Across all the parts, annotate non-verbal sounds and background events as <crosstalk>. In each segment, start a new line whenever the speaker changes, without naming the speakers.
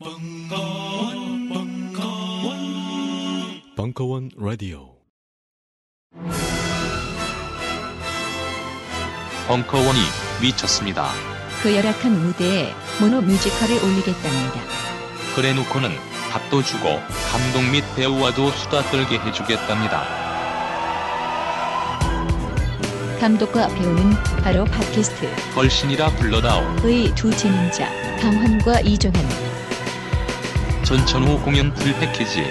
벙커원, 벙커원, 벙커원 라디오.
벙커원이 미쳤습니다.
그 열악한 무대에 모노 뮤지컬을 올리겠답니다.
그래놓고는 밥도 주고 감독 및 배우와도 수다 떨게 해주겠답니다.
감독과 배우는 바로 팟캐스트
걸신이라 불러다오.
의 두 진행자 강환과 이종환,
전천후 공연 full package.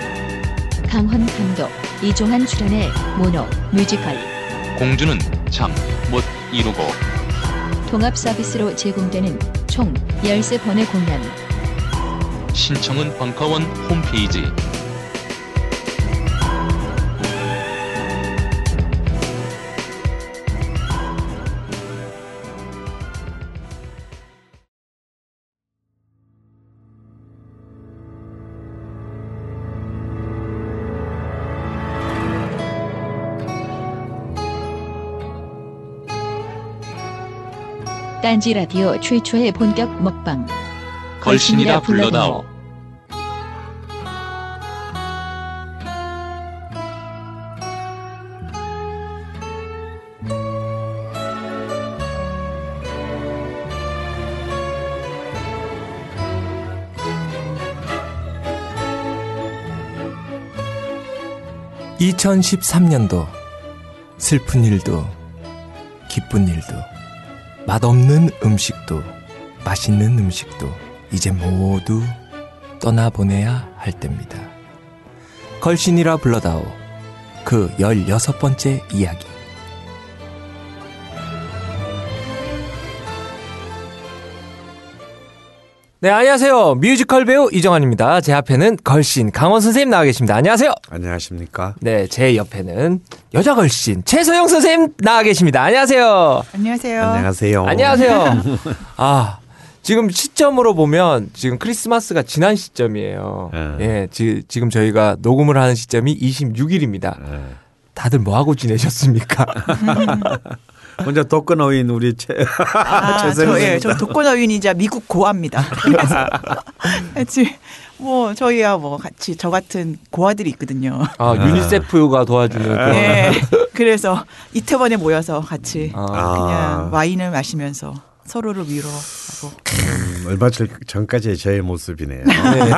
강환 감독, 이종환 출연의 모노 뮤지컬
공주는 잠 못 이루고
통합 서비스로 제공되는 총 13번의 공연
신청은 벙커원 홈페이지.
딴지 라디오 최초의 본격 먹방
걸신이라 불러다오.
(2013년도) 슬픈 일도 기쁜 일도 맛없는 음식도 맛있는 음식도 이제 모두 떠나보내야 할 때입니다. 걸신이라 불러다오 그 16번째 이야기 네, 안녕하세요. 뮤지컬 배우 이정환입니다. 제 앞에는 걸신 강원 선생님 나와 계십니다. 안녕하세요.
안녕하십니까?
네, 제 옆에는 여자 걸신 최소영 선생님 나와 계십니다. 안녕하세요.
안녕하세요.
안녕하세요.
안녕하세요. <laughs> 아, 지금 시점으로 보면 지금 크리스마스가 지난 시점이에요.
네.
예, 지, 지금 저희가 녹음을 하는 시점이 26일입니다.
네.
다들 뭐 하고 지내셨습니까? <laughs>
먼저 독거노인 우리 최
아, <laughs>
최선생
저, 예, 저 독거노인이자 미국 고아입니다. <laughs> 뭐 저희야 뭐 같이 저 같은 고아들이 있거든요.
아, 유니세프가 도와주는.
예. <laughs> 그래서 이태원에 모여서 같이
아,
그냥 와인을 마시면서 서로를 위로하고
음, 얼마 전- 전까지의 저의 모습이네요.
네.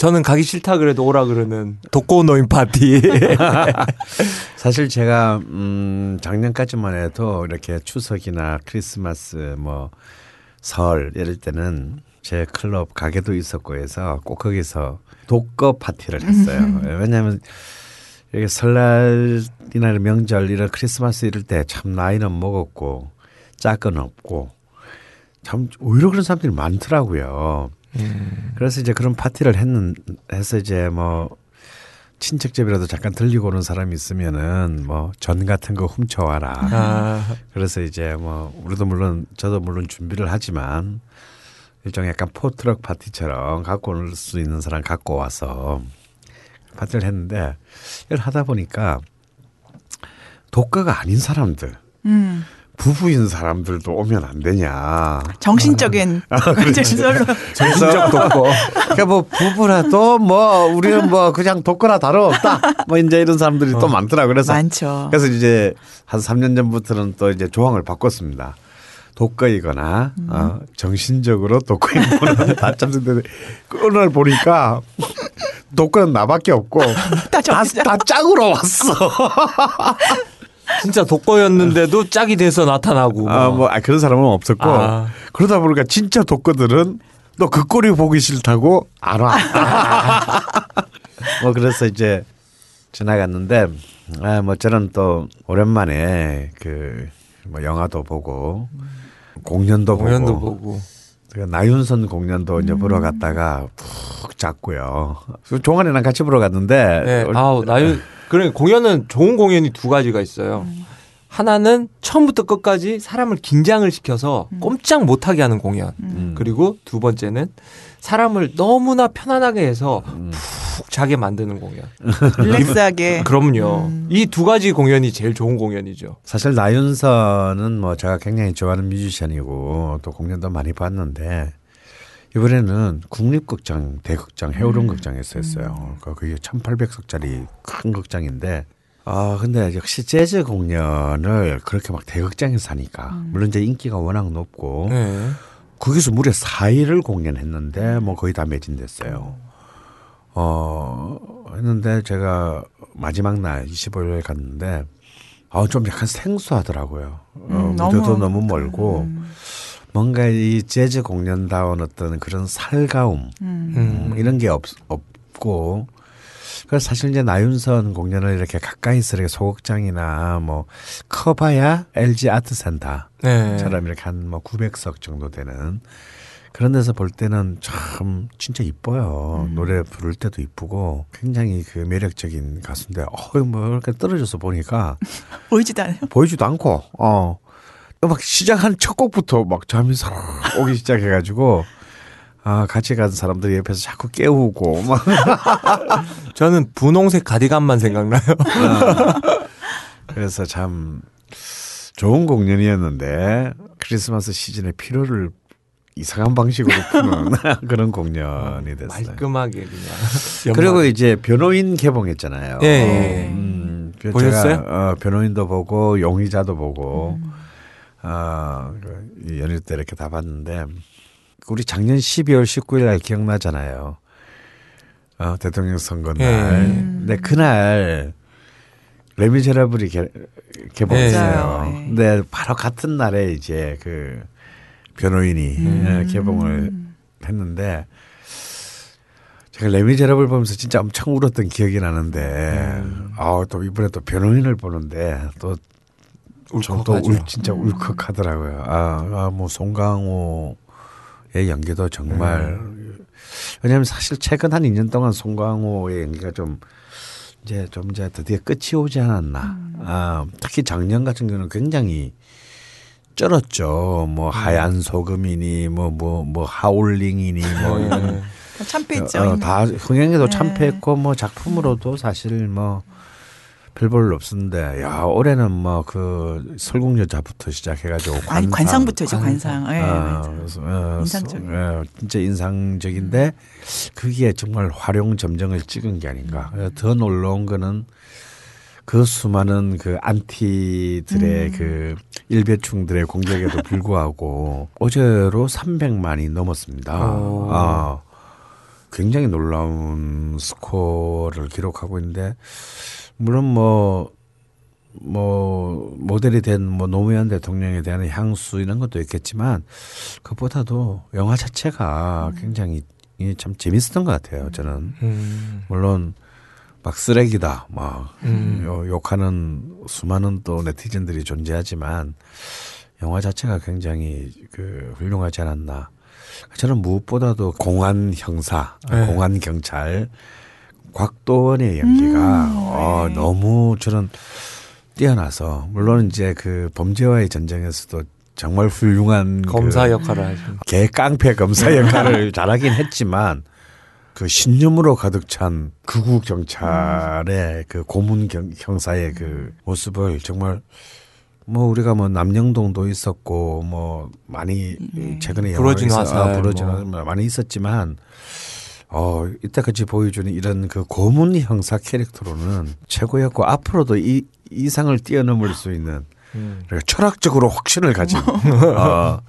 저는 가기 싫다 그래도 오라 그러는 독고노인 파티. <laughs>
사실 제가 음 작년까지만 해도 이렇게 추석이나 크리스마스 뭐 설 이럴 때는 제 클럽 가게도 있었고 해서 꼭 거기서 독거 파티를 했어요. 왜냐하면 이렇게 설날이나 명절 이런 크리스마스 이럴 때 참 나이는 먹었고 짝은 없고 참 오히려 그런 사람들이 많더라고요. 그래서 이제 그런 파티를 했는 해서 이제 뭐 친척 집이라도 잠깐 들리고 오는 사람이 있으면은 뭐 전 같은 거 훔쳐와라.
아,
그래서 이제 뭐 우리도 물론 저도 물론 준비를 하지만 일종 약간 포트럭 파티처럼 갖고 올 수 있는 사람 갖고 와서 파티를 했는데 이걸 하다 보니까 독가가 아닌 사람들.
음,
부부인 사람들도 오면 안 되냐.
정신적인 절로
정신적 독거. 그러니까 뭐 부부라도 뭐 우리는 뭐 그냥 독거나 다름없다. 뭐 이제 이런 사람들이 또 많더라고. 그래서
많죠.
그래서 이제 한 3년 전부터는 또 이제 조항을 바꿨습니다. 독거이거나 어, 정신적으로 독거인 분은 <laughs> 다 참석되는데 오늘 보니까 독거는 나밖에 없고 <laughs>
다
다, 다 짝으로 왔어. <laughs>
진짜 독거였는데도 짝이 돼서 나타나고.
아, 뭐 아, 그런 사람은 없었고
아.
그러다 보니까 진짜 독거들은 또그 꼴이 보기 싫다고 안 와. <laughs> 뭐 그래서 이제 지나갔는데 아, 뭐 저는 또 오랜만에 그 뭐 영화도 보고 공연도,
공연도
보고,
보고.
그 나윤선 공연도 이제 보러 갔다가 푹 잤고요. 그 종환이랑 같이 보러 갔는데
네.
어,
아우, 나윤, 그래, 공연은 좋은 공연이 두 가지가 있어요. 하나는 처음부터 끝까지 사람을 긴장을 시켜서 꼼짝 못하게 하는 공연.
음.
그리고 두 번째는 사람을 너무나 편안하게 해서
음.
푹 자게 만드는 공연. <laughs>
릴렉스하게
그럼요.
음.
이두 가지 공연이 제일 좋은 공연이죠.
사실 나윤선은 뭐 제가 굉장히 좋아하는 뮤지션이고 또 공연도 많이 봤는데 이번에는 국립극장 대극장 해오름 극장에서 했어요. 그 그게 1,800석짜리 큰 극장인데. 아 근데 역시 재즈 공연을 그렇게 막 대극장에서 하니까. 물론 이제 인기가 워낙 높고.
네.
거기서 무려 4일을 공연했는데 뭐 거의 다 매진됐어요. 어 했는데 제가 마지막 날 25일 갔는데 아 좀 약간 생소하더라고요. 어,
음,
무대도
너무-
너무 멀고 뭔가 이 재즈 공연다운 어떤 그런 살가움
음.
음, 이런 게 없, 없고 그래서 사실 이제 나윤선 공연을 이렇게 가까이서 이렇게 소극장이나 뭐 커봐야 LG 아트센터
네.
처럼 이렇게 한 뭐 900석 정도 되는 그런 데서 볼 때는 참 진짜 이뻐요. 노래 부를 때도 이쁘고 굉장히 그 매력적인 가수인데 어, 뭐 이렇게 떨어져서 보니까 <laughs>
보이지도 않아요.
보이지도 않고 어. 막 시작한 첫 곡부터 막 잠이 싹 오기 시작해가지고 아 같이 간 사람들이 옆에서 자꾸 깨우고 막 <laughs>
저는 분홍색 가디건만 생각나요.
그래서 참 좋은 공연이었는데 크리스마스 시즌의 피로를 이상한 방식으로 푸는 <laughs> 그런 공연이 됐어요.
말끔하게 그냥. <laughs>
그리고 이제 변호인 개봉했잖아요.
예, 예.
음, 그
보셨어요?
제가, 어, 변호인도 보고 용의자도 보고 어, 연휴 때 이렇게 다 봤는데 우리 작년 12월 19일 날 기억나잖아요. 어, 대통령 선거 날.
예.
근데 그날 레미제라블이 개, 개봉했어요.
예.
근데 바로 같은 날에 이제 그 변호인이 예, 개봉을 했는데 제가 레미제라블 보면서 진짜 엄청 울었던 기억이 나는데 아또 이번에 또 변호인을 보는데 또또
울컥하죠.
울, 진짜 울컥하더라고요. 아, 아, 뭐, 송강호의 연기도 정말. 왜냐하면 사실 최근 한 2년 동안 송강호의 연기가 좀 이제 좀 이제 드디어 끝이 오지 않았나. 아, 특히 작년 같은 경우는 굉장히 쩔었죠. 뭐, 하얀 소금이니, 뭐, 뭐, 뭐, 하울링이니, 뭐, 이런.
참패했죠.
어, 다 흥행에도
네.
참패했고 뭐 작품으로도 사실 뭐 별볼 없었는데 야 올해는 뭐 그 설국 여자부터 시작해가지고
아니 관상부터죠 관상. 예.
아, 어.
음.
예, 진짜 인상적인데 그게 정말 활용 점정을 찍은 게 아닌가.
음.
더 놀라운 거는 그 수많은 그 안티들의
음.
그 일배충들의 공격에도 <laughs> 불구하고 어제로 300만이 넘었습니다.
오.
아, 굉장히 놀라운 스코어를 기록하고 있는데 물론 뭐 뭐 모델이 된 뭐 노무현 대통령에 대한 향수 이런 것도 있겠지만 그보다도 영화 자체가 굉장히 이참 재밌었던 것 같아요. 저는
음.
물론 막 쓰레기다 막
음.
요- 욕하는 수많은 또 네티즌들이 존재하지만 영화 자체가 굉장히 그 훌륭하지 않았나. 저는 무엇보다도 공안 형사,
네.
공안 경찰 곽도원의 연기가
음,
어,
네.
너무 저는 뛰어나서 물론 이제 그 범죄와의 전쟁에서도 정말 훌륭한
검사
그
역할을 하신.
개깡패 검사 역할을 <laughs> 잘하긴 했지만 그 신념으로 가득 찬 극우 경찰의 그 고문 경, 형사의 그 모습을 정말 뭐 우리가 뭐 남영동도 있었고 뭐 많이 최근에
부러진
영화에서
화살,
아, 부러진
뭐.
화살 많이 있었지만 어 이때까지 보여주는 이런 그 고문 형사 캐릭터로는 최고였고 앞으로도 이 이상을 뛰어넘을 수 있는
음.
그러니까 철학적으로 확신을 가진 <laughs> 어,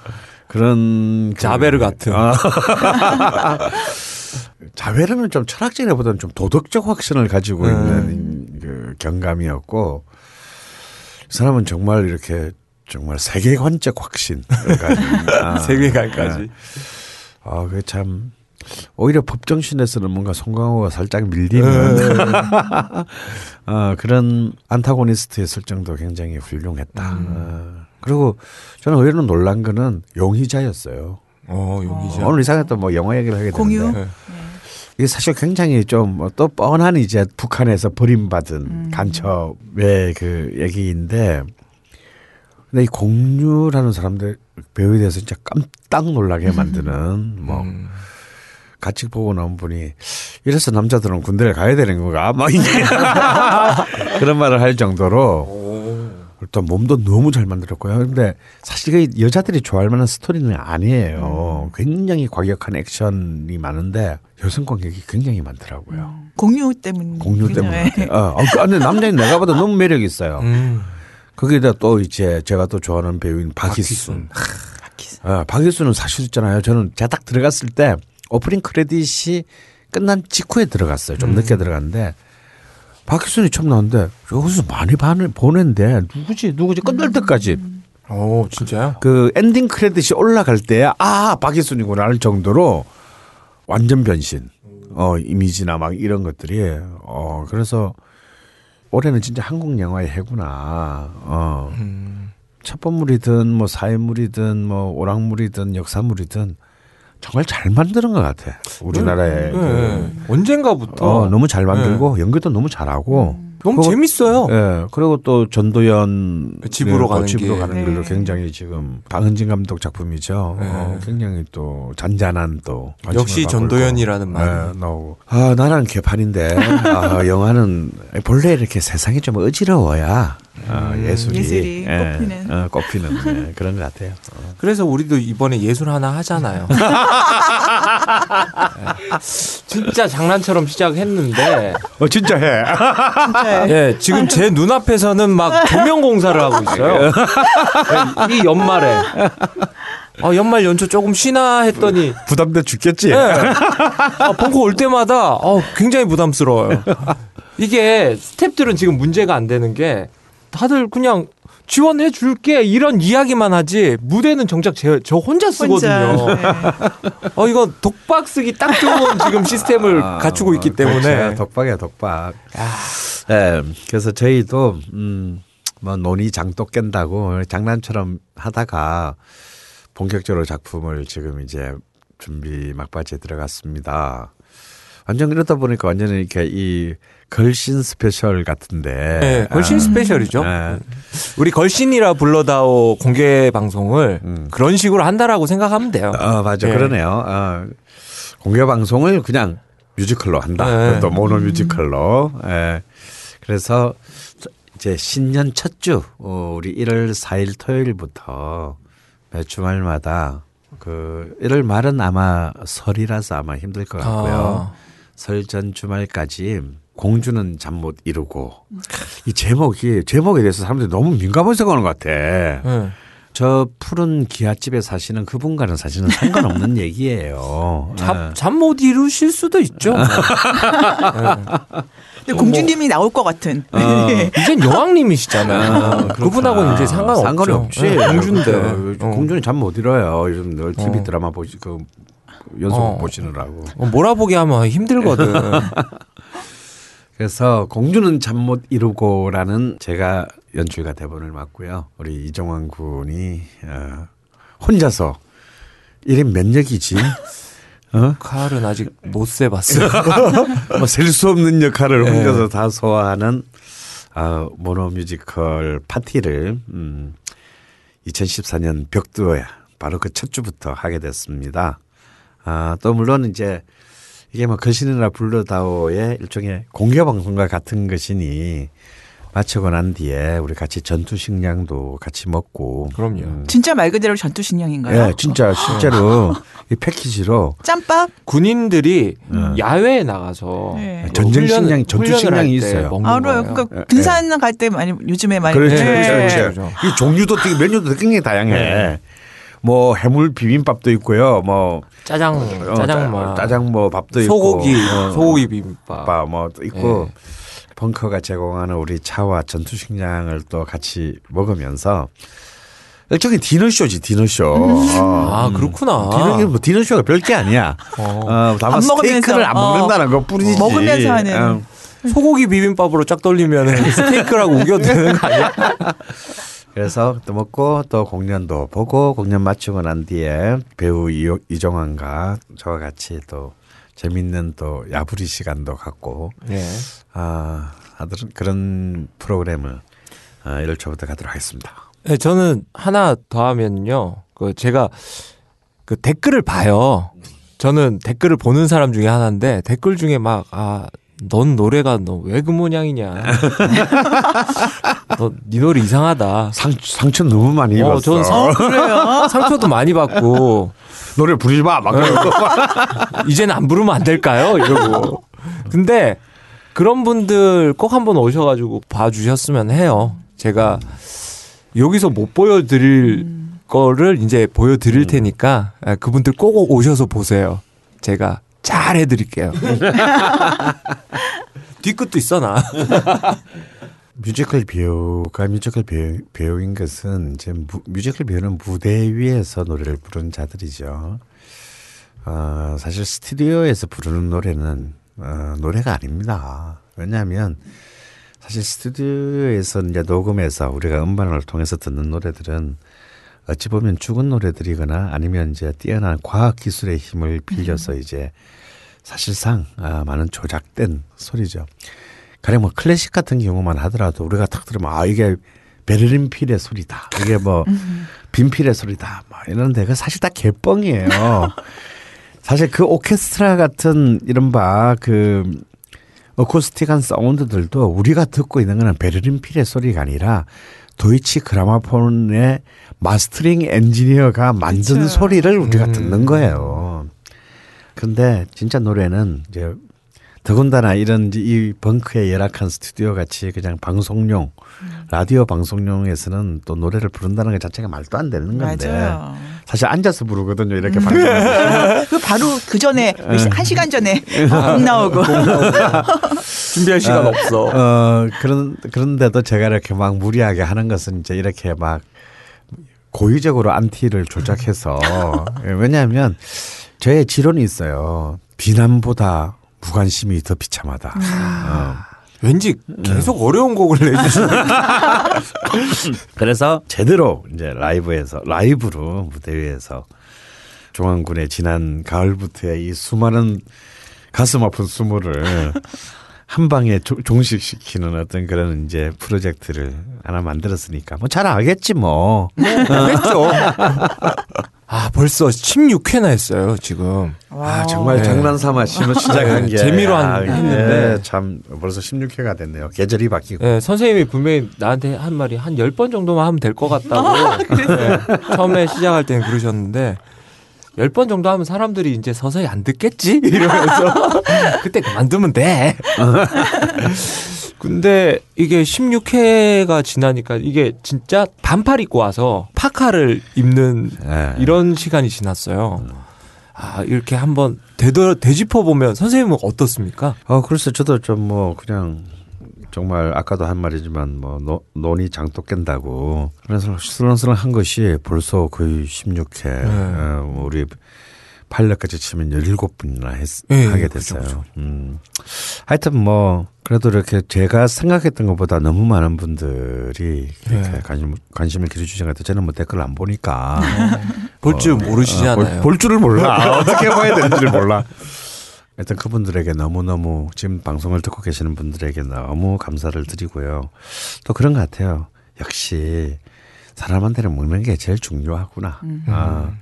그런 그-
자베르 같은.
아. <laughs> 자베르는 좀 철학적이보다는 좀 도덕적 확신을 가지고
음.
있는 그 경감이었고 이 사람은 정말 이렇게 정말 세계관적 확신 <laughs> 아,
세계관까지.
아, 그게 참 오히려 법정신에서는 뭔가 송강호가 살짝 밀리는 <laughs> 어, 그런 안타고니스트의 설정도 굉장히 훌륭했다. 어, 그리고 저는 의외로 놀란 거는 용의자였어요.
어, 용의자.
오늘 이상하게 또뭐 영화 얘기를 하게
공유?
되는데
네.
이게 사실 굉장히 좀 또 뻔한 이제 북한에서 버림받은 간첩의 그 얘기인데 근데 이 공유라는 사람들 배우에 대해서 진짜 깜짝 놀라게 만드는 뭐
음.
같이 보고 나온 분이 이래서 남자들은 군대를 가야 되는 건가 막 이제 <laughs> 그런 말을 할 정도로 또 몸도 너무 잘 만들었고요. 근데 사실 이게 여자들이 좋아할 만한 스토리는 아니에요. 굉장히 과격한 액션이 많은데 여성 관객이 굉장히 많더라고요.
공유 때문.
공유 때문에.
네.
어, 어, 근데 남자인 내가 봐도 너무 매력 있어요.
음.
거기다 또 이제 제가 또 좋아하는 배우인 박희순. 아, 박희순은 사실 있잖아요. 저는 제가 딱 들어갔을 때 오프닝 크레딧이 끝난 직후에 들어갔어요. 좀 늦게 들어갔는데 박희순이 처음 나왔는데 여기서 많이 반을 보낸데 누구지? 누구지? 끝날 때까지.
오 진짜요?
그 엔딩 크레딧이 올라갈 때아 박희순이구나 할 정도로 완전 변신. 어 이미지나 막 이런 것들이. 어 그래서 올해는 진짜 한국 영화의 해구나. 어. 첩보물이든 뭐 사회물이든 뭐 오락물이든 역사물이든 정말 잘 만드는 것 같아 우리나라의 그,
네. 언젠가부터
어 너무 잘 만들고 연기도 너무 잘하고
너무
그거-
재밌어요.
예, 그리고 또 전도연
집으로
네,
가는
집으로
길.
가는 길로
네.
굉장히 지금 방은진 감독 작품이죠.
네.
어, 굉장히 또 잔잔한 또
역시 전도연이라는. 말.
네, 나오고. 아 나는 개판인데 <laughs> 아, 영화는 본래 이렇게 세상이 좀 어지러워야 어, 예술이,
예술이
예,
꽃피는.
어, 꽃피는 예, 그런 것 같아요. 어.
그래서 우리도 이번에 예술 하나 하잖아요. <laughs> 진짜 장난처럼 시작했는데,
어 진짜 해.
진짜
예, 지금 제 눈앞에서는 막 조명 공사를 하고 있어요. 예, 이 연말에. 아, 연말 연초 조금 쉬나 했더니,
부담돼 죽겠지.
예. 아, 벙커 올 때마다 어, 굉장히 부담스러워요. 이게 스탭들은 지금 문제가 안 되는 게 다들 그냥 지원해 줄게 이런 이야기만 하지 무대는 정작 제, 저 혼자 쓰거든요.
혼자. 네. <laughs>
어 이거 독박 쓰기 딱 좋은 지금 시스템을
아,
갖추고 있기 때문에
그렇죠. 독박이야 독박. 예, 그래서 저희도 음, 뭐 노느니 장독 깬다고 장난처럼 하다가 본격적으로 작품을 지금 이제 준비 막바지에 들어갔습니다. 완전 이러다 보니까 완전히 이렇게 이 걸신 special 같은데.
네, 걸신
아,
special이죠.
예.
우리 걸신이라 불러다오 공개 방송을
음.
그런 식으로 한다라고 생각하면 돼요.
어, 맞아.
네.
그러네요. 어, 공개 방송을 그냥 뮤지컬로 한다.
네.
또 모노 뮤지컬로. 예. 그래서 이제 신년 첫 주, 어, 우리 1월 4일 토요일부터 매 주말마다 그 1월 말은 아마 설이라서 아마 힘들 것 같고요.
아.
설 전 주말까지 공주는 잠 못 이루고 이 제목이 제목에 대해서 사람들이 너무 민감하게 생각하는 것 같아.
네.
저 푸른 기아집에 사시는 그분과는 사실은 상관없는 <laughs> 얘기예요. 예.
잠못 이루실 수도 있죠. <laughs>
근데 공주님이 나올 것 같은.
어. <laughs>
이젠 여왕님이시잖아요. 그분하고는 이제 상관없죠.
상관이 없지.
네, 공주인데.
그,
어.
공주는 잠 못 이뤄요. 요즘 늘 TV
어.
드라마 보시 그 연속
어.
보시느라고.
어, 몰아보게 하면 힘들거든. <laughs>
그래서 공주는 잠 못 이루고라는 제가 연출가 대본을 맡고요. 우리 이종환 군이 어, 혼자서 이름 몇 역이지? 어?
칼은 아직 못 세봤어요. <laughs>
뭐 셀 수 없는 역할을
네.
혼자서 다 소화하는 아, 모노 뮤지컬 파티를 음, 2014년 벽두어야 바로 그 첫 주부터 하게 됐습니다. 아, 또 물론 이제 이게 뭐 거신이나 불러다오의 일종의 공개 방송과 같은 것이니 마치고 난 뒤에 우리 같이 전투 식량도 같이 먹고
그럼요.
음,
진짜 말 그대로 전투 식량인가요?
예, 진짜 실제로 이 패키지로
짬밥?
군인들이
어.
야외에 나가서
네.
뭐
전쟁 식량이- 전투 식량이 있어요.
먹는
알아요.
거예요.
그러니까
예,
등산 갈때 많이 요즘에 많이
그렇죠,
네.
그렇죠, 그렇죠.
그렇죠.
이 종류도 되게 메뉴도 굉장히 다양해.
네.
뭐 해물 비빔밥도 있고요. 뭐
짜장,
어,
짜장,
짜-
뭐
짜장 뭐 밥도
소고기,
있고, 어,
소고기 비빔밥.
밥 뭐또 있고
예.
벙커가 제공하는 우리 차와 전투 식량을 또 같이 먹으면서 일종의 디너쇼지 디너쇼. 어.
아 그렇구나.
디너 뭐 디너쇼가 별게 아니야.
어.
어, 다만 스테이크를 안
어.
먹는다는 것 뿐이지.
먹으면서 하는.
어.
소고기 비빔밥으로 쫙 돌리면 <laughs> 스테이크라고 우겨도 되는 거 아니야? <laughs>
그래서 또 먹고 또 공연도 보고 공연 마치고 난 뒤에 배우 이, 이정환과 저와 같이 또 재밌는 또 야부리 시간도 갖고
네.
아 하여튼 그런 프로그램을 아, 1월 초부터 가도록 하겠습니다.
네, 저는 하나 더 하면요. 그 제가 그 댓글을 봐요. 저는 댓글을 보는 사람 중에 하나인데 댓글 중에 막 아 넌 노래가 너 왜 그 모양이냐. <laughs> 너 네 노래 이상하다.
상 상처 너무 많이 입었어.
어, 전 상,
그래요?
상처도 많이 받고
노래 부르지 마. 막 그러고. <laughs>
이제는 안 부르면 안 될까요? 이러고. 근데 그런 분들 꼭 한번 오셔가지고 봐주셨으면 해요. 제가 여기서 못 보여드릴 거를 이제 보여드릴 테니까 아, 그분들 꼭 오셔서 보세요. 제가 잘 해드릴게요. <laughs> 뒤끝도 있어 나. <laughs>
뮤지컬 배우가 뮤지컬 배우, 배우인 것은 이제 무, 뮤지컬 배우는 무대 위에서 노래를 부르는 자들이죠. 어, 사실 스튜디오에서 부르는 노래는 어, 노래가 아닙니다. 왜냐하면 사실 스튜디오에서 이제 녹음해서 우리가 음반을 통해서 듣는 노래들은 어찌 보면 죽은 노래들이거나 아니면 이제 뛰어난 과학 기술의 힘을 빌려서 이제 사실상 아, 많은 조작된 소리죠. 가령 뭐 클래식 같은 경우만 하더라도 우리가 탁 들으면 아 이게 베를린 필의 소리다. 이게 뭐 빈필의 소리다. 뭐 이러는데 그 사실 다 개뻥이에요. <laughs> 사실 그 오케스트라 같은 이른바 그 어쿠스틱한 사운드들도 우리가 듣고 있는 거는 베를린 필의 소리가 아니라 도이치 그라마폰의 마스터링 엔지니어가 만든
그쵸.
소리를 우리가
음.
듣는 거예요. 근데 진짜 노래는 이제 더군다나 이런 이제 이 벙크의 열악한 스튜디오 같이 그냥 방송용 라디오 방송용에서는 또 노래를 부른다는 것 자체가 말도 안 되는 건데
맞아요.
사실 앉아서 부르거든요 이렇게 방송 <laughs>
그 바로 그 전에
네.
한 시간 전에 곡 나오고 <laughs> <laughs>
준비할 시간 없어.
어 그런 그런데도 제가 이렇게 막 무리하게 하는 것은 이제 이렇게 막 고의적으로 안티를 조작해서 <laughs> 예, 왜냐하면 저의 지론이 있어요. 비난보다 무관심이 더 비참하다. 어.
왠지 계속 어려운 곡을 내주시는. <laughs>
그래서 제대로 이제 라이브에서 라이브로 무대 위에서 중앙군의 지난 가을부터의 이 수많은 가슴 아픈 수모를 <laughs> 한 방에 조- 종식시키는 어떤 그런 이제 프로젝트를 하나 만들었으니까 뭐 잘 알겠지 뭐.
했죠. 아 벌써 16회나 했어요 지금.
아 정말
네.
장난 삼아 시작한
네,
게
재미로 한-
아,
했는데.
예, 참 벌써 16회가 됐네요. 계절이 바뀌고.
네, 선생님이 분명히 나한테 한 말이 한 10번 정도만 하면 될 것 같다고. 네, 처음에 시작할 때는 그러셨는데 10번 정도 하면 사람들이 이제 서서히 안 듣겠지? <laughs> 이러면서 <laughs> 그때 그만두면 돼. <laughs> 근데 이게 16회가 지나니까 이게 진짜 반팔 입고 와서 파카를 입는
예.
이런 시간이 지났어요. 아, 이렇게 한번 되돌, 되짚어 보면 선생님은 어떻습니까?
어, 글쎄 저도 좀 뭐 그냥 정말 아까도 한 말이지만 뭐 노, 논이 장독 깬다고 그래서 슬렁슬렁한 것이 벌써 거의 16회 어, 우리 팔레까지 치면 17분이나 했,
예,
하게
그죠,
됐어요.
그죠.
음. 하여튼 뭐 그래도 이렇게 제가 생각했던 것보다 너무 많은 분들이 이렇게
네.
관심, 관심을 기울여주신 것 같아요. 저는 뭐 댓글 안 보니까
볼줄 모르시잖아요.
볼, 볼 줄을 몰라. <laughs> 어떻게 봐야 되는지를 몰라. 하여튼 그분들에게 너무너무 지금 방송을 듣고 계시는 분들에게 너무 감사를 드리고요. 또 그런 것 같아요. 역시 사람한테는 먹는 게 제일 중요하구나. 아,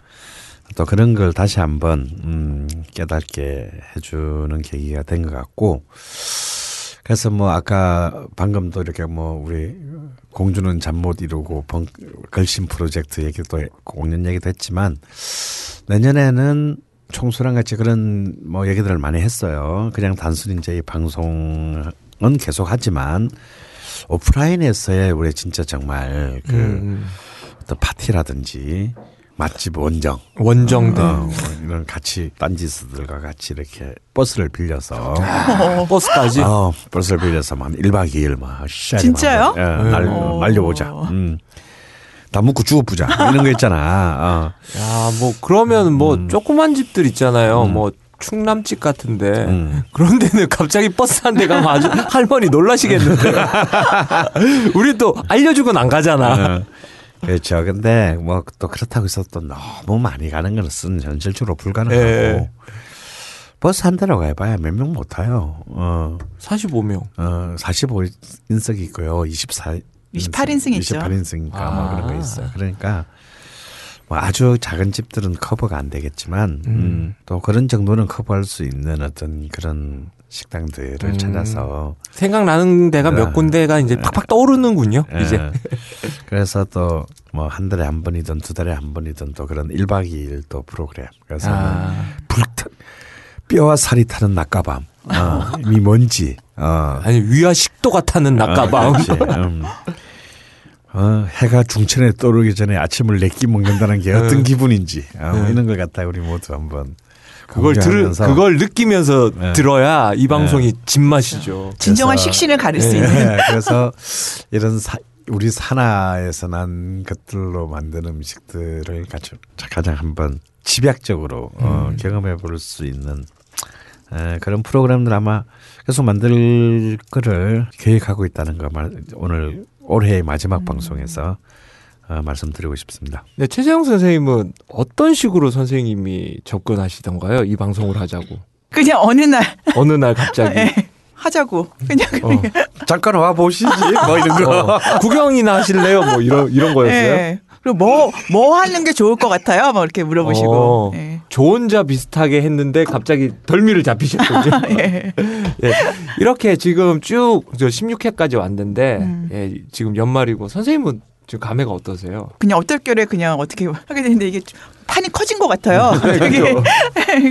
또 그런 걸 다시 한번 음, 깨닫게 해주는 계기가 된 것 같고 그래서 뭐 아까 방금도 이렇게 뭐 우리 공주는 잠 못 이루고 번, 걸신 프로젝트 얘기도 해- 공연 얘기도 했지만 내년에는 총수랑 같이 그런 뭐 얘기들을 많이 했어요. 그냥 단순히 이제 이 방송은 계속 하지만 오프라인에서의 우리 진짜 정말 그
음,
어떤 파티라든지 맛집 원정
원정대
어, 뭐 이런 같이 딴지스들과 같이 이렇게 버스를 빌려서
버스까지
어, 버스를 빌려서 막 1박 2일 막
진짜요?
막, 예, 날,
오.
날려보자. 음. 다 묵고 죽어보자. 이런 거 있잖아.
야, 뭐 그러면 뭐
음.
조그만 집들 있잖아요. 뭐 충남집 같은데
어. 음.
그런 데는 갑자기 버스 한 대 가면 아주 할머니 놀라시겠는데. <laughs> 우리 또 알려주고는 안 가잖아.
어. 그렇죠. 근데 뭐 또 그렇다고 해서 또 너무 많이 가는 것은 현실적으로 불가능하고
예.
버스 한 대로 가봐야 몇 명 못 타요. 어,
45명.
어, 45인석이 있고요. 24
28인승 있죠.
28인승인가 뭐 그런 거
아.
있어요. 그러니까 뭐 아주 작은 집들은 커버가 안 되겠지만 음, 또 그런 정도는 커버할 수 있는 어떤 그런 식당들을
음.
찾아서
생각나는 데가 몇
네.
군데가 이제 팍팍 떠오르는군요.
예.
이제 <laughs>
그래서 또 뭐 한 달에 한 번이든 두 달에 한 번이든 또 그런 1박 2일 또 프로그램 그래서
아,
불타 뼈와 살이 타는 낮가밤 어, 이 뭔지 어,
아니 위와 식도가 타는.
어, 그렇지. 음. 어, 해가 중천에 떠오르기 전에 아침을 내끼 먹는다는 게 어떤
네.
기분인지 어,
네.
이런 걸 갖다 우리 모두 한번
그걸 들 그걸 느끼면서
네.
들어야 이 방송이 진맛이죠.
진정한
그래서-
식신을 가릴 수
네.
있는.
네, 그래서 이런 사, 우리 산하에서 난 것들로 만든 음식들을 가장, 가장 한번 집약적으로 어, 경험해 볼 수 있는 에, 그런 프로그램들 아마 계속 만들 거를 계획하고 있다는 거 말, 오늘 올해의 마지막 방송에서 어, 말씀드리고 싶습니다.
네, 최재형 선생님은 어떤 식으로 선생님이 접근하시던가요? 이 방송을 하자고.
그냥 어느 날
어느 날 갑자기
예, <laughs> 하자고 그냥
어,
잠깐 와 보시지 뭐 이런 거.
어, 구경이나 하실래요? 뭐 이런 이런 거였어요.
예. 그리고 뭐뭐 하는 게 좋을 것 같아요? 막 이렇게 물어보시고.
어,
예.
저 혼자 비슷하게 했는데 갑자기 덜미를 잡히셨군요. <laughs>
예. <laughs>
예, 이렇게 지금 쭉 저 16회까지 왔는데
음.
예, 지금 연말이고 선생님은 지금 감회가 어떠세요?
그냥 어떨결에 그냥 어떻게 하게 되는데 이게 좀 판이 커진 것 같아요.
네,
되게
그죠.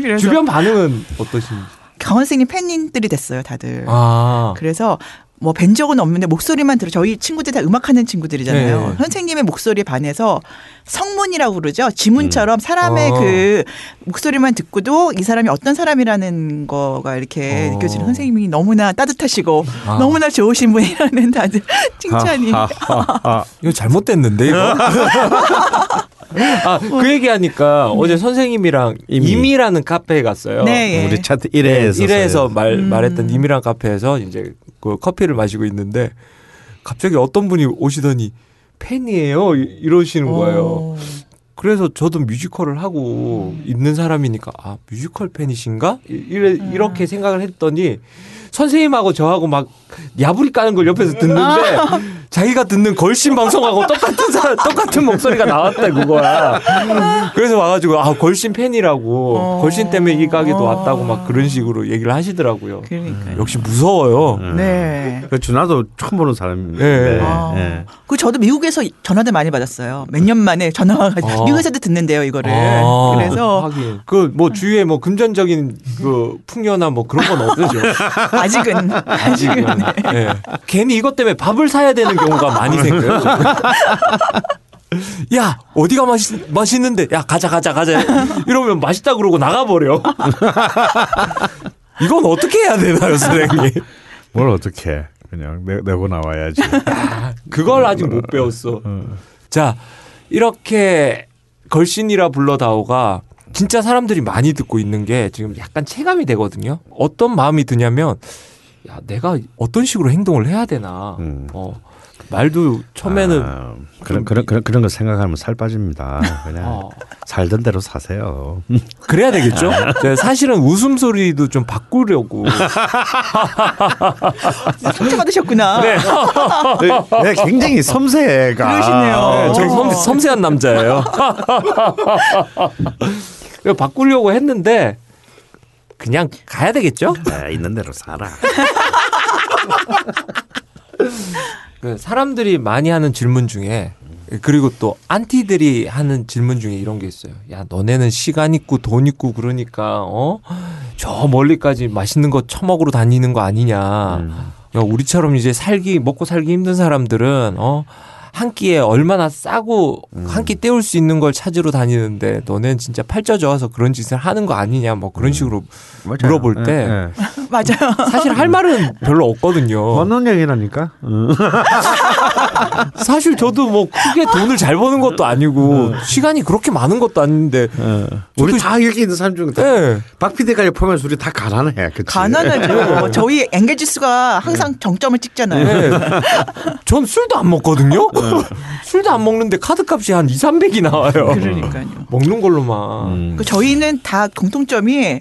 그래서
주변 반응은 어떠신지?
강원 선생님 팬님들이 됐어요, 다들.
아,
그래서 뭐 뵌 적은 없는데 목소리만 들어 저희 친구들 다 음악하는 친구들이잖아요.
네.
선생님의 목소리에 반해서 성문이라고 그러죠. 지문처럼 사람의
어.
그 목소리만 듣고도 이 사람이 어떤 사람이라는 거가 이렇게
어.
느껴지는 선생님이 너무나 따뜻하시고
아.
너무나 좋으신 분이라는 다들 칭찬이.
하하하.
이거 잘못됐는데 이거. <laughs> 아, 그 얘기하니까 어제 선생님이랑
이미.
이미 라는 카페에 갔어요.
네. 예.
우리 차트 1회에서
1회에서 말,
음.
말했던 이미란 카페에서 이제 그 커피를 마시고 있는데 갑자기 어떤 분이 오시더니 팬이에요 이- 이러시는 거예요.
어.
그래서 저도 뮤지컬을 하고 있는 사람이니까 아 뮤지컬 팬이신가 이- 이래,
음.
이렇게 생각을 했더니 선생님하고 저하고 막 야부리 까는 걸 옆에서 듣는데
아.
자기가 듣는 걸신 방송하고 똑같은 사, 똑같은 목소리가 나왔다 그거야. 그래서 와가지고 아 걸신 팬이라고
어.
걸신 때문에 이 가게도 왔다고 막 그런 식으로 얘기를 하시더라고요.
그러니까요.
역시 무서워요.
네.
그 준하도 처음 보는 사람인데.
예.
아.
예.
그 저도 미국에서 전화들 많이 받았어요. 몇 년 만에 전화 와가지고
아.
미국에서도 듣는데요, 이거를.
아,
그래서
그 뭐 주위에 뭐 금전적인 그 풍요나 뭐 그런 건 없죠. <laughs>
아직은 아직은 네.
예. 괜히 이것 때문에 밥을 사야 되는 경우가 많이 생겨요. 야 어디가 맛있 맛있는데 야 가자 가자 가자 이러면 맛있다 그러고 나가버려. 이건 어떻게 해야 되나요, 선생님?
뭘 어떻게 그냥 내, 내고 나와야지.
그걸 아직 못 배웠어. 자 이렇게 걸신이라 불러다오가 진짜 사람들이 많이 듣고 있는 게 지금 약간 체감이 되거든요. 어떤 마음이 드냐면 야 내가 어떤 식으로 행동을 해야 되나.
음.
어 말도 처음에는
아, 그런 그런 그런 그런 거 생각하면 살 빠집니다. 그냥
어,
살던 대로 사세요.
그래야 되겠죠. 제가 사실은 웃음소리도 좀 바꾸려고. <laughs>
상처 받으셨구나.
네.
네, 굉장히 섬세가.
그러시네요.
네, 저 섬, 섬세한 남자예요. <laughs> 바꾸려고 했는데 그냥 가야 되겠죠.
네, 있는 대로 살아. <laughs>
그 사람들이 많이 하는 질문 중에 그리고 또 안티들이 하는 질문 중에 이런 게 있어요. 야 너네는 시간 있고 돈 있고 그러니까 어 저 멀리까지 맛있는 거 처먹으러 다니는 거 아니냐.
음.
야, 우리처럼 이제 살기 먹고 살기 힘든 사람들은 어. 한 끼에 얼마나 싸고
음.
한끼 때울 수 있는 걸 찾으러 다니는데 너는 진짜 팔쪄져서 그런 짓을 하는 거 아니냐 뭐
음.
그런 식으로
맞아요.
물어볼 때
예, 예. <laughs>
맞아요.
사실 할 말은 별로 없거든요. <laughs>
버는 얘기라니까. <laughs> 응.
사실 저도 뭐 크게 돈을 잘 버는 것도 아니고 시간이 그렇게 많은 것도 아닌데
어. 우리 다 여기 있는 사람 중에 다
예.
박 PD까지 포함해서 우리 다 가난해. 그치?
가난하죠. 저희 엔게지 수가 항상 정점을 찍잖아요.
네. <laughs> 전 술도 안 먹거든요. <laughs> 술도 안 먹는데 카드값이 한 2, 300이 나와요.
그러니까요.
먹는 걸로만.
음.
그 저희는 다 공통점이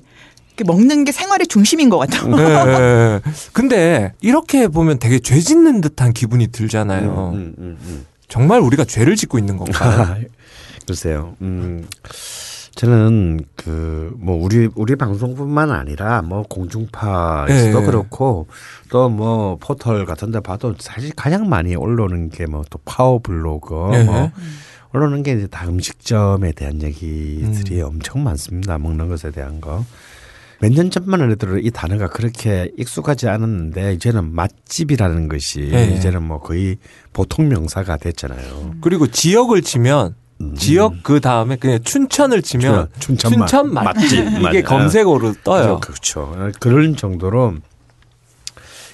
먹는 게 생활의 중심인 것 같아요.
예, 예. <laughs> 근데 이렇게 보면 되게 죄 짓는 듯한 기분이 들잖아요.
음, 음, 음.
정말 우리가 죄를 짓고 있는 건가요? <laughs>
글쎄요. 음. 저는 그 뭐 우리 우리 방송뿐만 아니라 뭐 공중파에서도
예.
그렇고 또 뭐 포털 같은 데 봐도 사실 가장 많이 올라오는 게 뭐 또 파워 블로그
예.
뭐 올라오는 게 이제 다 음식점에 대한 얘기들이
음.
엄청 많습니다. 먹는 것에 대한 거. 몇 년 전만 해도 이 단어가 그렇게 익숙하지 않았는데 이제는 맛집이라는 것이
예.
이제는 뭐 거의 보통 명사가 됐잖아요.
그리고 지역을 치면 지역 그 다음에 그냥 춘천을 치면
춘천
춘천
맛-
맛집
맛집.
이게
맞아요.
검색어로 떠요.
그렇죠. 그런 정도로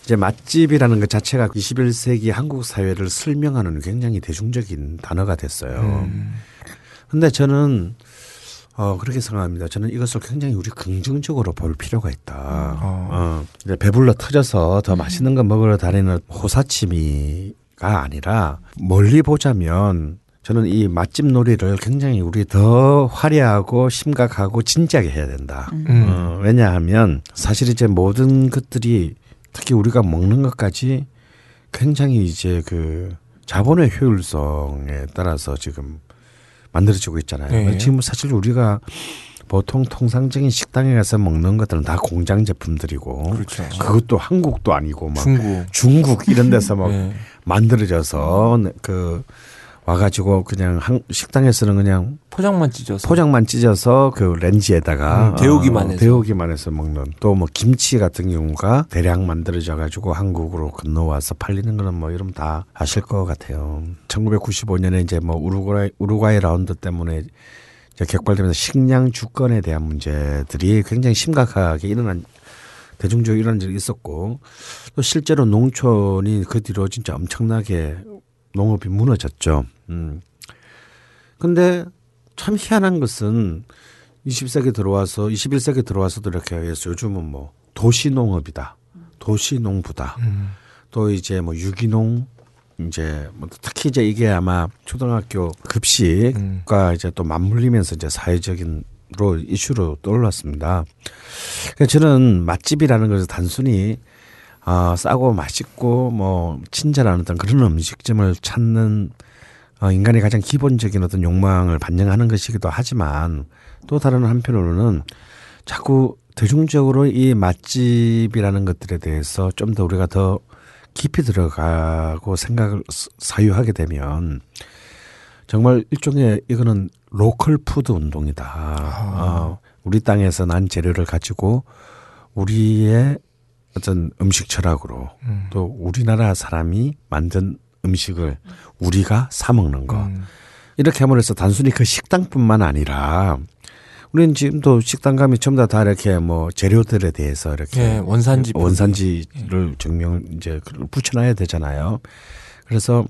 이제 맛집이라는 것 자체가 21세기 한국 사회를 설명하는 굉장히 대중적인 단어가 됐어요.
음.
근데 저는 어 그렇게 생각합니다. 저는 이것을 굉장히 우리 긍정적으로 볼 필요가 있다. 어, 이제 배불러 터져서 더 맛있는 거 먹으러 다니는 호사치미가 아니라 멀리 보자면 저는 이 맛집 놀이를 굉장히 우리 더 화려하고 심각하고 진지하게 해야 된다.
음.
어, 왜냐하면 사실 이제 모든 것들이 특히 우리가 먹는 것까지 굉장히 이제 그 자본의 효율성에 따라서 지금 만들어지고 있잖아요.
네.
지금 사실 우리가 보통 통상적인 식당에 가서 먹는 것들은 다 공장 제품들이고
그렇죠.
그것도 한국도 아니고 막
중국.
중국 이런 데서 막 <laughs>
네.
만들어져서 그 와가지고 그냥 한 식당에서는 그냥
포장만 찢어서.
포장만 찢어서 그 렌즈에다가
음, 데우기만
어,
해서.
데우기만 해서 먹는 또 뭐 김치 같은 경우가 대량 만들어져 가지고 한국으로 건너와서 팔리는 거는 뭐 이러면 다 아실 것 같아요. 1995년에 이제 뭐 우루과이 우루과이 라운드 때문에 격발되면서 식량 주권에 대한 문제들이 굉장히 심각하게 일어난 대중적으로 일어난 적이 있었고 또 실제로 농촌이 그 뒤로 진짜 엄청나게 농업이 무너졌죠. 음. 근데 참 희한한 것은 20세기 들어와서 21세기 들어와서도 이렇게 해서 요즘은 뭐 도시 농업이다. 도시 농부다.
음.
또 이제 뭐 유기농 이제 뭐 특히 이제 이게 아마 초등학교 급식과
음.
이제 또 맞물리면서 이제 사회적인 로 이슈로 떠올랐습니다. 그러니까 저는 맛집이라는 것을 단순히 아 싸고 맛있고 뭐 친절한 어떤 그런 음식점을 찾는 어, 인간의 가장 기본적인 어떤 욕망을 반영하는 것이기도 하지만 또 다른 한편으로는 자꾸 대중적으로 이 맛집이라는 것들에 대해서 좀 더 우리가 더 깊이 들어가고 생각을 스- 사유하게 되면 정말 일종의 이거는 local food 운동이다. 어, 우리 땅에서 난 재료를 가지고 우리의 어떤 음식 철학으로
음.
또 우리나라 사람이 만든 음식을 우리가 사 먹는 거.
음.
이렇게 함으로써 단순히 그 식당뿐만 아니라 우리는 지금도 식당 가면 전부 다, 다 이렇게 뭐 재료들에 대해서 이렇게
예, 원산지.
원산지를 증명 이제 붙여놔야 되잖아요. 그래서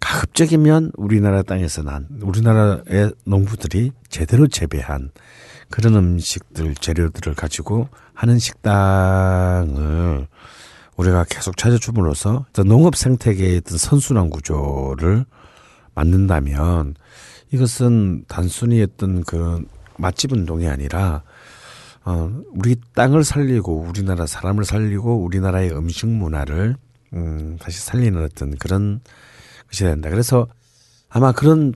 가급적이면 우리나라 땅에서 난 우리나라의 농부들이 제대로 재배한 그런 음식들 재료들을 가지고 하는 식당을 우리가 계속 찾아줌으로써 농업 생태계의 어떤 선순환 구조를 만든다면 이것은 단순히 어떤 그 맛집 운동이 아니라 어, 우리 땅을 살리고 우리나라 사람을 살리고 우리나라의 음식 문화를 음, 다시 살리는 어떤 그런 것이 된다. 그래서 아마 그런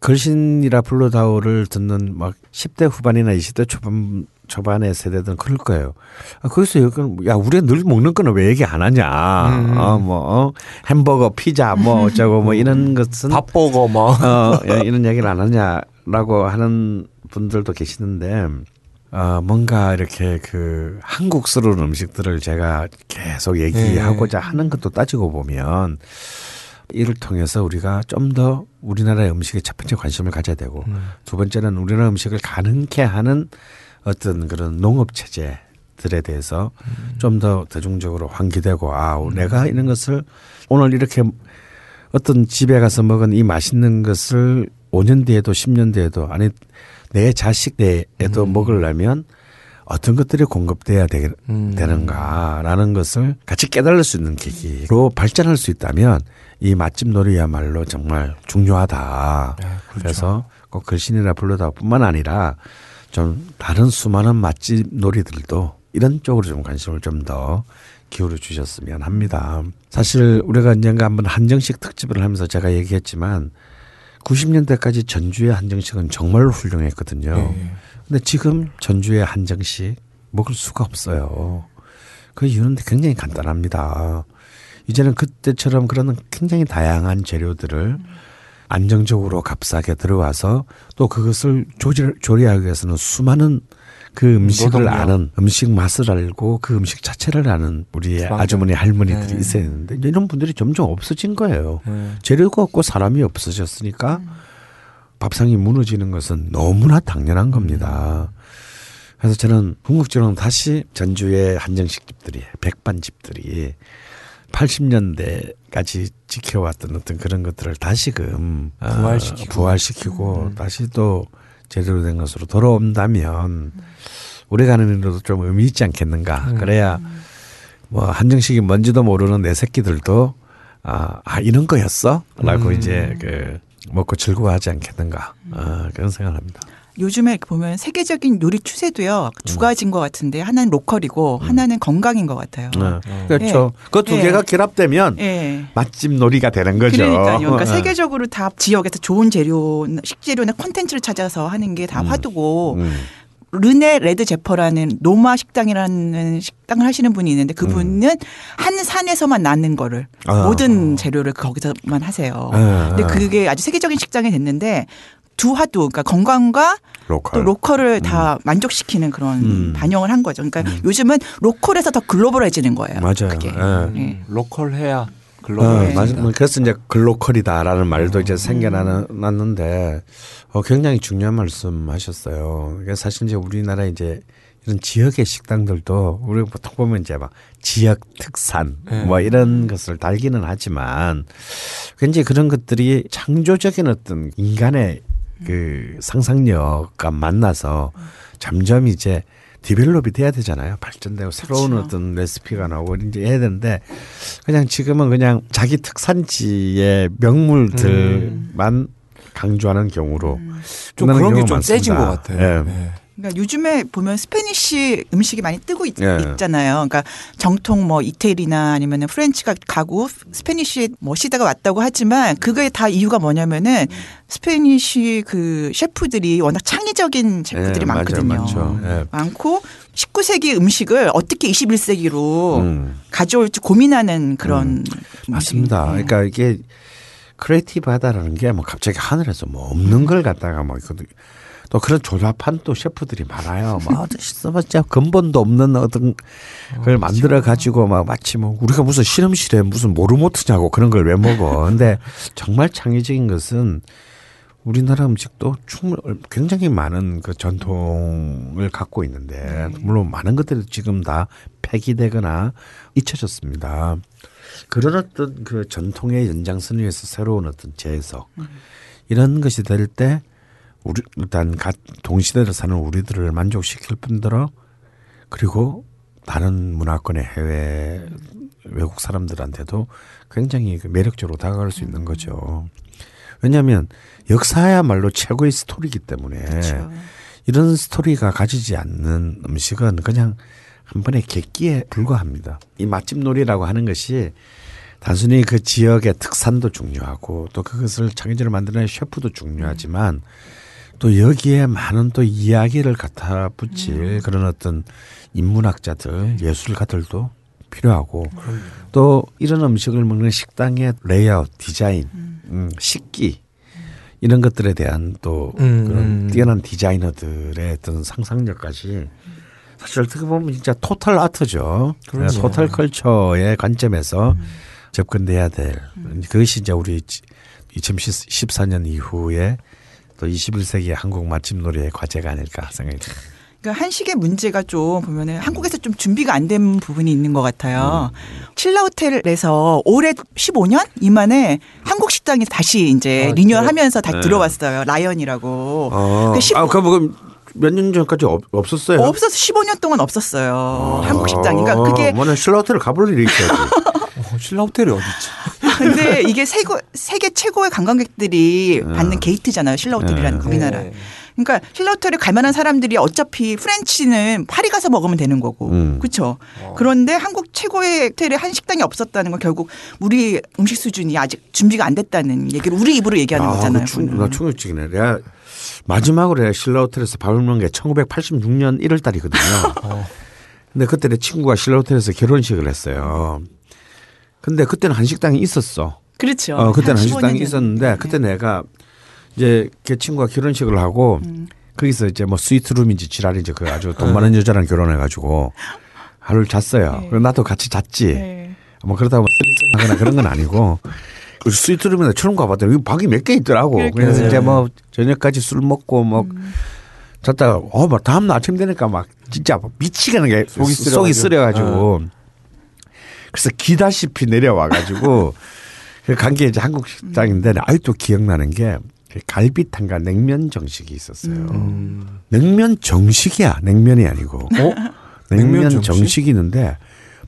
걸신이라 불러다오를 듣는 막 10대 후반이나 20대 초반 초반의 세대들은 그럴 거예요. 아, 거기서 여기 야 우리가 늘 먹는 거는 왜 얘기 안 하냐?
음.
어, 뭐 어, 햄버거, 피자, 뭐 어쩌고 뭐 이런 것은
밥버거 뭐.
어, 야, 이런 얘기를 안 하냐라고 하는 분들도 계시는데, 어, 뭔가 이렇게 그 한국스러운 음식들을 제가 계속 얘기하고자 하는 것도 따지고 보면, 이를 통해서 우리가 좀 더 우리나라의 음식에 첫 번째 관심을 가져야 되고, 두 번째는 우리나라 음식을 가능케 하는 어떤 그런 농업 체제 들에 대해서 좀더 대중적으로 환기되고, 아, 내가 이런 것을 오늘 이렇게 어떤 집에 가서 먹은 이 맛있는 것을 5년 뒤에도 10년 뒤에도 아니 내 자식 때에도 먹으려면 어떤 것들이 공급돼야 되,
음.
되는가라는 것을 같이 깨달을 수 있는 계기로 발전할 수 있다면 이 맛집 놀이야말로 정말 중요하다.
네, 그렇죠.
그래서 꼭 글신이라 불러다 뿐만 아니라 좀 다른 수많은 맛집 놀이들도 이런 쪽으로 좀 관심을 좀 더 기울여 주셨으면 합니다. 사실 우리가 언젠가 한번 한정식 특집을 하면서 제가 얘기했지만 90년대까지 전주의 한정식은 정말로 훌륭했거든요.
예.
근데 지금 전주의 한정식 먹을 수가 없어요. 그 이유는 굉장히 간단합니다. 이제는 그때처럼 그런 굉장히 다양한 재료들을 안정적으로 값싸게 들어와서 또 그것을 조리, 조리하기 위해서는 수많은 그 음식을
노동력.
아는 음식 맛을 알고 그 음식 자체를 아는 우리
주방장.
아주머니 할머니들이
네.
있어야 되는데 이런 분들이 점점 없어진 거예요.
예.
재료가 없고 사람이 없어졌으니까 밥상이 무너지는 것은 너무나 당연한 겁니다. 그래서 저는 궁극적으로는 다시 전주의 한정식 집들이 백반 집들이 80년대까지 지켜왔던 어떤 그런 것들을 다시금 어,
부활시키고.
부활시키고 다시 또 제대로 된 것으로 돌아온다면 우리 가는 일로도 좀 의미 있지 않겠는가. 그래야 뭐 한정식이 뭔지도 모르는 내 새끼들도 아, 아 이런 거였어? 라고
음.
이제 그 먹고 즐거워하지 않겠는가. 아, 그런 생각을 합니다.
요즘에 보면 세계적인 요리 추세도요 두 가지인 것 같은데 하나는 로컬이고 하나는 건강인 것 같아요.
네. 그렇죠. 그두
예.
개가 결합되면
예.
맛집 놀이가 되는 거죠.
그러니까요. 그러니까
어.
세계적으로 다 지역에서 좋은 재료, 식재료나 콘텐츠를 찾아서 하는 게다 화두고
음.
르네 레드 제퍼라는 노마 식당이라는 식당을 하시는 분이 있는데 그분은 한 산에서만 나는 거를
아.
모든 재료를 거기서만 하세요.
아.
근데 그게 아주 세계적인 식당이 됐는데 두 화두, 그러니까 건강과
local.
또 local을 다 만족시키는 그런
음.
반영을 한 거죠. 그러니까 요즘은 local에서 더 global해지는 거예요.
맞아요.
그게.
예.
예.
local해야
어,
글로벌.
맞아. 뭐 그래서 이제 glocal이다라는 말도 이제 생겨났는데 어, 굉장히 중요한 말씀하셨어요. 이게 사실 이제 우리나라 이제 이런 지역의 식당들도 우리 보통 보면 이제 막 지역 특산
네.
뭐 이런 것을 달기는 하지만 굉장히 그런 것들이 창조적인 어떤 인간의 그 상상력과 만나서 점점 이제 develop이 돼야 되잖아요. 발전되고 새로운
그렇죠.
어떤 레시피가 나오고 이제 해야 되는데 그냥 지금은 그냥 자기 특산지의 명물들만 강조하는 경우로
좀
끝나는
그런 게 좀 세진 것. 같아요.
예.
예.
그러니까 요즘에 보면 Spanish 음식이 많이 뜨고 있,
예.
잖아요 그러니까 정통 뭐 이태리나 아니면은 French가 가고 Spanish 뭐 시대가 왔다고 하지만 그거에 다 이유가 뭐냐면은 Spanish 그 셰프들이 워낙 창의적인 셰프들이
예,
많거든요.
많죠. 예.
많고 19세기 음식을 어떻게 21세기로
음.
가져올지 고민하는 그런
맞습니다.
음식이에요.
그러니까 이게 creative하다라는 게 뭐 갑자기 하늘에서 뭐 없는 걸 갖다가 뭐 있거든. 또 그런 조잡한 또 셰프들이 많아요. 뭐 써봤자 근본도 없는 어떤 걸 만들어 가지고 막 마치 뭐 우리가 무슨 실험실에 무슨 모르모트냐고 그런 걸 왜 먹어. 근데 정말 창의적인 것은 우리나라 음식도 충분 굉장히 많은 그 전통을 갖고 있는데 물론 많은 것들이 지금 다 폐기되거나 잊혀졌습니다. 그런 어떤 그 전통의 연장선 위에서 새로운 어떤 재해석 이런 것이 될 때 우리 일단 가- 동시대를 사는 우리들을 만족시킬 뿐더러 그리고 다른 문화권의 해외 외국 사람들한테도 굉장히 그 매력적으로 다가갈 수 있는 거죠. 왜냐하면 역사야말로 최고의 스토리이기 때문에
그렇죠.
이런 스토리가 가지지 않는 음식은 그냥 한 번의 객기에 불과합니다. 이 맛집 놀이라고 하는 것이 단순히 그 지역의 특산도 중요하고 또 그것을 창의적으로 만드는 셰프도 중요하지만 또 여기에 많은 또 이야기를 갖다 붙일 그런 어떤 인문학자들, 예술가들도 필요하고 또 이런 음식을 먹는 식당의 레이아웃, 디자인, 음, 식기 이런 것들에 대한 또
음,
그런
음.
뛰어난 디자이너들의 어떤 상상력까지 사실 어떻게 보면 진짜 total art죠. 네, total culture의 관점에서 접근돼야 될 그것이 이제 우리 2014년 이후에 또 21세기 한국 맛집 놀이의 과제가 아닐까 생각이 듭니다.
그러니까 한식의 문제가 좀 보면은 한국에서 좀 준비가 안 된 부분이 있는 것 같아요. 신라 호텔에서 올해 15년 이만에 한국 식당이 다시 이제
아,
리뉴얼하면서 다
네.
들어왔어요. 라이언이라고.
어,
그15
아, 그럼 몇년 전까지 없, 없었어요?
없어서 15년 동안 없었어요. 한국 식당. 그러니까
어,
그게
뭐냐 신라 호텔을 가볼 일이 있어야지. <laughs>
어, 신라 호텔이 어디 있지?
근데 이게 세고, 세계 최고의 관광객들이
네.
받는 게이트잖아요. 신라 호텔이라는
네.
우리나라.
네.
그러니까 신라호텔에 갈 만한 사람들이 어차피 프렌치는 파리 가서 먹으면 되는 거고.
음.
그렇죠. 그런데 한국 최고의 호텔에 한 식당이 없었다는 건 결국 우리 음식 수준이 아직 준비가 안 됐다는 얘기를 우리 입으로 얘기하는 거잖아요.
그 충,
그거는.
나 충격적이네. 내가 마지막으로 내가 신라 호텔에서 밥을 먹은 게 1986년 1월 달이거든요. 근데 그때 내 친구가 신라 호텔에서 결혼식을 했어요. 근데 그때는 한식당이 있었어.
그렇죠.
어, 그때는
한
한식당이
15년 전.
있었는데
네.
그때 내가 이제 걔 친구가 결혼식을 하고
음.
거기서 이제 뭐 스위트룸인지 지랄인지 그 아주 돈 많은 여자랑 결혼해가지고 하루를 잤어요.
네.
그리고 나도 같이 잤지.
네.
뭐뭐 하거나 그런 건 아니고 그 스위트룸이나 처음 가봤더니 여기 방이 몇 개 있더라고.
그러니까요. 음.
그래서 이제 뭐 저녁까지 술 먹고 뭐 잤다가 어막 다음 날 아침 되니까 막 진짜 미치겠는 게 속이,
쓰려가지고.
속이 쓰려가지고 그래서 기다시피 내려와가지고 <laughs> 간 게 이제 한국 식당인데 아직도 기억나는 게그 갈비탕과 냉면 정식이 있었어요.
음.
냉면 정식이야. 냉면이 아니고.
어? <laughs>
냉면,
냉면 정식?
이 있는데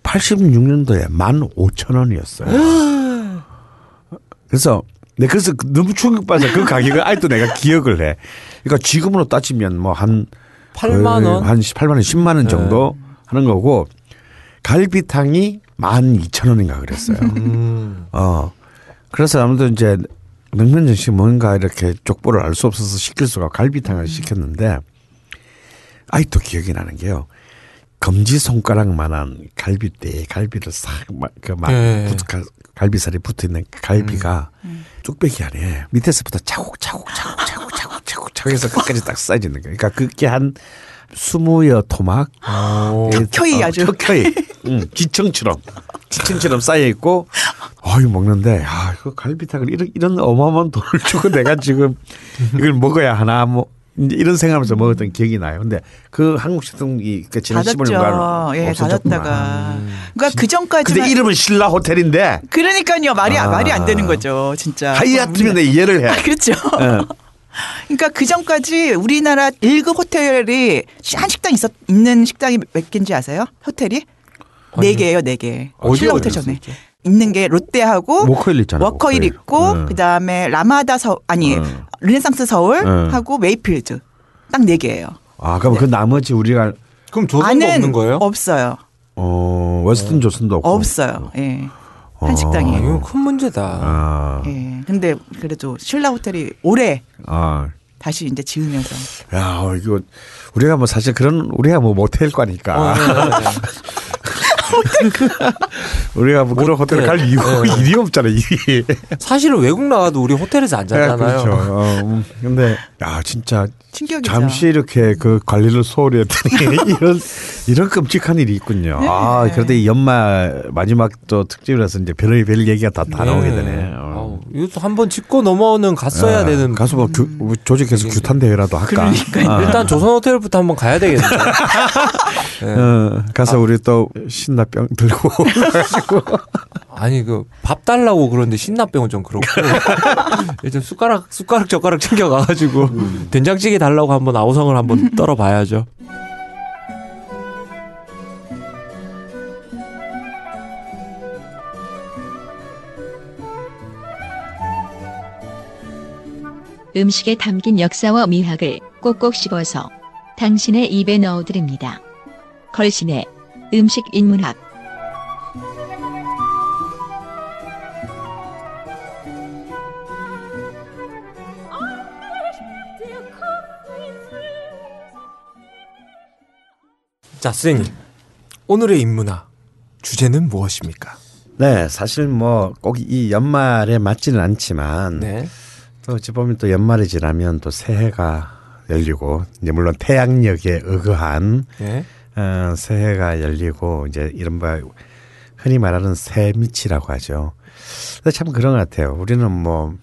86년도에 15,000원이었어요. <gasps> 그래서 내 그래서 너무 충격받아서 그 가격을 아직도 내가 기억을 해. 그러니까 지금으로 따지면 뭐 한
8만 원?
한 8만 원, 10만 원 정도 하는 거고 갈비탕이 12,000원인가 그랬어요.
음.
어. 그래서 아무튼 이제 냉면 정식 뭔가 이렇게 족보를 알 수 없어서 시킬 수가 갈비탕을 시켰는데 아직도 기억이 나는 게요. 검지 손가락만한 갈비대에 갈비를 싹그막
네.
갈비살이 붙어 있는 갈비가 뚝배기 안에 밑에서부터 차곡차곡 차곡 차곡 차곡 차곡 차곡 해서 끝까지 딱 쌓여지는 거예요. 그러니까 그게 한 스무여 토막
어.
켜이 아주.
켜이 응, 지청처럼 지청처럼 쌓여 있고 어이 먹는데 야 이거 갈비탕을 이런 이런 어마어마한 돈을 <laughs> 주고 내가 지금 이걸 먹어야 하나 뭐 이제 이런 생각하면서 먹었던 기억이 나요. 근데 그 한국 식당이 그 지난 15년간
닫았죠. 예. 닫았다가. 그러니까 그 전까지만.
근데 이름은 신라 호텔인데
그러니까요. 말이
아.
말이 안 되는 거죠. 진짜.
하얏트면 내 이해를 해.
아, 그렇죠.
예.
그러니까 그 전까지 우리나라 1급 호텔이 한 식당 있었 있는 식당이 몇 개인지 아세요? 호텔이? 네 개예요, 네 개. 신라 호텔 전에. 있는 게 롯데하고
워커힐 있잖아.
워커힐
워커힐.
있고
네.
그다음에 라마다 서 아니
네.
르네상스 서울
네.
하고 메이필드 딱 네 개예요.
아 그럼 그 나머지 우리가
그럼 조선도 없는 거예요?
없어요.
어 웨스턴 조선도 없고
없어요. 예.
어.
한식당이에요.
이건 큰 문제다.
아,
예. 근데 그래도 신라 호텔이 올해
아.
다시 이제 지으면서
야, 어, 이거 우리가 뭐 사실 그런 우리가 뭐 모텔과니까
어, 네, 네, 네. <laughs> <laughs>
우리가 뭐 그런 호텔 갈 이유
네.
일이 없잖아 일이.
사실은 외국 나가도 우리 호텔에서 안 자잖아요.
그렇죠. 어, 음, 근데 야 진짜
충격이죠.
잠시 이렇게 그 관리를 소홀히 했더니 <laughs> 이런 이런 끔찍한 일이 있군요.
네.
아 그런데 이 연말 마지막 또 특집이라서 이제 별의 별 얘기가 다, 다 나오게 되네. 어.
이것도 한번 짚고 넘어오는 갔어야
아,
되는.
가서 뭐 규, 뭐 조직해서 규탄 대회라도 할까? 아.
일단 조선 호텔부터 한번 가야 되겠는데. <laughs> 네.
어, 가서 우리 또 신나병 들고 <laughs>
아니 그 밥 달라고 그러는데 신라병은 좀 그렇고 <laughs> 일단 숟가락 숟가락 젓가락 챙겨 가가지고 된장찌개 달라고 한번 아우성을 한번 떨어봐야죠.
음식에 담긴 역사와 미학을 꼭꼭 씹어서 당신의 입에 넣어드립니다. 걸신의 음식 인문학
자 선생님 오늘의 인문학 주제는 무엇입니까?
네, 사실 뭐 꼭 이 연말에 맞지는 않지만
네.
또 어찌 보면 또 연말이 지나면 또 새해가 열리고 이제 물론 태양력에 의거한
네.
어, 새해가 열리고 이제 이른바 흔히 말하는 새미치라고 하죠. 근데 참 그런 것 같아요. 우리는 뭐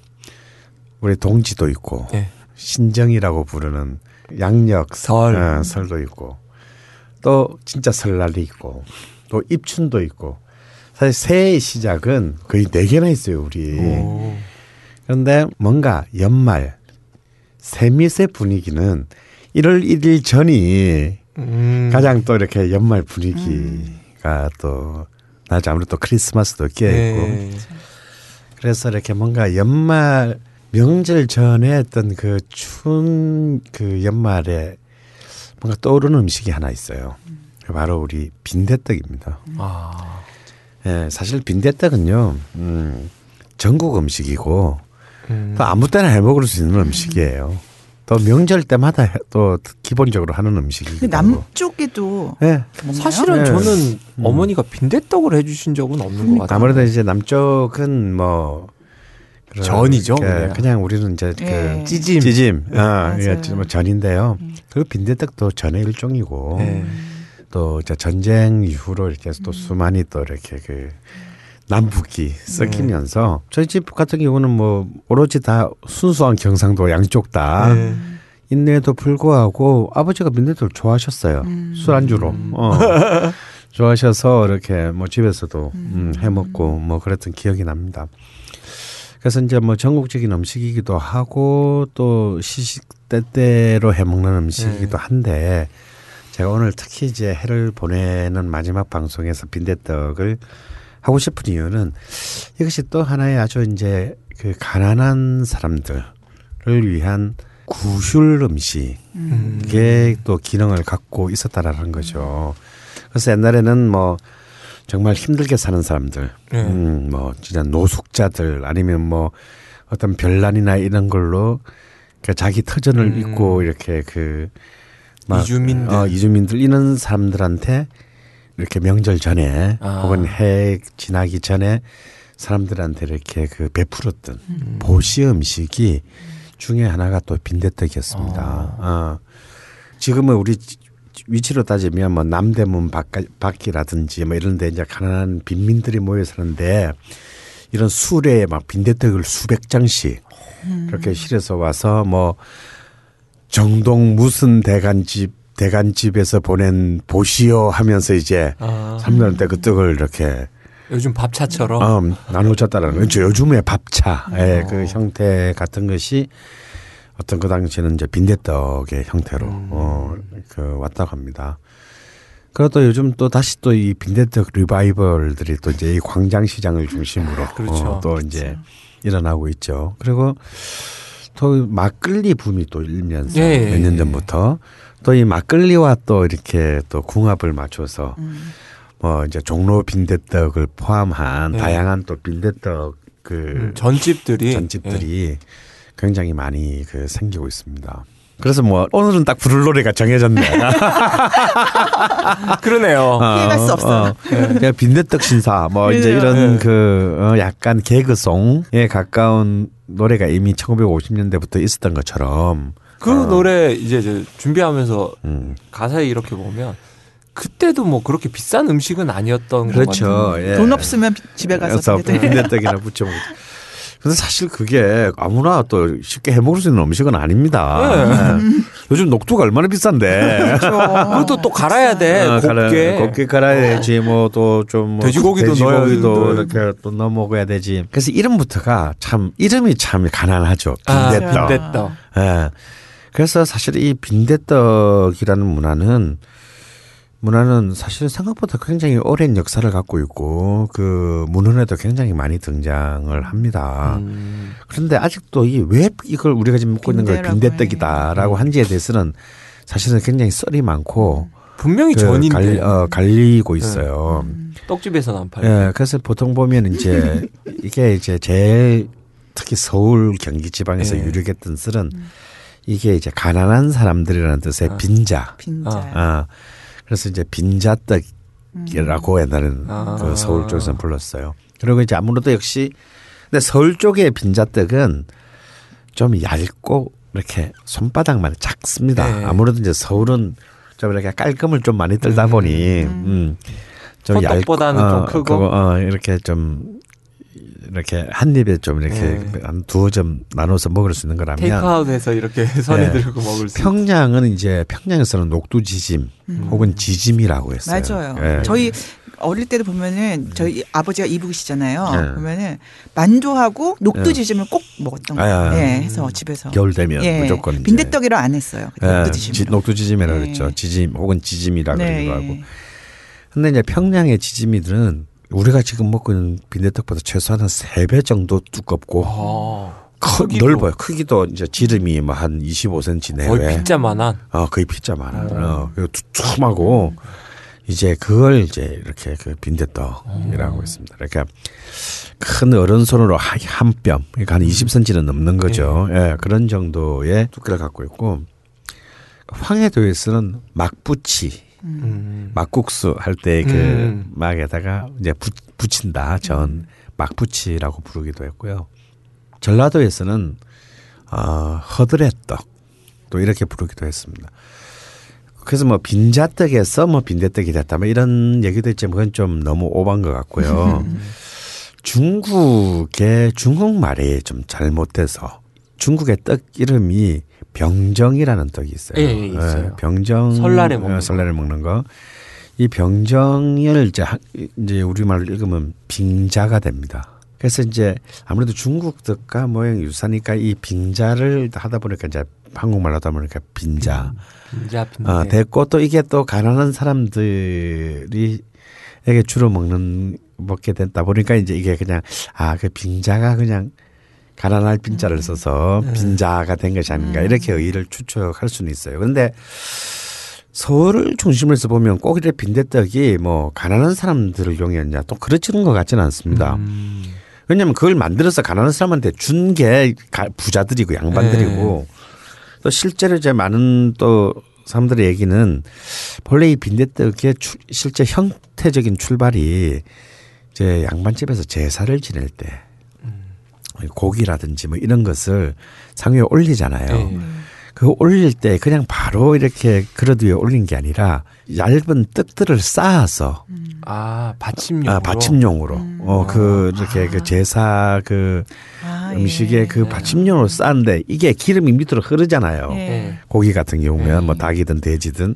우리 동지도 있고
네.
신정이라고 부르는 양력
설.
어, 설도 있고 또 진짜 설날이 있고 또 입춘도 있고 사실 새해의 시작은 거의 네 개나 있어요 우리.
오.
그런데 뭔가 연말 세미세 분위기는 1월 1일 전이
음.
가장 또 이렇게 연말 분위기가 또 나죠. 아무래도 또 크리스마스도 껴있고
네.
그래서 이렇게 뭔가 연말 명절 전에 어떤 그 추운 그 연말에 뭔가 떠오르는 음식이 하나 있어요. 바로 우리 빈대떡입니다.
아.
예, 사실 빈대떡은요, 음, 전국 음식이고
음.
또 아무 때나 해 먹을 수 있는 음식이에요. 또 명절 때마다 해- 또 기본적으로 하는
그
하고.
남쪽에도
예.
먹나요?
사실은
네.
저는 어머니가 빈대떡을 해주신 적은 없는 것 같아요.
아무래도 이제 남쪽은 뭐 그런
전이죠,
그
그냥.
그냥 우리는 이제
예.
그 찌짐, 찌짐, 아,
맞아요.
이게 뭐 전인데요. 그리고 빈대떡도 전의 일종이고
네.
또 이제 전쟁 이후로 이렇게 해서 또 수많이 또 이렇게 그 남북이 섞이면서 저희 집 같은 경우는 뭐 오로지 다 순수한 경상도 양쪽 다
네.
인내에도 불구하고 아버지가 빈대떡을 좋아하셨어요. 술안주로. 어. <laughs> 좋아하셔서 이렇게 뭐 집에서도 음, 해 먹고 뭐 그랬던 기억이 납니다. 그래서 이제 뭐 전국적인 음식이기도 하고 또 시식 때때로 해 먹는 음식이기도 한데 제가 오늘 특히 이제 해를 보내는 마지막 방송에서 빈대떡을 하고 싶은 이유는 이것이 또 하나의 아주 이제 그 가난한 사람들을 위한 구슐 음식
음.
또 기능을 갖고 있었다라는 거죠. 그래서 옛날에는 뭐 정말 힘들게 사는 사람들,
네.
음, 뭐 진짜 노숙자들 아니면 뭐 어떤 별난이나 이런 걸로 그 자기 터전을
음.
잇고 이렇게 그
이주민들.
어, 이주민들 이런 사람들한테 이렇게 명절 전에
아.
혹은 해 지나기 전에 사람들한테 이렇게 그 베풀었던
음.
보시 음식이 중에 하나가 또 빈대떡이었습니다. 어. 지금은 우리 지- 위치로 따지면 뭐 남대문 밖, 밖이라든지 뭐 이런 데 이제 가난한 빈민들이 모여 사는데 이런 수레에 막 빈대떡을 수백 장씩 그렇게 실어서 와서 뭐 정동 무슨 대간집 대간집에서 보낸 보시오 하면서 이제
아,
사람들한테 그 떡을 이렇게
요즘 밥차처럼.
음, 나눠줬다라는 거죠. 요즘의 밥차의 그 형태 같은 것이 어떤 그 당시에는 이제 빈대떡의 형태로 어, 그 왔다고 합니다. 그리고 또 요즘 또 다시 또 이 빈대떡 리바이벌들이 또 이제 이 광장시장을 중심으로
그렇죠.
어, 또 이제 일어나고 있죠. 그리고 또 막걸리 붐이 또 일면서
예, 예,
몇년
예.
전부터 또 이 막걸리와 또 이렇게 또 궁합을 맞춰서
음.
뭐 이제 종로 빈대떡을 포함한
네.
다양한 또 빈대떡 그
음, 전집들이.
전집들이 굉장히 많이 그 생기고 있습니다. 그래서 뭐 오늘은 딱 부를 노래가 정해졌네. <laughs>
예. 그러네요.
피해갈 수 없어요.
그냥 빈대떡 신사 뭐 이제
그래요.
이런
네.
그 어, 약간 개그송에 가까운 노래가 이미 1950년대부터 있었던 것처럼
그
어.
노래 이제 저 준비하면서
음.
가사에 이렇게 보면 그때도 뭐 그렇게 비싼 음식은 아니었던 것
그렇죠.
같아요.
예.
돈 없으면 집에 가서 빈대떡.
빈대떡이나 부쳐 먹. 근데 사실 그게 아무나 또 쉽게 해 먹을 수 있는 음식은 아닙니다. 예. 요즘 녹두가 얼마나 비싼데.
그것도 또 갈아야 돼.
어, 갈아-
곱게.
곱게 갈아야지 뭐 또좀 뭐
돼지고기도 넣어야
돼지고기도
되는데.
이렇게 또 넣어 먹어야 되지. 그래서 이름부터가 참 이름이 참 가난하죠.
아,
빈대떡.
빈대떡.
예. 그래서 사실 이 빈대떡이라는 문화는 문화는 사실 생각보다 굉장히 오랜 역사를 갖고 있고 그 문헌에도 굉장히 많이 등장을 합니다.
음.
그런데 아직도 이 왜 이걸 우리가 지금 먹고 있는 걸 빈대떡이다라고 한지에 대해서는 사실은 굉장히 썰이 많고
분명히
그
전인데
갈리, 어, 갈리고 있어요.
떡집에서는 안 팔고.
예, 그래서 보통 보면 이제 <laughs> 이게 이제 제일 특히 서울 경기 지방에서
예.
유력했던 썰은 이게 이제 가난한 사람들이라는 뜻의
아.
빈자.
빈자.
아, 그래서 이제 빈자떡이라고 옛날에는
아.
그 서울 쪽에서는 불렀어요. 그리고 이제 아무래도 역시 근데 서울 쪽의 빈자떡은 좀 얇고 이렇게 손바닥만 작습니다.
네.
아무래도 이제 서울은 좀 이렇게 깔끔을 좀 많이 떨다 보니 음. 좀
호떡보다는 좀 크고?
그거, 어, 이렇게 좀 이렇게 한 입에 좀 이렇게
네.
한 두어 점 나눠서 먹을 수 있는 거라면
테이크아웃해서 이렇게 <laughs> 선에
네.
들고 먹을 수.
평양은 이제 평양에서는 녹두지짐 혹은 지짐이라고 했어요.
맞아요.
예.
저희 어릴 때도 보면은 저희 아버지가 이북이시잖아요.
네.
그러면은 만두하고 녹두지짐을 꼭 먹었던
아,
거예요.
아.
예, 해서 집에서.
겨울 되면
예.
무조건.
빈대떡이라 안 했어요.
예,
녹두지짐.
지- 녹두지짐이라고
네.
그랬죠. 지짐 혹은 지짐이라고
네,
그러기도
예.
하고. 근데 이제 평양의 지짐이들은 우리가 지금 먹고 있는 빈대떡보다 최소한 한 세 배 정도 두껍고
아,
커,
크기도.
넓어요. 크기도 이제 지름이 뭐한 25cm
거의
내외.
빗자만한.
어, 거의 피자만. 어, 그리고 두툼하고 이제 그걸 이제 이렇게 그 빈대떡이라고 있습니다. 그러니까 큰 어른 손으로 한- 한 뼘, 그러니까 한 20cm는 넘는 거죠. 예, 그런 정도의 두께를 갖고 있고 황해도에서는 막부치,
음.
막국수 할 때그
음.
막에다가 이제 부, 붙인다 전 막부치라고 부르기도 했고요. 전라도에서는 어, 허드레떡 또 이렇게 부르기도 했습니다. 그래서 뭐 빈자떡에서 뭐 빈대떡이 됐다 뭐 이런 얘기도 있지만 그건 좀 너무 오반 것 같고요. <laughs> 중국의 중국말이 좀 잘못돼서 중국의 떡 이름이 병정이라는 떡이 있어요.
예, 예, 있어요.
병정
설날에 먹는
어,
거.
설날에 먹는 거. 이 병정을 이제 하- 이제 우리말로 읽으면 빙자가 됩니다. 그래서 이제 아무래도 중국 떡과 모양 유사니까 이 빙자를 하다 보니까 이제 한국말로 하다 보니까 빈자.
빈자 빈대.
어, 됐고 또 이게 또 가난한 사람들이 에게 주로 먹는 먹게 됐다 보니까 이제 이게 그냥 아그 빈자가 그냥 가난할 빈자를 써서 빈자가 된 것이 아닌가 이렇게 의의를 추측할 수는 있어요. 그런데 서울을 중심으로 해서 보면 꼭 이렇게 빈대떡이 뭐 가난한 사람들을 용이었냐 또 그렇지는 것 같지는 않습니다.
음.
왜냐하면 그걸 만들어서 가난한 사람한테 준 게 부자들이고 양반들이고 또 실제로 이제 많은 또 사람들의 얘기는 본래 이 빈대떡의 추- 실제 형태적인 출발이 이제 양반집에서 제사를 지낼 때 고기라든지 뭐 이런 것을 상위에 올리잖아요.
네.
그 올릴 때 그냥 바로 이렇게 그릇 위에 올린 게 아니라 얇은 떡들을 쌓아서
아 받침용.
아, 받침용으로. 어, 그, 이렇게 그 제사 그
아,
음식에
예.
그 받침용으로 쌓는데 이게 기름이 밑으로 흐르잖아요.
예.
네.
고기 같은 경우면 뭐 닭이든 돼지든.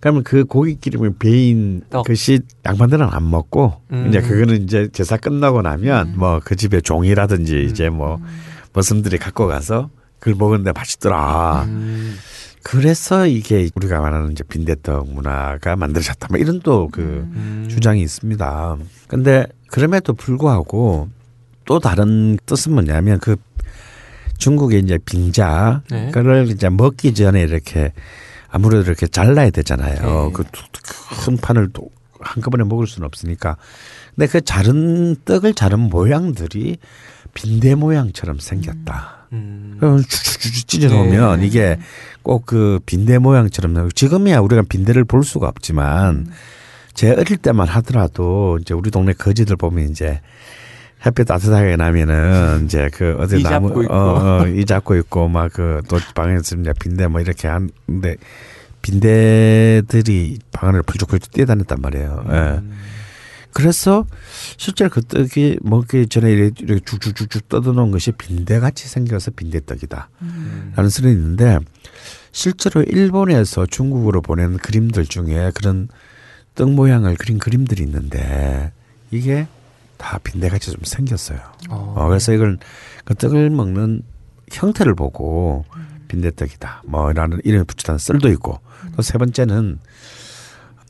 그러면 그 고기 기름을 베인
떡.
것이 양반들은 안 먹고
음.
이제 그거는 이제 제사 끝나고 나면 뭐그 집에 종이라든지 이제 뭐 머슴들이 갖고 가서 그걸 먹었는데 맛있더라.
음.
그래서 이게 우리가 말하는 이제 빈대떡 문화가 만들어졌다. 뭐 이런 또그
음.
주장이 있습니다. 근데 그럼에도 불구하고 또 다른 뜻은 뭐냐면 그 중국의 이제 빙자
네.
그걸 이제 먹기 전에 이렇게 아무래도 이렇게 잘라야 되잖아요.
네.
그큰 판을 또 한꺼번에 먹을 수는 없으니까. 근데 그 자른 떡을 자른 모양들이 빈대 모양처럼 생겼다.
음.
그럼 쭉쭉쭉 찢어 놓으면
네.
이게 꼭 그 빈대 모양처럼 지금이야 우리가 빈대를 볼 수가 없지만 제 어릴 때만 하더라도 이제 우리 동네 거지들 보면 이제 햇빛 따뜻하게 나면은 이제 그 어디
이
나무
잡고 있고.
어, 어, 이 잡고 있고 막 그 또 방에서 이제 빈대 뭐 이렇게 하는데 빈대들이 방 안을 펄쩍펄쩍 뛰어다녔단 말이에요. 예.
음.
그래서 실제로 그 떡이 먹기 전에 이렇게 쭉쭉쭉쭉 뜯어놓은 것이 빈대같이 생겨서 빈대떡이다. 라는 소리 있는데 실제로 일본에서 중국으로 보낸 그림들 중에 그런 떡 모양을 그린 그림들이 있는데 이게 다 빈대같이 좀 생겼어요.
어.
어, 그래서 이걸 그 떡을 먹는 형태를 보고 빈대떡이다. 뭐라는 이름을 붙였다는 썰도 있고 또 세 번째는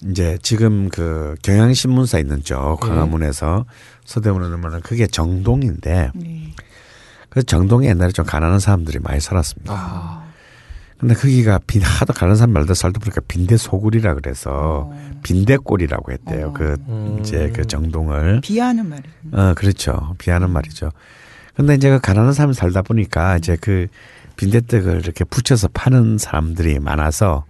이제 지금 그 경향신문사 있는 쪽 광화문에서 서대문에 보면 그게 정동인데
네.
그 정동에 옛날에 좀 가난한 사람들이 많이 살았습니다.
아.
근데 거기가 빈 하도 가난한 사람 말도 살다 보니까 빈대 소굴이라 그래서 빈대골이라고 했대요.
어.
그
음.
이제 그 정동을
비하는 말이.
어, 그렇죠. 비하는 말이죠. 근데 이제 그 가난한 사람이 살다 보니까 이제 그 빈대떡을 이렇게 붙여서 파는 사람들이 많아서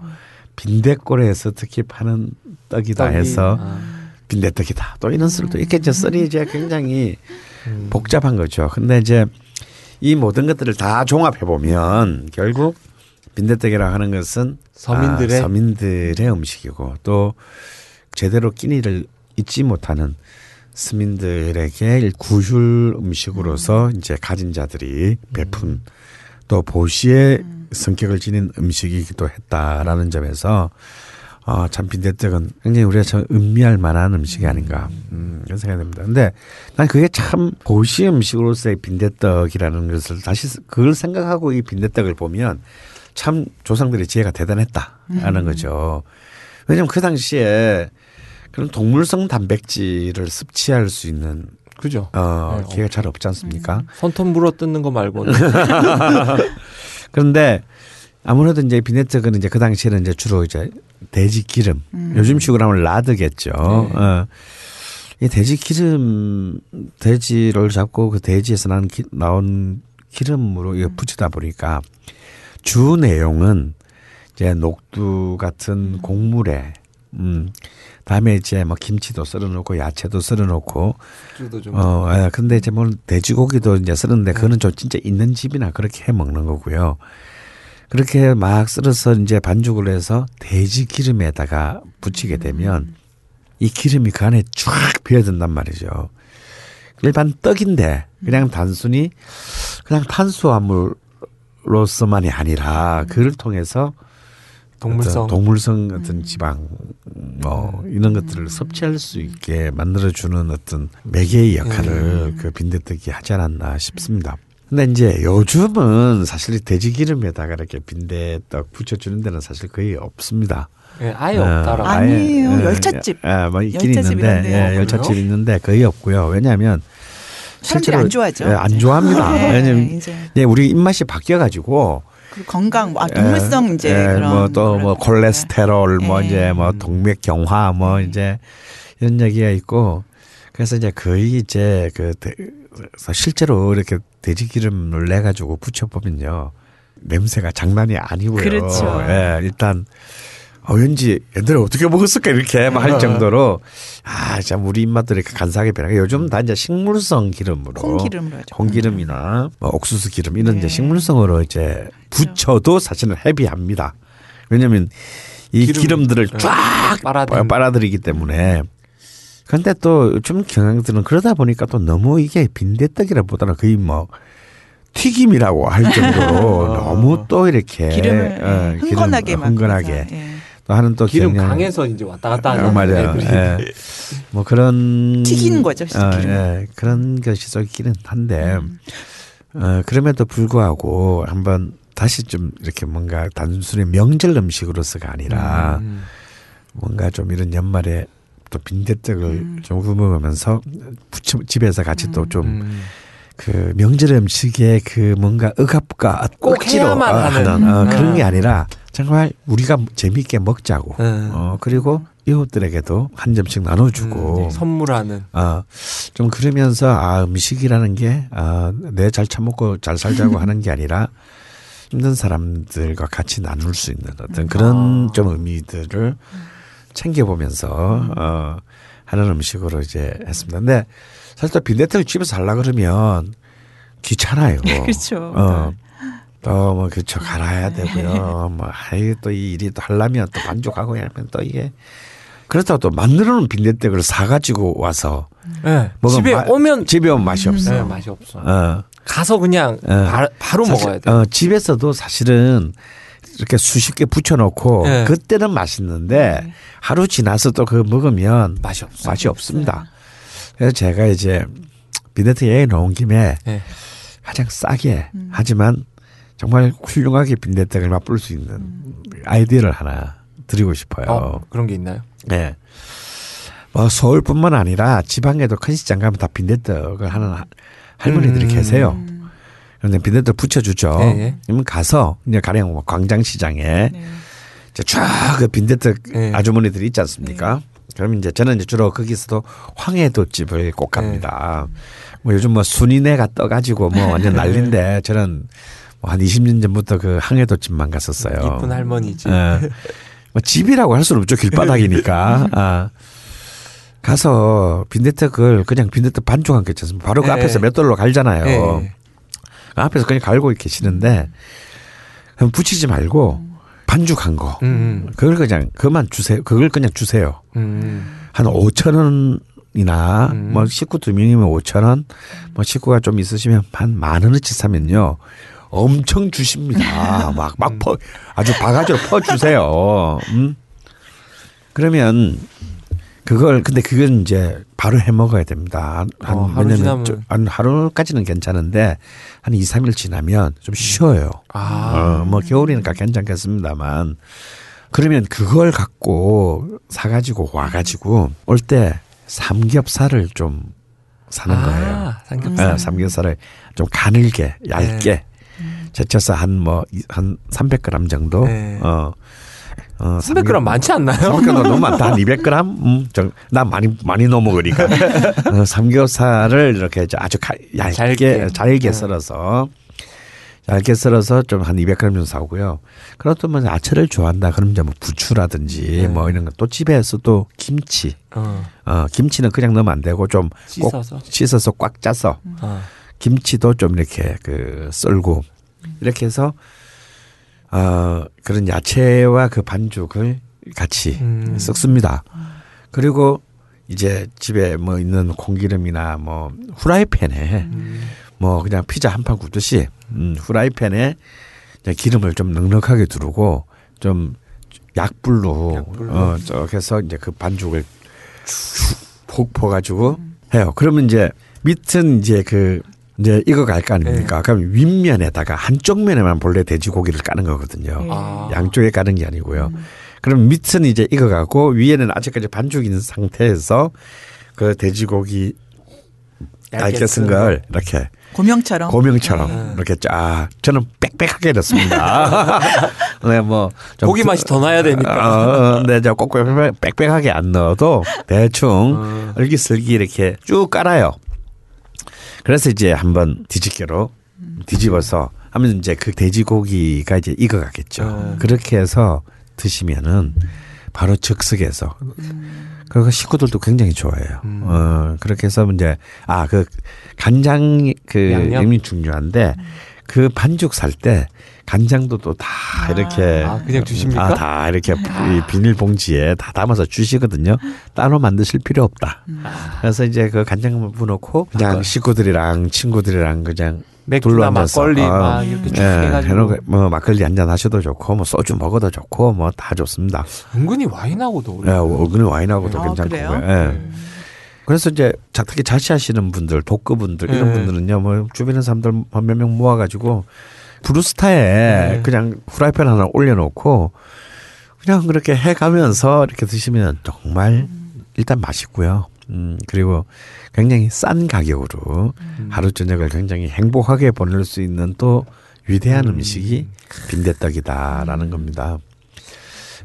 빈대골에서 특히 파는 떡이다
떡이.
해서
아.
빈대떡이다. 또 이런 썰도 이렇게 이제 썰이 이제 굉장히
음.
복잡한 거죠. 근데 이제 이 모든 것들을 다 종합해 보면 결국 빈대떡이라고 하는 것은
서민들의
아, 서민들의 음식이고 또 제대로 끼니를 잊지 못하는 스민들에게 구휼 음식으로서 이제 가진 자들이 베푼 또 보시의 성격을 지닌 음식이기도 했다라는 점에서 어, 참 빈대떡은 굉장히 우리가 참 음미할 만한 음식이 아닌가 음, 그런 생각이 듭니다. 근데 난 그게 참 보시 음식으로서의 빈대떡이라는 것을 다시 그걸 생각하고 이 빈대떡을 보면 참 조상들의 지혜가 대단했다라는 거죠. 왜냐하면 그 당시에 그런 동물성 단백질을 섭취할 수 있는
그죠.
어,
네,
기회가 잘 없지 않습니까?
손톱 물어 뜯는 거 말고는 <laughs>
그런데 아무래도 이제 비네트는 이제 그 당시에는 이제 주로 이제 돼지 기름, 요즘 식으로 하면 라드겠죠. 어. 이 돼지 기름, 돼지를 잡고 그 돼지에서 나온 기, 나온 기름으로 이거 붙이다 보니까 주 내용은 이제 녹두 같은 곡물에 음 다음에 이제 뭐 김치도 썰어 놓고 야채도 썰어 놓고
주도 좀
어, 예, 근데 이제 뭐 돼지고기도 이제 쓰는데 그거는 좀 진짜 있는 집이나 그렇게 해 먹는 거고요. 그렇게 막 썰어서 이제 반죽을 해서 돼지 기름에다가 붙이게 되면 이 기름이 그 안에 쫙 배어든단 말이죠. 일반 떡인데 그냥 단순히 그냥 탄수화물 로서만이 아니라 그를 통해서
동물성
어떤 동물성 같은 지방 뭐 이런 것들을 섭취할 수 있게 만들어 주는 어떤 매개의 역할을 그 빈대떡이 하지 않았나 싶습니다. 근데 이제 요즘은 사실 돼지 기름에다가 이렇게 빈대떡 붙여주는 데는 사실 거의 없습니다.
예, 아예
어,
없다라고.
아니, 아니에요.
예,
열찻집.
예, 뭐 있긴 있는데. 예,
어,
열찻집
그래요?
있는데 거의 없고요. 왜냐하면 실제로,
안 좋아하죠.
예, 안 좋아합니다. <laughs>
네,
왜냐면 예, 우리 입맛이 바뀌어 가지고
그 건강, 아, 동물성 이제 그런.
예, 뭐또 뭐
그런 거.
콜레스테롤 뭐
예.
이제 뭐 동맥 경화 뭐 이제 이런 얘기가 있고 그래서 이제 거의 이제 그 대- 실제로 이렇게 돼지 기름을 내 가지고 붙여 보면요 냄새가 장난이 아니고요.
그렇죠.
예, 일단 어, 왠지 얘들 어떻게 먹었을까 이렇게 막 할 정도로 아, 참 우리 입맛도 이렇게 간사하게 변하게 요즘 다 이제 식물성 기름으로
콩기름으로 하죠.
콩기름이나 뭐 옥수수 기름 이런 이제
네.
식물성으로 이제 붙여도 사실은 헤비합니다. 왜냐하면 이
기름,
기름, 들을
네.
쫙
빨아들인-
빨아들이기 때문에. 근데 또 요즘 경향들은 그러다 보니까 또 너무 이게 빈대떡이라보다는 거의 뭐 튀김이라고 할 정도로 <laughs> 너무 또 이렇게
기름을
어,
예, 흥건하게
기름,
막
흥건하게
그래서, 예.
또 하는 또
기름
경향-
강해서 이제 왔다 갔다
어,
하는
맞아요.
애들이.
예. 뭐 그런
튀기는 거죠,
어. 예. 그런 것이 썩기는 한데
음.
어, 그럼에도 불구하고 한번 다시 좀 이렇게 뭔가 단순히 명절 음식으로서가 아니라
음.
뭔가 좀 이런 연말에 또 빈대떡을 좀 구워먹으면서 부쳐 집에서 같이 또좀
음.
그 명절 음식의 그 뭔가 억압과
꼭
억지로
해야만
어,
하는.
어, 그런
음.
게 아니라 정말 우리가 재미있게 먹자고
음.
어 그리고 이웃들에게도 한 점씩 나눠주고
음, 선물하는.
어, 좀 그러면서 아 음식이라는 게 아, 내잘 처먹고 잘 살자고 하는 게 아니라 힘든 사람들과 같이 나눌 수 있는 어떤 그런
아.
좀 의미들을 챙겨보면서 어, 하는 음식으로 이제 했습니다. 근데 사실 또 빈대떡을 집에서 하려 그러면 귀찮아요. <laughs>
그렇죠.
어. 또 뭐 그쵸 갈아야 되고요. 뭐 아이 또 이 일이 또 하려면 또 반죽하고 하면 또 이게 그렇다고 또 만들어 놓은 빈대떡을 사 가지고 와서
예.
먹으면
집에
마-
오면
집에 오면 맛이 없어.
예, 맛이 없어.
어.
가서 그냥
어.
바,
사실,
먹어야 돼.
어, 집에서도 사실은 이렇게 수십 개 붙여놓고
네.
그때는 맛있는데 하루 지나서 또 그거 먹으면
맛이 없어.
맛이 없습니다. 그래서 제가 이제 빈대떡 얘기 나온 김에
예.
가장 싸게 하지만 정말 훌륭하게 빈대떡을 맛볼 수 있는 아이디어를 하나 드리고 싶어요.
어, 그런 게 있나요?
네. 뭐 서울뿐만 아니라 지방에도 큰 시장 가면 다 빈대떡을 하는 하- 할머니들이
음.
계세요. 그런데 빈대떡 붙여주죠.
예, 예.
그러면 가서 이제 가령 뭐 광장시장에
네.
이제 쫙그 빈대떡
예.
아주머니들이 있지 않습니까? 그러면 이제 저는 이제 주로 거기서도 황해도집을 꼭 갑니다. 뭐 요즘 뭐 순이네가 떠가지고 뭐 완전 <laughs> 난린데 저는 뭐 한 20년 전부터 그 황해도 집만 갔었어요.
이쁜 할머니지.
예. 뭐 집이라고 할 수는 없죠. 길바닥이니까. <laughs> 아. 가서 빈대떡을 그냥 빈대떡 반죽한 게 있잖습니까. 바로 그
예.
앞에서 몇 돌로 갈잖아요.
예.
그 앞에서 그냥 갈고 계시는데 그럼 붙이지 말고 반죽한 거.
음.
그걸 그냥 그만 주세요. 그걸 그냥 주세요.
음.
한 5천 원이나
음.
뭐 식구 두 명이면 5천 원, 뭐 식구가 좀 있으시면 한 만 원어치 사면요. 엄청 주십니다. <laughs> 막, 막 퍼, 아주 바가지로 퍼 주세요. 음? 그러면 그걸, 근데 그건 이제 바로 해 먹어야 됩니다. 한,
어, 하루
왜냐면 좀- 한 하루까지는 괜찮은데 한 2, 3일 지나면 좀 쉬어요.
아.
어, 뭐 겨울이니까 괜찮겠습니다만 그러면 그걸 갖고 사가지고 와가지고 올 때 삼겹살을 좀 사는 거예요.
아, 삼겹살.
예, 삼겹살을 좀 가늘게 얇게 제쳐서 한 뭐 한 300g 정도.
네.
어. 어,
300g 많지 않나요?
300g 너무 많다. 한 200g? 음, 정, 나 많이, 많이 넣어 먹으니까. <laughs> 어, 삼겹살을 이렇게 아주 가, 얇게,
잘게.
잘게,
네.
썰어서, 얇게 썰어서 좀 한 200g 정도 사오고요. 그렇다 면 야채를 좋아한다. 그럼 이제 뭐 부추라든지
네.
뭐 이런 거. 또 집에서 또 김치.
어,
어, 김치는 그냥 넣으면 안 되고 좀꼭
씻어서.
씻어서 꽉 짜서
어.
김치도 좀 이렇게 그 썰고 이렇게 해서 어 그런 야채와 그 반죽을 같이
음.
섞습니다. 그리고 이제 집에 뭐 있는 공기름이나 뭐 후라이팬에
음.
뭐 그냥 피자 한 판 굽듯이 음, 후라이팬에 기름을 좀 넉넉하게 두르고 좀 약불로,
약불로.
어, 쭉 해서 이제 그 반죽을 푹 퍼가지고 해요. 그러면 이제 밑은 이제 그 이제 이거 갈거 아닙니까?
네.
그럼 윗면에다가 한쪽 면에만 본래 돼지고기를 까는 거거든요.
아.
양쪽에 까는 게 아니고요. 그럼 밑은 이제 익어가고 위에는 아직까지 있는 상태에서 그 돼지고기 얇게 쓴걸 이렇게
고명처럼.
고명처럼
네.
이렇게 쫙 저는 빽빽하게 넣습니다. <laughs> <laughs> 네, 뭐좀
고기 맛이 더 나야 되니까.
어, 네, 저 꼭꼭 빽빽하게 안 넣어도 대충
어.
얼기슬기 이렇게 쭉 깔아요. 그래서 이제 한번 뒤집개로 뒤집어서 하면 이제 그 돼지고기가 이제 익어가겠죠.
네.
그렇게 해서 드시면은 바로 즉석에서 그리고 식구들도 굉장히 좋아해요.
음.
어, 그렇게 해서 이제 아 그 간장 그
양념?
양념이 중요한데 그 반죽 살 때 간장도 또다 이렇게
아, 그냥 주십니까?
아, 다 이렇게 이 비닐봉지에 다 담아서 주시거든요. 따로 만드실 필요 없다. 그래서 이제 그 간장 부어놓고 그냥 식구들이랑 친구들이랑 그냥
맥주나 막걸리
어,
막 이렇게 쭉
예,
해가지고
해놓고 뭐 막걸리 한 잔 하셔도 좋고 뭐 소주 먹어도 좋고 뭐 다 좋습니다.
은근히 와인하고도
예. 어근이 와인하고도
아,
괜찮고.
그래요?
예. 그래서 이제 자- 특히 자취하시는 분들, 독거분들 이런
네.
분들은요, 뭐 주변에 사람들 몇 명 모아가지고 브루스타에
네.
그냥 후라이팬 하나 올려놓고 그냥 그렇게 해가면서 이렇게 드시면 정말 일단 맛있고요. 음 그리고 굉장히 싼 가격으로 하루 저녁을 굉장히 행복하게 보낼 수 있는 또 위대한 음. 식이 빈대떡이다라는 겁니다.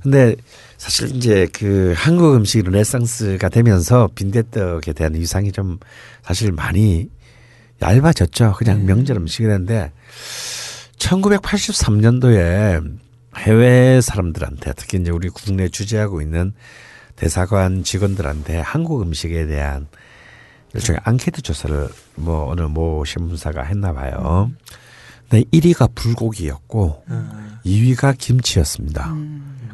근데 사실 이제 그 한국 음식 르네상스가 되면서 빈대떡에 대한 위상이 좀 사실 많이 얇아졌죠. 그냥 명절 음식이 됐는데 1983년도에 해외 사람들한테 특히 이제 우리 국내 주재하고 있는 대사관 직원들한테 한국 음식에 대한 일종의 앙케이트 조사를 뭐 어느 모 신문사가 했나 봐요. 근데 1위가 불고기였고
음.
2위가 김치였습니다.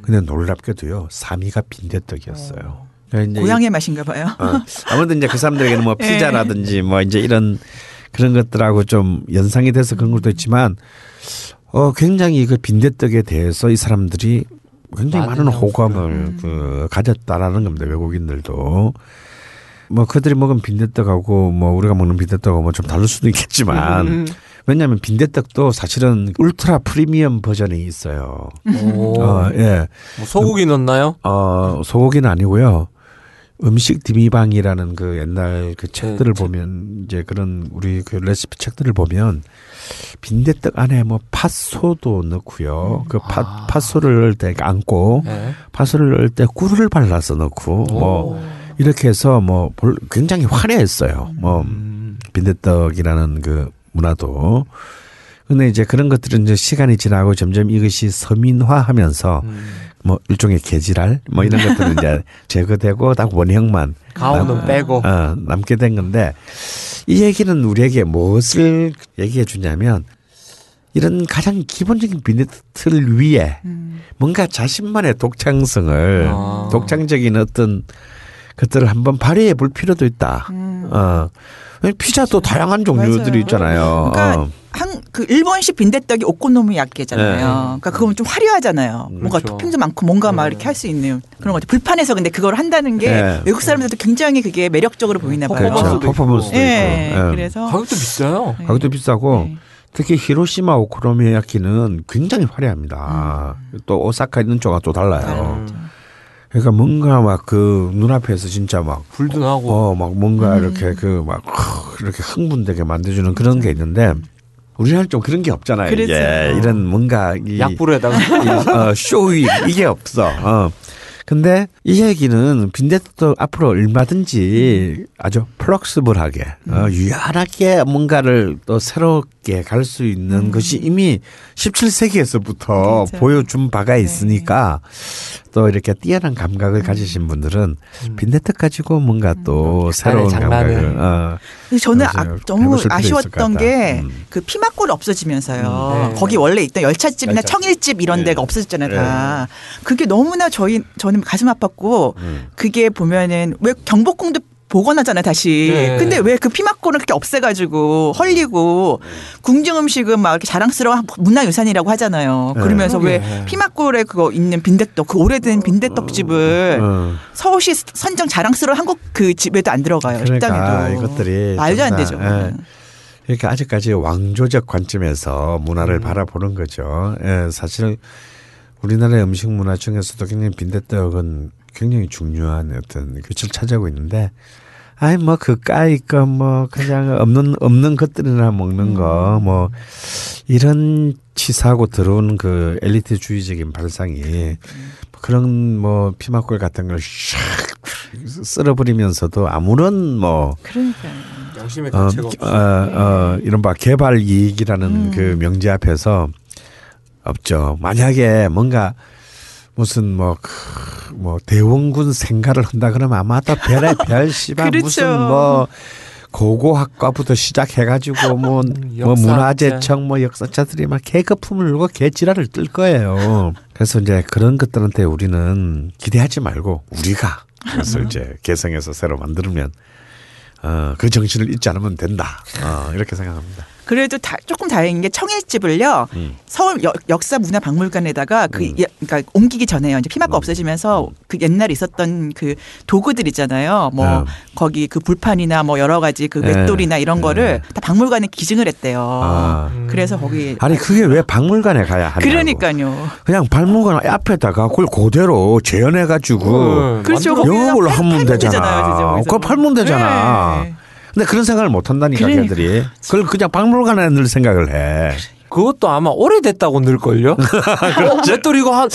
근데 놀랍게도요, 3위가 빈대떡이었어요. 이제
고향의 맛인가 봐요.
어, 아무튼 이제 그 사람들에게는 뭐 <laughs> 피자라든지 뭐 이제 이런 그런 것들하고 좀 연상이 돼서 그런 것도 있지만 어 굉장히 그 빈대떡에 대해서 이 사람들이 굉장히
많은.
호감을 그 가졌다라는 겁니다. 외국인들도. 뭐 그들이 먹은 빈대떡하고 뭐 우리가 먹는 빈대떡하고 뭐 좀 다를 수도 있겠지만
음.
왜냐하면 빈대떡도 사실은 울트라 프리미엄 버전이 있어요.
오.
어, 예.
뭐 소고기 넣나요?
어, 소고기는 아니고요. 음식 디미방이라는 그 옛날 그 책들을
책.
보면 이제 그런 우리 그 레시피 책들을 보면 빈대떡 안에 뭐 팥소도 넣고요. 그 팥,
아.
팥소를 넣을 때 안고
네.
팥소를 넣을 때 꿀을 발라서 넣고 뭐 이렇게 해서 뭐 볼- 굉장히 화려했어요. 뭐
음.
빈대떡이라는 그 문화도. 근데 이제 그런 것들은 이제 시간이 지나고 점점 이것이 서민화하면서
음.
뭐 일종의 계지랄 뭐 이런 것들은 이제 <laughs> 제거되고 딱 원형만
가오는 빼고
어, 남게 된 건데 이 얘기는 우리에게 무엇을 얘기해 주냐면 이런 가장 기본적인 빈대떡을 위해 뭔가 자신만의 독창성을
아.
독창적인 어떤 것들을 한번 발휘해 볼 필요도 있다. 어. 피자도 다양한 종류들이
맞아요.
있잖아요.
그러니까
어.
한 그 일본식 빈대떡이 오코노미야끼잖아요.
네.
그러니까 그건 좀 화려하잖아요. 뭔가
그렇죠.
토핑도 많고 뭔가 막 이렇게 할 수 있는 그런 거죠. 불판에서 근데 그걸 한다는 게
네.
외국 사람들도 굉장히 그게 매력적으로 보이나 봐요.
그렇죠.
퍼포먼스도 있고.
퍼포먼스도
예.
있고. 예.
그래서
가격도 비싸요.
네.
가격도 비싸고
네.
특히 히로시마 오코노미야키는 굉장히 화려합니다. 또 오사카 있는 쪽과 또 달라요.
음.
그러니까 뭔가 막 그 눈앞에서 진짜 막
불도 나고
어, 막 뭔가 이렇게 그 막 이렇게 흥분되게 만들어주는 그런 게 있는데 우리나라는 좀 그런 게 없잖아요.
그렇죠.
이게 이런 뭔가 이,
약불에다가
이, 어, 쇼위 이게 없어. 어. 근데 이 얘기는 빈대떡도 앞으로 얼마든지 아주 플럭스블하게 어, 유연하게 뭔가를 또 새롭게 갈 수 있는 것이 이미 17세기에서부터
맞아요.
보여준 바가 있으니까 또 이렇게 뛰어난 감각을 가지신 분들은 빈대떡 가지고 뭔가 또 새로운
장난을.
감각을 어,
저는.
아,
너무 아쉬웠던. 게
음.
그 피막골 없어지면서요.
네.
거기 원래 있던 열차집이나
열차집.
청일집 이런
네.
데가 없어졌잖아요. 다. 그게 너무나 저희 저는 가슴 아팠고
음.
그게 보면은 왜 경복궁도 복원하잖아요 다시.
네.
근데 왜 그 피막골을 그렇게 없애가지고 헐리고 궁중 음식은 막 이렇게 자랑스러운 문화유산이라고 하잖아요.
네.
그러면서 왜
그러게.
피막골에 그거 있는 빈대떡 그 오래된 빈대떡집을
어.
서울시 선정 자랑스러운 한국 그 집에도 안 들어가요.
그러니까
식당에도.
이것들이
말도 안
정말,
되죠.
예. 그러니까 아직까지 왕조적 관점에서 문화를
음.
바라보는 거죠. 예, 사실 우리나라의 음식 문화 중에서도 굉장히 빈대떡은 굉장히 중요한 어떤 위치를 차지하고 있는데 아이 뭐 그까이 거뭐 그냥 없는 없는 것들이나 먹는 거
음.
뭐 이런 치사하고 들어오는 그 엘리트주의적인 발상이 그런 뭐 피막골 같은 걸 샥 쓸어버리면서도 아무런 뭐
그러니까요.
양심의
어,
가치가 없어.
어, 어, 이른바 개발 이익이라는
음.
그 명제 앞에서 없죠. 만약에 뭔가 무슨 뭐, 크, 뭐, 대원군 생가를 한다 그러면 아마 또 별의 <laughs> 별, 씨발,
그렇죠.
무슨 뭐, 고고학과부터 시작해가지고 <laughs> 뭐, 뭐. 문화재청 뭐 역사자들이 막 개거품을 들고 개지랄을 뜰 거예요. 그래서 이제 그런 것들한테 우리는 기대하지 말고 우리가 그래서 이제 개성해서 새로 만들면 어, 그 정신을 잊지 않으면 된다. 어, 이렇게 생각합니다.
그래도 다, 조금 다행인 게 청일집을요
음.
서울 여- 역사 문화 박물관에다가 그
음.
예, 그러니까 옮기기 전에요 이제 피막가 없어지면서 그 옛날에 있었던 그 도구들 있잖아요 뭐
음.
거기 그 불판이나 뭐 여러 가지 그
네.
맷돌이나 이런
네.
거를 다 박물관에 기증을 했대요
아.
그래서 거기
아니 그게 왜 박물관에 가야 하냐고.
그러니까요
그냥 박물관 앞에다가 그걸 그대로 재현해 가지고
음,
그렇죠 팔-
하면 되잖아. 그걸 팔면 되잖아.
네.
근데 그런 생각을 못 한다니까
그러니까.
걔들이. 그걸 그냥 박물관에 늘 생각을 해.
그것도 아마 오래됐다고 늘걸요? <laughs> 맷돌 이거 한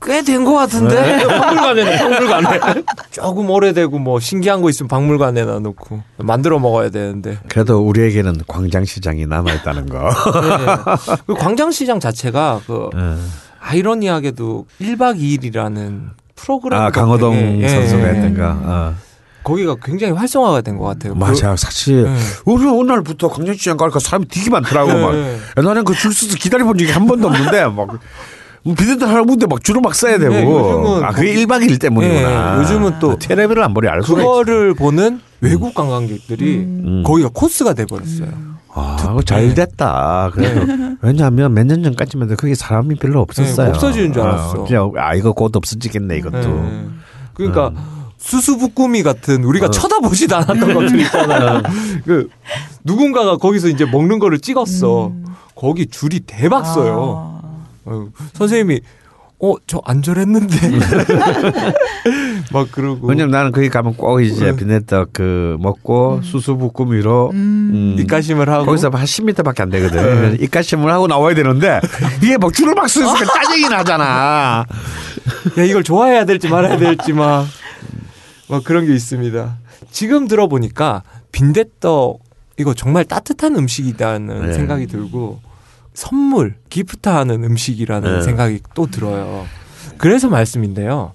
꽤된것 같은데 박물관에는 박물관에 <laughs> <laughs> 조금 오래되고 뭐 신기한 거 있으면 박물관에다 놓고 만들어 먹어야 되는데
그래도 우리에게는 광장시장이 남아 있다는 거.
네. 그 광장시장 자체가 그
음.
아이러니하게도 1박 2일이라는 프로그램
아, 강호동
예,
선수가
예.
했던 거. 어.
거기가 굉장히 활성화가 된 것 같아요.
맞아. 사실
네.
우리 날부터 광장시장 가니까 사람이 되게 많더라고.
네.
막. 옛날엔 그 줄 서서 기다려본 적이 한 번도 없는데 막 비대도 할아버지 막 줄을 막 써야 되고.
네, 요즘은
아, 그게
거기-
1박 2일 때문이구나.
네, 요즘은 또
테레비를 안 보니 알 수가.
그거를 보는 외국 관광객들이
음.
거기가 코스가 돼버렸어요.
아, 잘 됐다. 그래도 왜냐하면 몇 년 전까지만 해도 그게 사람이 별로 없었어요.
네, 없어지는 줄 알았어.
어, 그냥 아 이거 곧 없어지겠네 이것도.
네. 그러니까
음.
수수부꾸미 같은 우리가
어.
쳐다보지도 않았던 것들 있잖아요. 그 누군가가 거기서 이제 먹는 거를 찍었어. 거기 줄이 대박 써요.
아.
아유, 선생님이 어 저 안절했는데 <laughs> 막 그러고
왜냐면 나는 거기 가면 꼭 이제
네.
비네떡 그 먹고 수수부꾸미로 음.
입가심을 하고
거기서 한 10m밖에 안 되거든. 입가심을 하고 나와야 되는데 이게 막 줄을 막 서니까 짜증이 나잖아.
야 이걸 좋아해야 될지 말아야 될지 막, 막 그런 게 있습니다. 지금 들어보니까 빈대떡 이거 정말 따뜻한 음식이라는
네.
생각이 들고 선물 기프트하는 음식이라는
네.
생각이 또 들어요. 그래서 말씀인데요.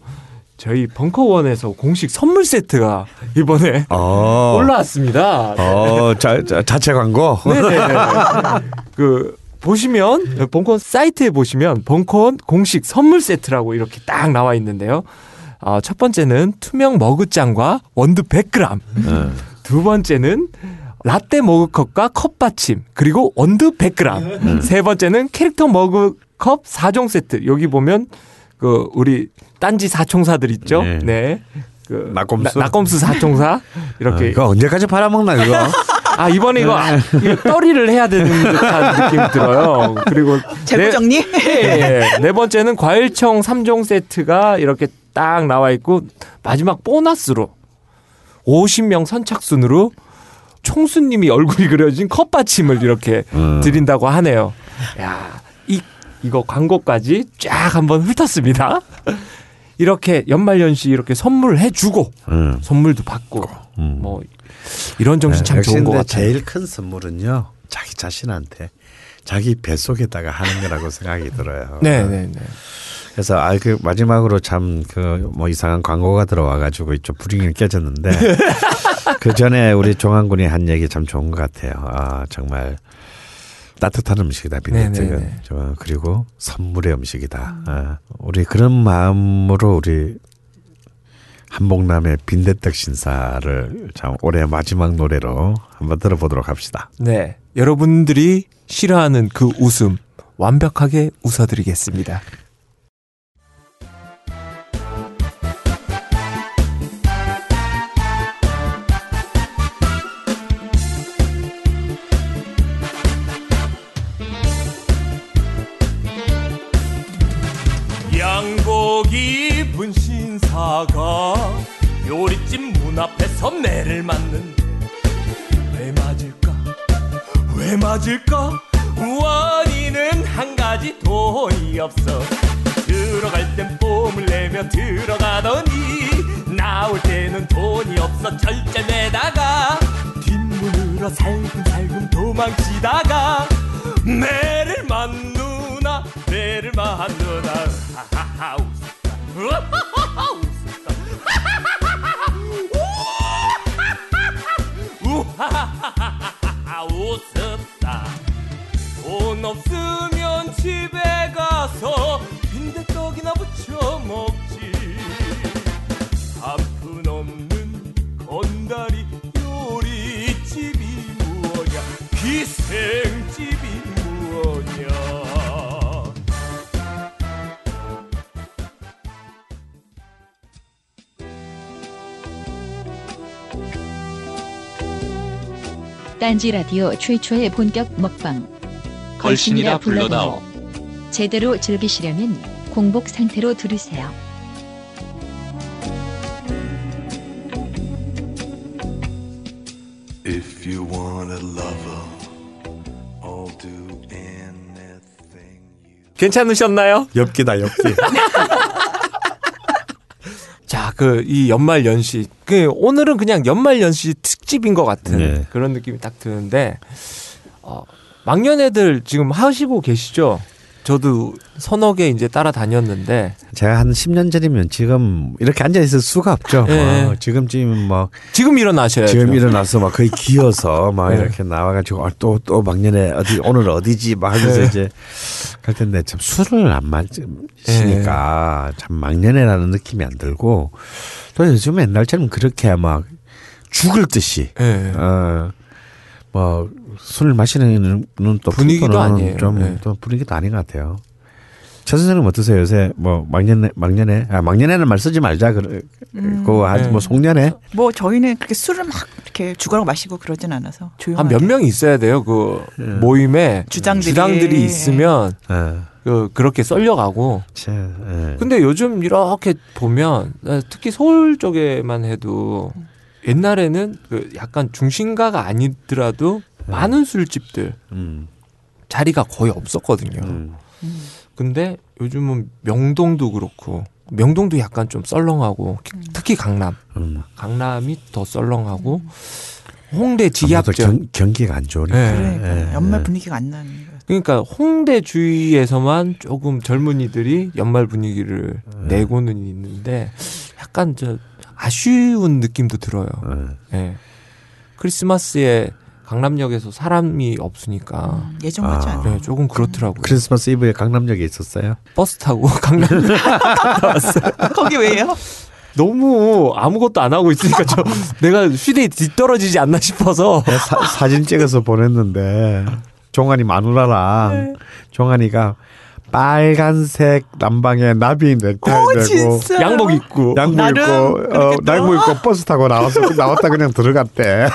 저희 벙커원에서 공식 선물 세트가 이번에
어.
올라왔습니다.
어, 자, 자, 자 체 광고.
네네. <laughs> 그 보시면 벙커원 사이트에 보시면 벙커원 공식 선물 세트라고 이렇게 딱 나와 있는데요. 아, 첫 번째는 투명 머그잔과 원두 100g.
음.
두 번째는 라떼 머그컵과 컵받침 그리고 원두 100g. 세 번째는 캐릭터 머그컵 4종 세트. 여기 보면 그 우리 딴지 사총사들 있죠.
네.
네. 그
낙검수?
나- 낙검수 사총사
어,
이렇게
이거 언제까지 팔아먹나 그거? <laughs>
아 이번에 이거, 아, 이거 떨이를 해야 되는 듯한 느낌이 들어요. 그리고
재고
네,
정리?
예, 예. 네 번째는 과일청 3종 세트가 이렇게 딱 나와 있고 마지막 보너스로 50명 선착순으로 총수님이 얼굴이 그려진 컵받침을 이렇게
음.
드린다고 하네요. 야, 이 이거 광고까지 쫙 한번 훑었습니다. 이렇게 연말연시 이렇게 선물해 주고
음.
선물도 받고
음.
뭐 이런 정신 참
역시
좋은 것 같아요.
제일 큰 선물은요. 자기 자신한테 자기 뱃속에다가 하는 거라고 생각이 들어요.
네, 네, 네.
그래서 아 그 마지막으로 참 그 뭐 이상한 광고가 들어와 가지고 좀 분위기가 깨졌는데 <laughs> 그 전에 우리 종환군이 한 얘기 참 좋은 것 같아요. 아 정말 따뜻한 음식이다 빈대떡은 그리고 선물의 음식이다. 아, 우리 그런 마음으로 우리 한복남의 빈대떡 신사를 참 올해 마지막 노래로 한번 들어보도록 합시다.
네. 여러분들이 싫어하는 그 웃음 완벽하게 웃어드리겠습니다.
입은 신사가 요리집 문 앞에서 매를 맞는데 왜 맞을까? 왜 맞을까? 원인은 한 가지 돈이 없어. 들어갈 땐 뽐을 내며 들어가더니 나올 때는 돈이 없어. 절제매다가 뒷문으로 살금살금 도망치다가 매를 맞누나 매를 맞누나. 하하하 웃었다 웃었다. 돈 없으면 집에 가서 빈대떡이나 부쳐 먹지. 한푼 없는 건다리 요리집이 무엇냐 기생
딴지 라디오 최초의 본격 먹방.
걸신이라 불러다오.
제대로 즐기시려면 공복 상태로 들으세요.
If you want a lover, I'll do anything you.
괜찮으셨나요?
엽기다 엽기. <laughs>
자, 그이 연말 연시. 그 오늘은 그냥 연말 연시 특집인 것 같은
네.
그런 느낌이 딱 드는데 어, 막년 애들 지금 하시고 계시죠? 저도 서너 개 이제 따라다녔는데
제가 한 10년 전이면 지금 이렇게 앉아 있을 수가 없죠.
예.
어, 지금 지금 뭐
지금 일어나셔야죠.
지금 일어나서 막 거의 기어서 막
네.
이렇게 나와 가지고 또또 막년에 어디 오늘 어디지 막 하면서
네.
이제 갈 텐데 참 술을 안 마시니까
네.
참 막년에라는 느낌이 안 들고 또 요즘 옛날처럼 그렇게 막 죽을 듯이
예.
어뭐 술을 마시는 또
분위기도 아니에요.
좀
네.
또 분위기도 아닌 것 같아요. 최 선생님 어떠세요? 요새 뭐 막년에 막년에 아 막년에는 말 쓰지 말자 그러 고 하지
네.
뭐 송년회
뭐 저희는 그렇게 술을 막 이렇게 죽어라 마시고 그러진 않아서
한
조용하게.
몇 명이 있어야 돼요. 그 모임에
주장들이.
주장들이 있으면
어,
그 그렇게 썰려가고.
참, 예.
근데 요즘 이렇게 보면 어, 특히 서울 쪽에만 해도 옛날에는 그 약간 중심가가 아니더라도 많은 술집들
음,
자리가 거의 없었거든요.
음.
근데 요즘은 명동도 그렇고 명동도 약간 좀 썰렁하고 특히 강남
음.
강남이 더 썰렁하고 홍대 지하철
경, 경기가 안 좋으니까.
네.
그러니까
예,
연말
예.
분위기가 안 나는 거예요.
그러니까 홍대 주위에서만 조금 젊은이들이 연말 분위기를 내고는 있는데 약간 저 아쉬운 느낌도 들어요.
예.
예. 크리스마스에 강남역에서 사람이 없으니까
예전 같지
아.
않아요.
네, 조금 그렇더라고요.
크리스마스 이브에 강남역에 있었어요.
버스 타고 <laughs> 강남 <laughs>
거기 왜요?
너무 아무것도 안 하고 있으니까 저 <laughs> 내가 휴대에 뒤떨어지지 않나 싶어서
사, 사진 찍어서 보냈는데 종아리 마누라랑 종아리가 빨간색 남방에 나비 넥타이
오
되고.
양복 입고
양복
나름
입고 어. 양복 입고 버스 타고 나왔어 나왔다 그냥 들어갔대.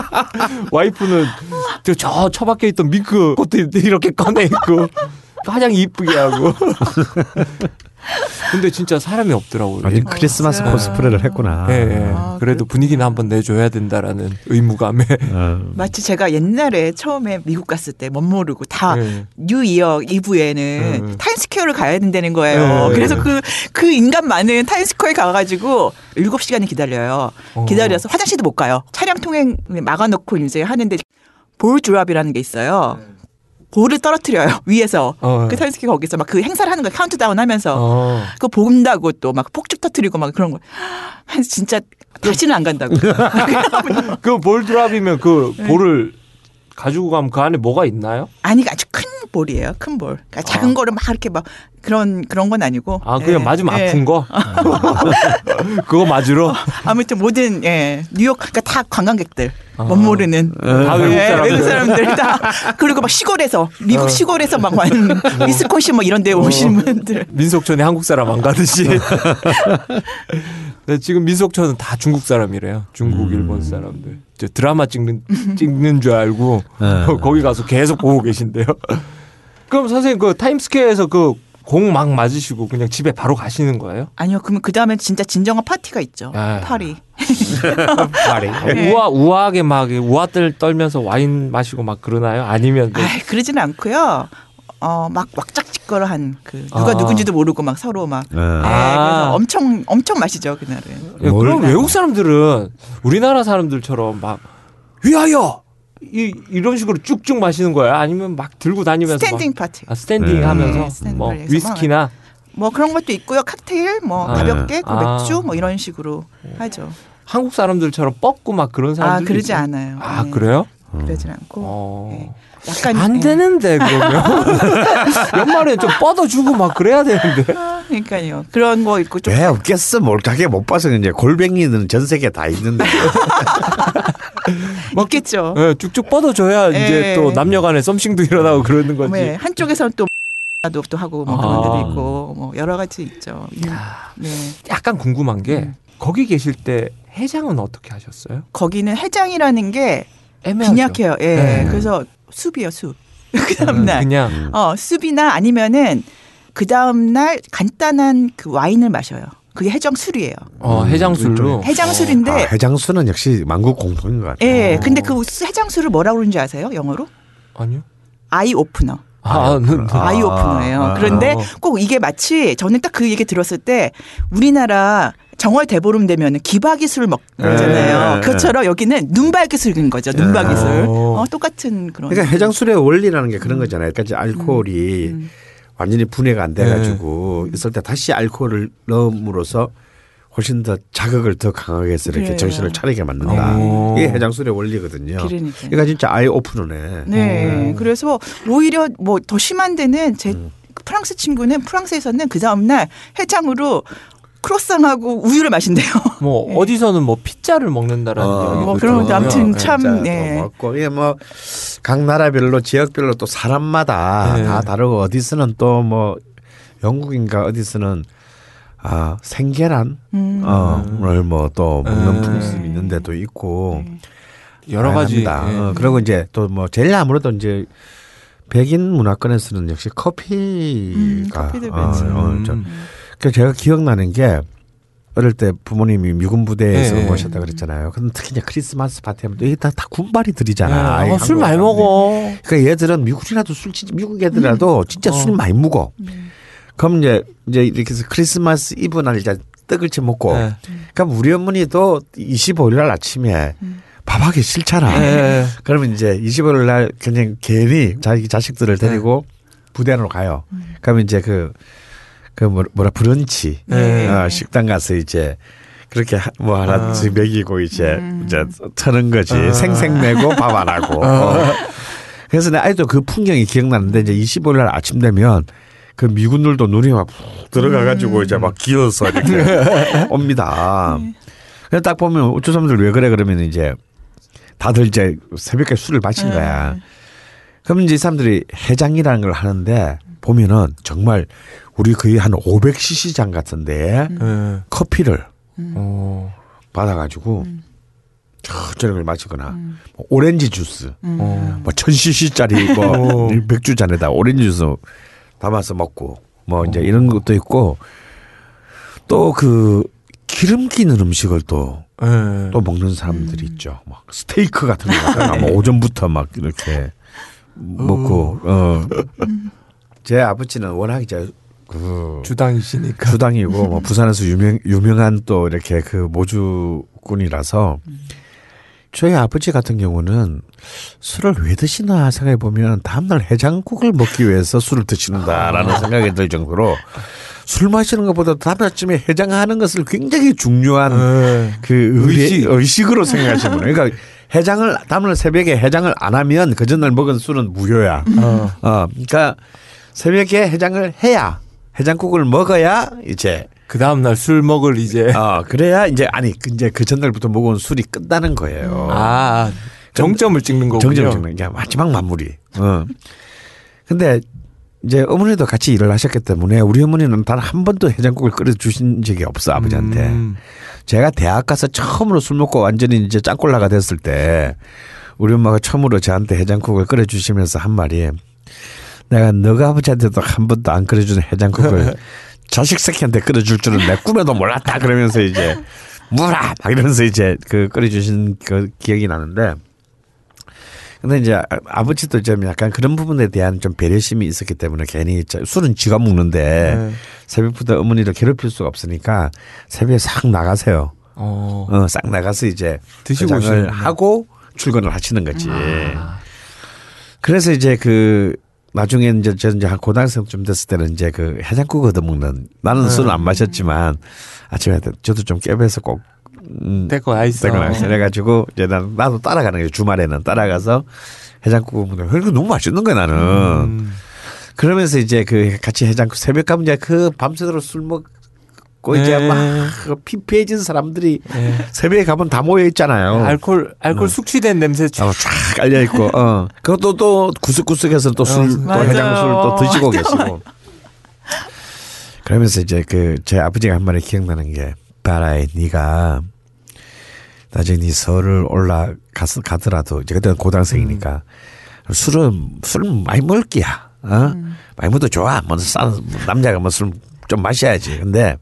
<laughs>
와이프는 저, 저 처박혀 있던 밍크 코트 이렇게 꺼내 입고 화장 이쁘게 하고 근데 진짜 사람이 없더라고요.
아니 크리스마스
진짜.
코스프레를 했구나.
예, 예.
아,
그래도 분위기는 한번 내줘야 된다라는 의무감에.
어.
마치 제가 옛날에 처음에 미국 갔을 때 멋 모르고 다
예.
New Year Eve에는
음.
타임스퀘어를 가야 된다는 거예요.
네.
그래서 그, 그 인간 많은 타임스퀘어에 가가지고 7시간을 기다려요.
어.
기다려서 화장실도 못 가요. 차량 통행 막아놓고 이제 하는데 ball drop이라는 게 있어요. 볼을 떨어뜨려요 <laughs> 위에서
어.
그 타임스퀘어 거기서 막 그 행사를 하는 거 카운트다운 하면서
어.
그거 본다고 또 막 폭죽 터트리고 막 그런 거한 진짜 다시는 안 간다고 <laughs>
그 볼 드랍이면 그
네.
볼을 가지고 가면 그 안에 뭐가 있나요?
아니 아주 큰 볼이에요 큰 볼. 그러니까 작은 거를 막 이렇게 막 그런 그런 건 아니고.
아, 그냥
예,
맞으면
예.
아픈 거? <laughs> 그거 맞으러?
아무튼 모든 예 뉴욕 그러니까 다 관광객들
아.
못 모르는
다 외국
예,
사람들.
외국 사람들 다 그리고 막 시골에서 미국
어.
시골에서 막완 위스콘신 뭐 이런 데 오신 분들
민속촌에 한국 사람 안 가듯이. <laughs> 네, 지금 민속촌은 다 중국 사람이래요. 중국, 일본 사람들. 저 드라마 찍는, 찍는 줄 알고
네. <laughs>
거기 가서 계속 보고 계신데요. <laughs> 그럼 선생님 그 타임스퀘어에서 그 공 막 맞으시고 그냥 집에 바로 가시는 거예요?
아니요 그러면 그 다음에 진짜 진정한 파티가 있죠
아.
파리 <laughs>
말이.
네.
우아, 우아하게 막 우아들 떨면서 와인 마시고 막 그러나요? 아니면 그-
아 그러지는 않고요 어 막 왁자지껄한 그 누가
아.
누군지도 모르고 막 서로 막
네.
네,
아.
그래서 엄청 엄청 마시죠 그날은
예,
뭘-
그럼 외국 사람들은 우리나라 사람들처럼 막 위하여 이, 이런 식으로 쭉쭉 마시는 거예요? 아니면 막 들고 다니면서
standing
막,
파티
아, standing
네.
하면서
네, standing
뭐 위스키나
뭐 그런 것도 있고요 칵테일 뭐
아.
가볍게 그
아.
맥주 뭐 이런 식으로 하죠
한국 사람들처럼 뻗고 막 그런
아
사람들
그러지 않아요
아
네,
그래요?
그러진 않고
어.
네. 약간
안
예.
되는데 그러면 <laughs> 연말에 좀 뻗어주고 막 그래야 되는데
아, 그러니까요 그런 거 있고 좀
왜 없겠어? 몰카게 못 봐서 이제 골뱅이는 전 세계 다 있는데. <laughs>
있겠죠
예, 쭉쭉 뻗어줘야 이제
예.
또 남녀간에 썸씽도 일어나고 그러는 거지.
네, 한쪽에서는 또 나도 또 하고 뭐 그런
아.
데도 있고 뭐 여러 가지 있죠. 음, 네.
약간 궁금한 게
음.
거기 계실 때 해장은 어떻게 하셨어요?
거기는 해장이라는 게
애매하죠.
빈약해요. 예.
네.
그래서 숲이요, 숲. <laughs> 그
음,
다음 날.
그냥
어, 숲이나 아니면은 그 다음 날 간단한 그 와인을 마셔요. 그게 해장 술이에요.
어, 해장술로
해장 술인데
아, 해장수는 역시 만국 공통인 것 같아요.
예. 근데 그 해장 술을 뭐라고 그러는지 아세요? 영어로?
아니요.
아이 오프너.
아, 네.
아,
아이 오프너예요.
아.
그런데 꼭 이게 마치 저는 딱 그 얘기 들었을 때 우리나라 정월 대보름 되면 기바기 술 먹잖아요.
네.
그것처럼 여기는 눈박이 술인 거죠. 눈박이 술.
어.
어, 똑같은 그런.
그러니까 해장술의 원리라는 게 그런 거잖아요. 그러니까 알코올이
음.
완전히 분해가 안
네.
돼가지고 있을 때 다시 알코올을 넣음으로써 훨씬 더 자극을 더 강하게 해서 이렇게
그래요.
정신을 차리게 만든다.
어.
이게 해장술의 원리거든요.
그러니까요.
그러니까 진짜 아예 오픈러네.
네. 그래서 오히려 뭐 더 심한 데는 제
음.
프랑스 친구는 프랑스에서는 그 다음날 해장으로 크로상하고 우유를 마신대요. <laughs>
뭐
예.
어디서는 뭐 피자를 먹는다라는
어,
뭐 그런 것도 아무튼
있더라고요.
참 네.
또 먹고 이게 뭐 각 나라별로 지역별로 또 사람마다
네.
다 다르고 어디서는 또 뭐 영국인가 어디서는 아 생계란
음.
어를 뭐 또 먹는
음.
풍습이 있는 데도 있고
여러 가지
다양합니다.
예.
어, 그리고 이제 또 뭐 제일 아무래도 이제 백인 문화권에서는 역시 커피가
커피도
어. 어, 저-
음.
그 제가 기억나는 게 어릴 때 부모님이 미군 부대에서
네.
모셨다 그랬잖아요. 근데 특히 이제 크리스마스 파티 하면 이게 다, 다 군발이 들이잖아.
네. 어, 술 많이
사람들이.
먹어.
그러니까 얘들은 미국이라도 술 진짜 미국 애들이라도 진짜 술 많이 먹어. 그럼 이제 이제 이렇게 해서 크리스마스 이브 날 이제 떡을 쳐 먹고.
네.
그럼 우리 어머니도 25일 날 아침에 밥하기 싫잖아.
네.
그러면 이제 25일 날 그냥 괜히 자기 자식들을 데리고 부대로 가요. 그러면 이제 그, 그 뭐- 뭐라 브런치
네.
어, 식당 가서 이제 그렇게 하- 뭐 하나씩 먹이고 이제 이제 터는 거지. 생생 내고 밥 안 하고. 어. 그래서 내 아이도 그 풍경이 기억나는데 이제 25일 날 아침 되면 그 미군들도 눈이 막푹 들어가 가지고 이제 막 기어서 이렇게 <laughs> 옵니다. 그래서 딱 보면 어쩌 사람들 왜 그래 그러면 이제 다들 이제 새벽에 술을 마신 거야. 그럼 이제 이 사람들이 해장이라는 걸 하는데 보면은 정말 우리 거의 한 500cc 장 같은데
네.
커피를
어.
받아가지고 천천히 걸 마시거나 뭐 오렌지 주스
어.
뭐 1000cc짜리 뭐
어. <laughs>
맥주 잔에다 오렌지 주스 담아서 먹고 뭐 이제 이런 것도 있고 또 그 기름 끼는 음식을 또또
예.
먹는 사람들이 있죠. 막 스테이크 같은 거 <laughs> 갖다가 뭐 오전부터 막 이렇게 먹고 어. 제 아버지는 워낙 이제 그
주당이시니까.
주당이고 뭐 부산에서 유명 유명한 또 이렇게 그 모주꾼이라서 저희 아버지 같은 경우는 술을 왜 드시나 생각해 보면 다음날 해장국을 먹기 위해서 술을 드시는다라는 생각이 들 정도로 술 마시는 것보다 다음날쯤에 해장하는 것을 굉장히 중요한
예.
그 의식,
의식.
의식으로 생각하시는 분이에요. 그러니까 해장을 다음날 새벽에 해장을 안 하면 그 전날 먹은 술은 무효야.
어.
어, 그러니까 새벽에 해장을 해야 해장국을 먹어야 이제
그 다음 날 술 먹을 이제.
어 그래야 이제 아니 그 이제 그 전날부터 먹은 술이 끝나는 거예요.
아, 정점을 찍는 거군요.
정점 찍는 게 마지막 마무리. 어. 근데 이제 어머니도 같이 일을 하셨기 때문에 우리 어머니는 단 한 번도 해장국을 끓여 주신 적이 없어 아버지한테.
음.
제가 대학 가서 처음으로 술 먹고 완전히 이제 짱꼴라가 됐을 때 우리 엄마가 처음으로 저한테 해장국을 끓여 주시면서 한 말이 내가 너가 아버지한테도 한 번도 안 끓여주는 해장국을 <laughs> 자식 새끼한테 끓여줄 줄은 내 꿈에도 몰랐다 그러면서 이제 무라 막 이러면서 이제 그 끓여주신 그 기억이 나는데 근데 이제 아- 아버지도 좀 약간 그런 부분에 대한 좀 배려심이 있었기 때문에 괜히 저- 술은 지가 먹는데
네.
새벽부터 어머니를 괴롭힐 수가 없으니까 새벽에 싹 나가세요.
어.
어, 싹 나가서 이제
드시고.
하고 출근을 하시는 거지.
아.
그래서 이제 그 나중에 이제 저 이제 한 고등학생쯤 됐을 때는 이제 그 해장국 얻어 먹는 나는
네.
술을 안 마셨지만 아침에 저도 좀 깨배서 꼭 음,
데리고 와 있어.
그래가지고 이제 난 나도 따라가는 거예요 주말에는 따라가서 해장국 먹는 거. 그리고 너무 맛있는 거야 나는.
음.
그러면서 이제 그 같이 해장국 새벽 가면 이제 그 밤새도록 술 먹 고 이제
네.
막그 피폐해진 사람들이
네.
새벽에 가면 다 모여 있잖아요.
알콜 알콜 숙취된 냄새 쫙.
어, 쫙 깔려 있고, 어. 그것도 또 구석구석에서 또 술, 또
맞아요.
해장술 또 드시고 계시고. 그러면서 이제 그 제 아버지가 한 말이 기억나는 게, 바라에 네가 나중에 네 서울을 올라가서 가더라도 이제 그때는 고등학생이니까 술은 술은 많이 먹을 끼야. 어? 많이 먹어도 좋아. 뭐 싸, 남자가 뭐술좀 마셔야지. 근데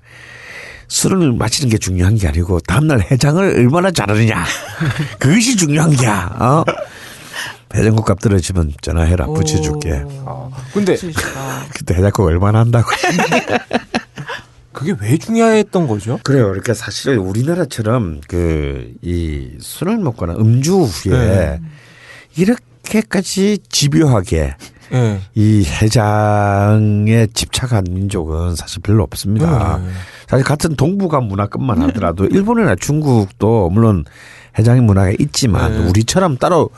술을 마시는 게 중요한 게 아니고 다음날 해장을 얼마나 잘하느냐 <laughs> 그것이 중요한 게야. 어? 해장국 값 떨어지면 전화해라 붙여줄게.
아, 근데 <laughs>
그때 해장국 얼마나 한다고. <laughs>
그게 왜 중요했던 거죠?
그래요. 그러니까 사실 우리나라처럼 그 이 술을 먹거나 음주 후에
네.
이렇게까지 집요하게
예.
이 해장에 집착한 민족은 사실 별로 없습니다.
네.
사실 같은 동북아 문화권만 하더라도 일본이나 중국도 물론 해장의 문화가 있지만
네.
우리처럼 따로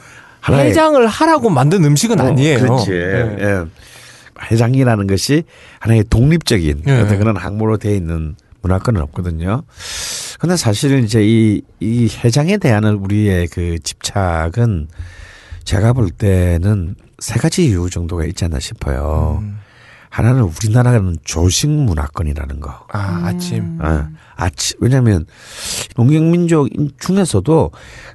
해장을 하라고 만든 음식은
어,
아니에요.
그렇지.
예.
예. 해장이라는 것이 하나의 독립적인
예.
어떤 그런 항모로 되어 있는 문화권은 없거든요. 근데 사실은 이제 이, 이 해장에 대한 우리의 그 집착은 제가 볼 때는 세 가지 이유 정도가 있지 않나 싶어요.
음.
하나는 우리나라는 조식 문화권이라는 거.
아, 아침.
아, 아침 왜냐하면 농경민족 중에서도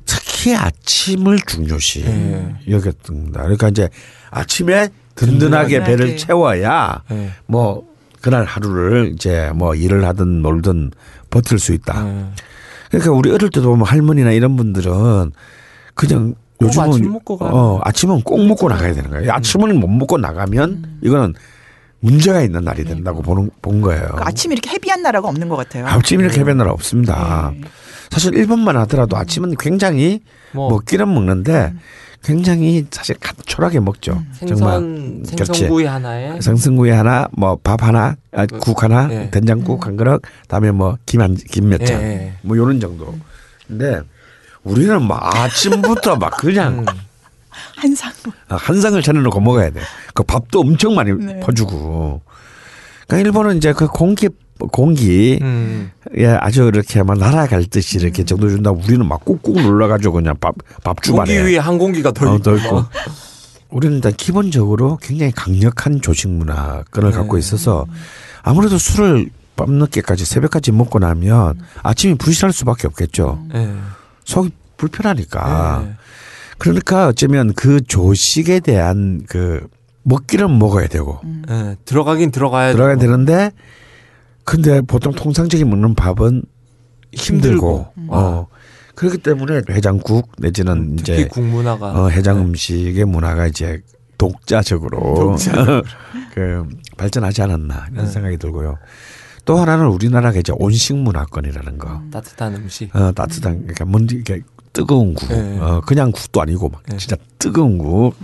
특히 아침을 중요시
예.
여겼습니다. 그러니까 이제 아침에 든든하게
든든하게.
배를 채워야
예.
뭐 그날 하루를 이제 뭐 일을 하든 놀든 버틸 수 있다.
예.
그러니까 우리 어릴 때도 보면 할머니나 이런 분들은 그냥
꼭
요즘은
아침 먹고 가요.
어, 아침은 꼭 먹고 나가야 되는 거예요. 아침을 못 먹고 나가면 이거는 문제가 있는 날이 된다고 보는 본 거예요.
그 아침에 이렇게 헤비한 나라가 없는 것 같아요.
아침 이렇게 해변 나라 없습니다.
네.
사실 일본만 하더라도 아침은 굉장히
뭐
먹기는 먹는데 굉장히 사실 간촐하게 먹죠.
생선
그렇지.
생선구이 하나에
생선구이 하나, 뭐 밥 하나, 아, 국 하나,
예.
된장국 한 그릇, 다음에 뭐 김 한 김 몇 잔,
예, 예.
뭐 요런 정도. 근데 우리는 막 아침부터 막 그냥
음.
한상.
한 상을 차려놓고 먹어야 돼. 그 밥도 엄청 많이
네.
퍼주고. 그러니까 일본은 이제 그 공기 공기
음.
예, 아주 이렇게 막 날아갈 듯이 이렇게 정도 준다. 우리는 막 꾹꾹 눌러가지고 그냥 밥, 밥 주반에.
고기 위에 한 공기가 더
어,
있고.
더 있고. 우리는 일단 기본적으로 굉장히 강력한 조식 문화권을
네.
갖고 있어서 아무래도 술을 밤늦게까지 새벽까지 먹고 나면 아침이 불실할 수밖에 없겠죠.
예.
속이 불편하니까.
예.
그러니까 어쩌면 그 조식에 대한 그 먹기는 먹어야 되고
예, 들어가긴 들어가야
들어가야
되고.
되는데 근데 보통 통상적인 먹는 밥은 힘들고,
힘들고.
어 그렇기 때문에 해장국 내지는
음, 특히
이제
국 문화가
어, 해장 음식의 문화가 이제 독자적으로 <laughs> 그 발전하지 않았나 이런
네.
생각이 들고요. 또 하나는 우리나라가 이제 온식 문화권이라는 거.
따뜻한 음식.
어, 따뜻한 그러니까 뭔지 이게 뜨거운 국,
네.
어, 그냥 국도 아니고 막
네.
진짜 뜨거운 국.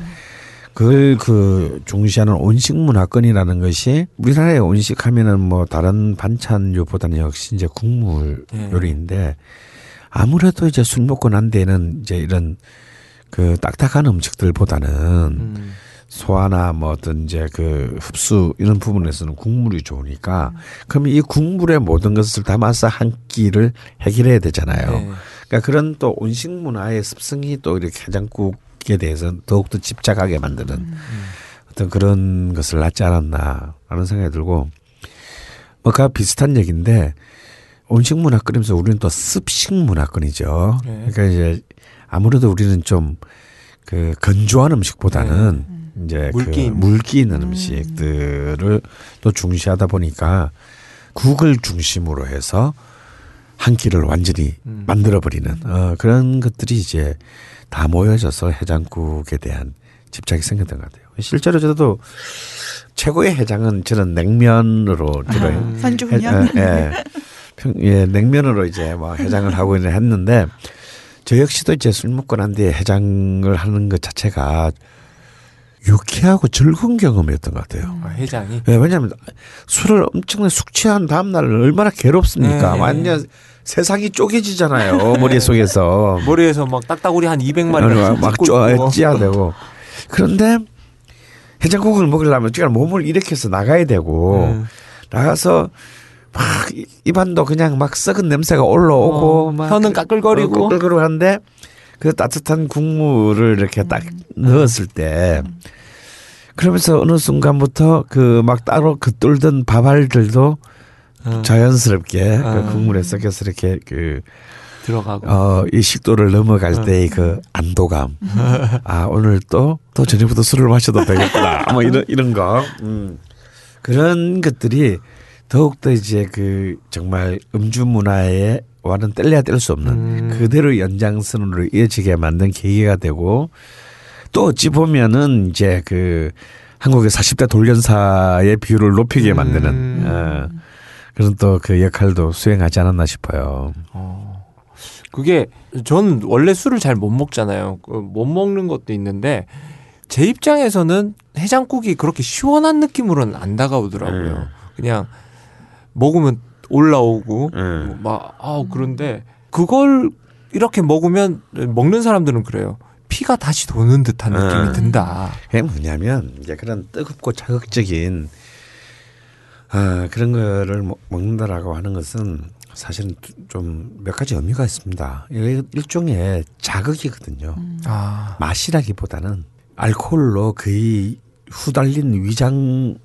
그걸 그 중시하는 온식 문화권이라는 것이 우리나라의 온식 하면은 뭐 다른 반찬류보다는 역시 이제 국물
네.
요리인데 아무래도 이제 술 먹고 난 데는 이제 이런 그 딱딱한 음식들보다는
음.
소화나 뭐 어떤 이제 그 흡수 이런 부분에서는 국물이 좋으니까 그러면 이 국물에 모든 것을 담아서 한 끼를 해결해야 되잖아요.
네.
그러니까 그런 또 온식 문화의 습성이 또 이렇게 해장국에 대해서 더욱더 집착하게 만드는 어떤 그런 것을 낳지 않았나라는 생각이 들고 뭐가 비슷한 얘기인데 온식 문화권이면서 우리는 또 습식 문화권이죠.
네.
그러니까 이제 아무래도 우리는 좀 그 건조한 음식보다는 이제
물기
그
있는.
물기 있는 음 식들을 또 중시하다 보니까 국을 중심으로 해서 한 끼를 완전히
음.
만들어 버리는 어, 그런 것들이 이제 다 모여져서 해장국에 대한 집착이 생겼던 것 같아요. 실제로 저도 최고의 해장은 저는 냉면으로 주로
아?
해- 예, 예. 평, 예, 냉면으로 이제 뭐 해장을 하고 있는 했는데 저 역시도 이제 술 먹고 난 뒤에 해장을 하는 것 자체가 유쾌하고 즐거운 경험이었던 것 같아요.
아, 해장이.
예, 왜냐하면 술을 엄청나게 숙취한 다음날 얼마나 괴롭습니까?
네.
완전 세상이 쪼개지잖아요. 머릿속에서. <laughs>
머리에서 막 딱따구리 한 200마리가
어. 막 쪼, 찌야되고. <laughs> 그런데 해장국을 먹으려면 제가 몸을 일으켜서 나가야 되고
음.
나가서 막 이- 입안도 그냥 막 썩은 냄새가 올라오고
어,
막
혀는 까끌거리고.
어, 하는데 그 따뜻한 국물을 이렇게 딱 넣었을 때 그러면서 어느 순간부터 그 막 따로 긋돌던 밥알들도
어,
자연스럽게
아.
그 국물에 섞여서 이렇게 그
들어가고.
어, 이 식도를 넘어갈 때의 그 안도감. 아, 오늘 또, 또 저녁부터 술을 마셔도 되겠구나. <laughs> 뭐 이런, 이런 거. 음. 그런 것들이 더욱더 이제 그 정말 음주 문화에 와는 뗄래야 뗄 수 없는
음.
그대로 연장선으로 이어지게 만든 계기가 되고 또 어찌 보면은 이제 그 한국의 40대 돌연사의 비율을 높이게 만드는
음.
어, 그런 또 그 역할도 수행하지 않았나 싶어요.
그게 전 원래 술을 잘 못 먹잖아요. 그못 먹는 것도 있는데 제 입장에서는 해장국이 그렇게 시원한 느낌으로는 안 다가오더라고요.
네.
그냥 먹으면 올라오고
네.
뭐막 아우 그런데 그걸 이렇게 먹으면 먹는 사람들은 그래요. 피가 다시 도는 듯한 느낌이
네.
든다.
그게 뭐냐면 이제 그런 뜨겁고 자극적인 아, 그런 거를 먹- 먹는다라고 하는 것은 사실은 좀 몇 가지 의미가 있습니다. 일- 일종의 자극이거든요.
아,
맛이라기보다는 알코올로 거의 후달린 위장을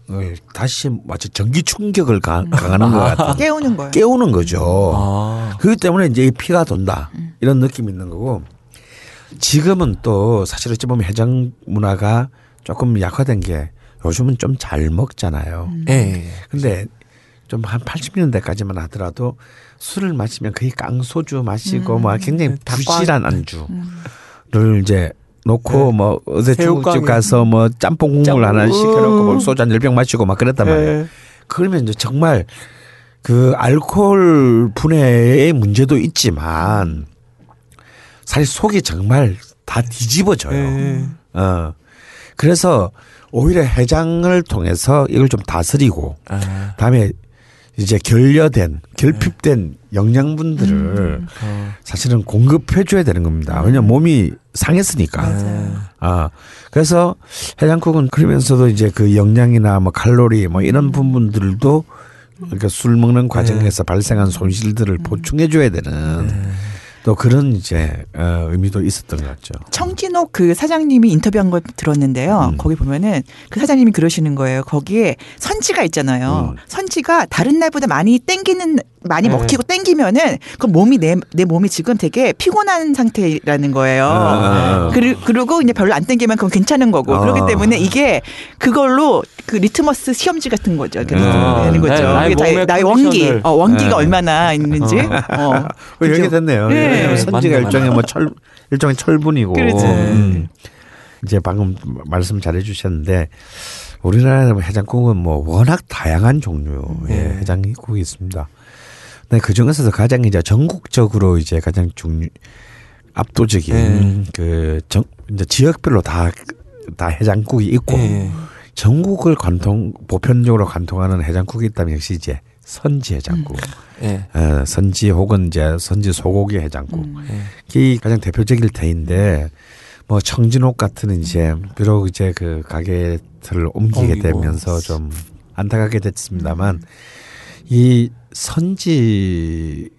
다시 마치 전기 충격을 가, 강하는 것 같은
깨우는 거예요.
깨우는 거죠.
아,
그렇기 때문에 이제 이 피가 돈다 이런 느낌이 있는 거고 지금은 또 사실 어찌 보면 해장 문화가 조금 약화된 게 요즘은 좀 잘 먹잖아요.
예.
근데 좀 한 80년대까지만 하더라도 술을 마시면 거의 깡소주 마시고 뭐 굉장히
다
부실한 안주를 이제 놓고 뭐 어디
새우깡에.
중국집 가서 뭐 짬뽕 국물
짬뽕.
하나 시켜놓고 뭐 소주 한 열 병 마시고 막 그랬단 말이에요.
예.
그러면 이제 정말 그 알코올 분해의 문제도 있지만 사실 속이 정말 다 뒤집어져요.
예.
어. 그래서 오히려 해장을 통해서 이걸 좀 다스리고
아,
다음에 이제 결여된 결핍된 영양분들을
어.
사실은 공급해 줘야 되는 겁니다. 왜냐면 몸이 상했으니까. 아, 그래서 해장국은 그러면서도 이제 그 영양이나 뭐 칼로리 뭐 이런 부분들도 그러니까 술 먹는 과정에서 발생한 손실들을 보충해 줘야 되는 또 그런 이제 어, 의미도 있었던 것 같죠.
청진옥 그 사장님이 인터뷰한 걸 들었는데요.
음.
거기 보면은 그 사장님이 그러시는 거예요. 거기에 선지가 있잖아요.
음.
선지가 다른 날보다 많이 땡기는 많이
네.
먹히고 땡기면은 그 몸이 내, 내 몸이 지금 되게 피곤한 상태라는 거예요.
아.
그리, 그리고 이제 별로 안 땡기면 그건 괜찮은 거고
아.
그렇기 때문에 이게 그걸로 그 리트머스 시험지 같은 거죠. 그래서
아.
되는 거죠.
네, 나의
나의 원기. 어, 원기가
네.
얼마나 있는지. 어. <laughs>
어, 여기
그죠?
됐네요.
네.
왜냐면 선지가 일종의 뭐 철, 일종의 철분이고. 음. 이제 방금 말씀 잘해 주셨는데 우리나라 해장국은 뭐 워낙 다양한 종류의
네.
해장국이 있습니다. 근데 그 중에서도 가장 이제 전국적으로 이제 가장 중 압도적인
네.
그 정, 이제 지역별로 다, 다 해장국이 있고
예.
전국을 관통 보편적으로 관통하는 해장국이 있다면 역시 이제 선지 해장국.
예.
어, 선지 혹은 이제 선지 소고기 해장국.
음.
이 가장 대표적일 테인데 뭐 청진옥 같은 이제 비록 이제 그 가게들을 옮기게
옮기고.
되면서 좀 안타깝게 됐습니다만 이 선지를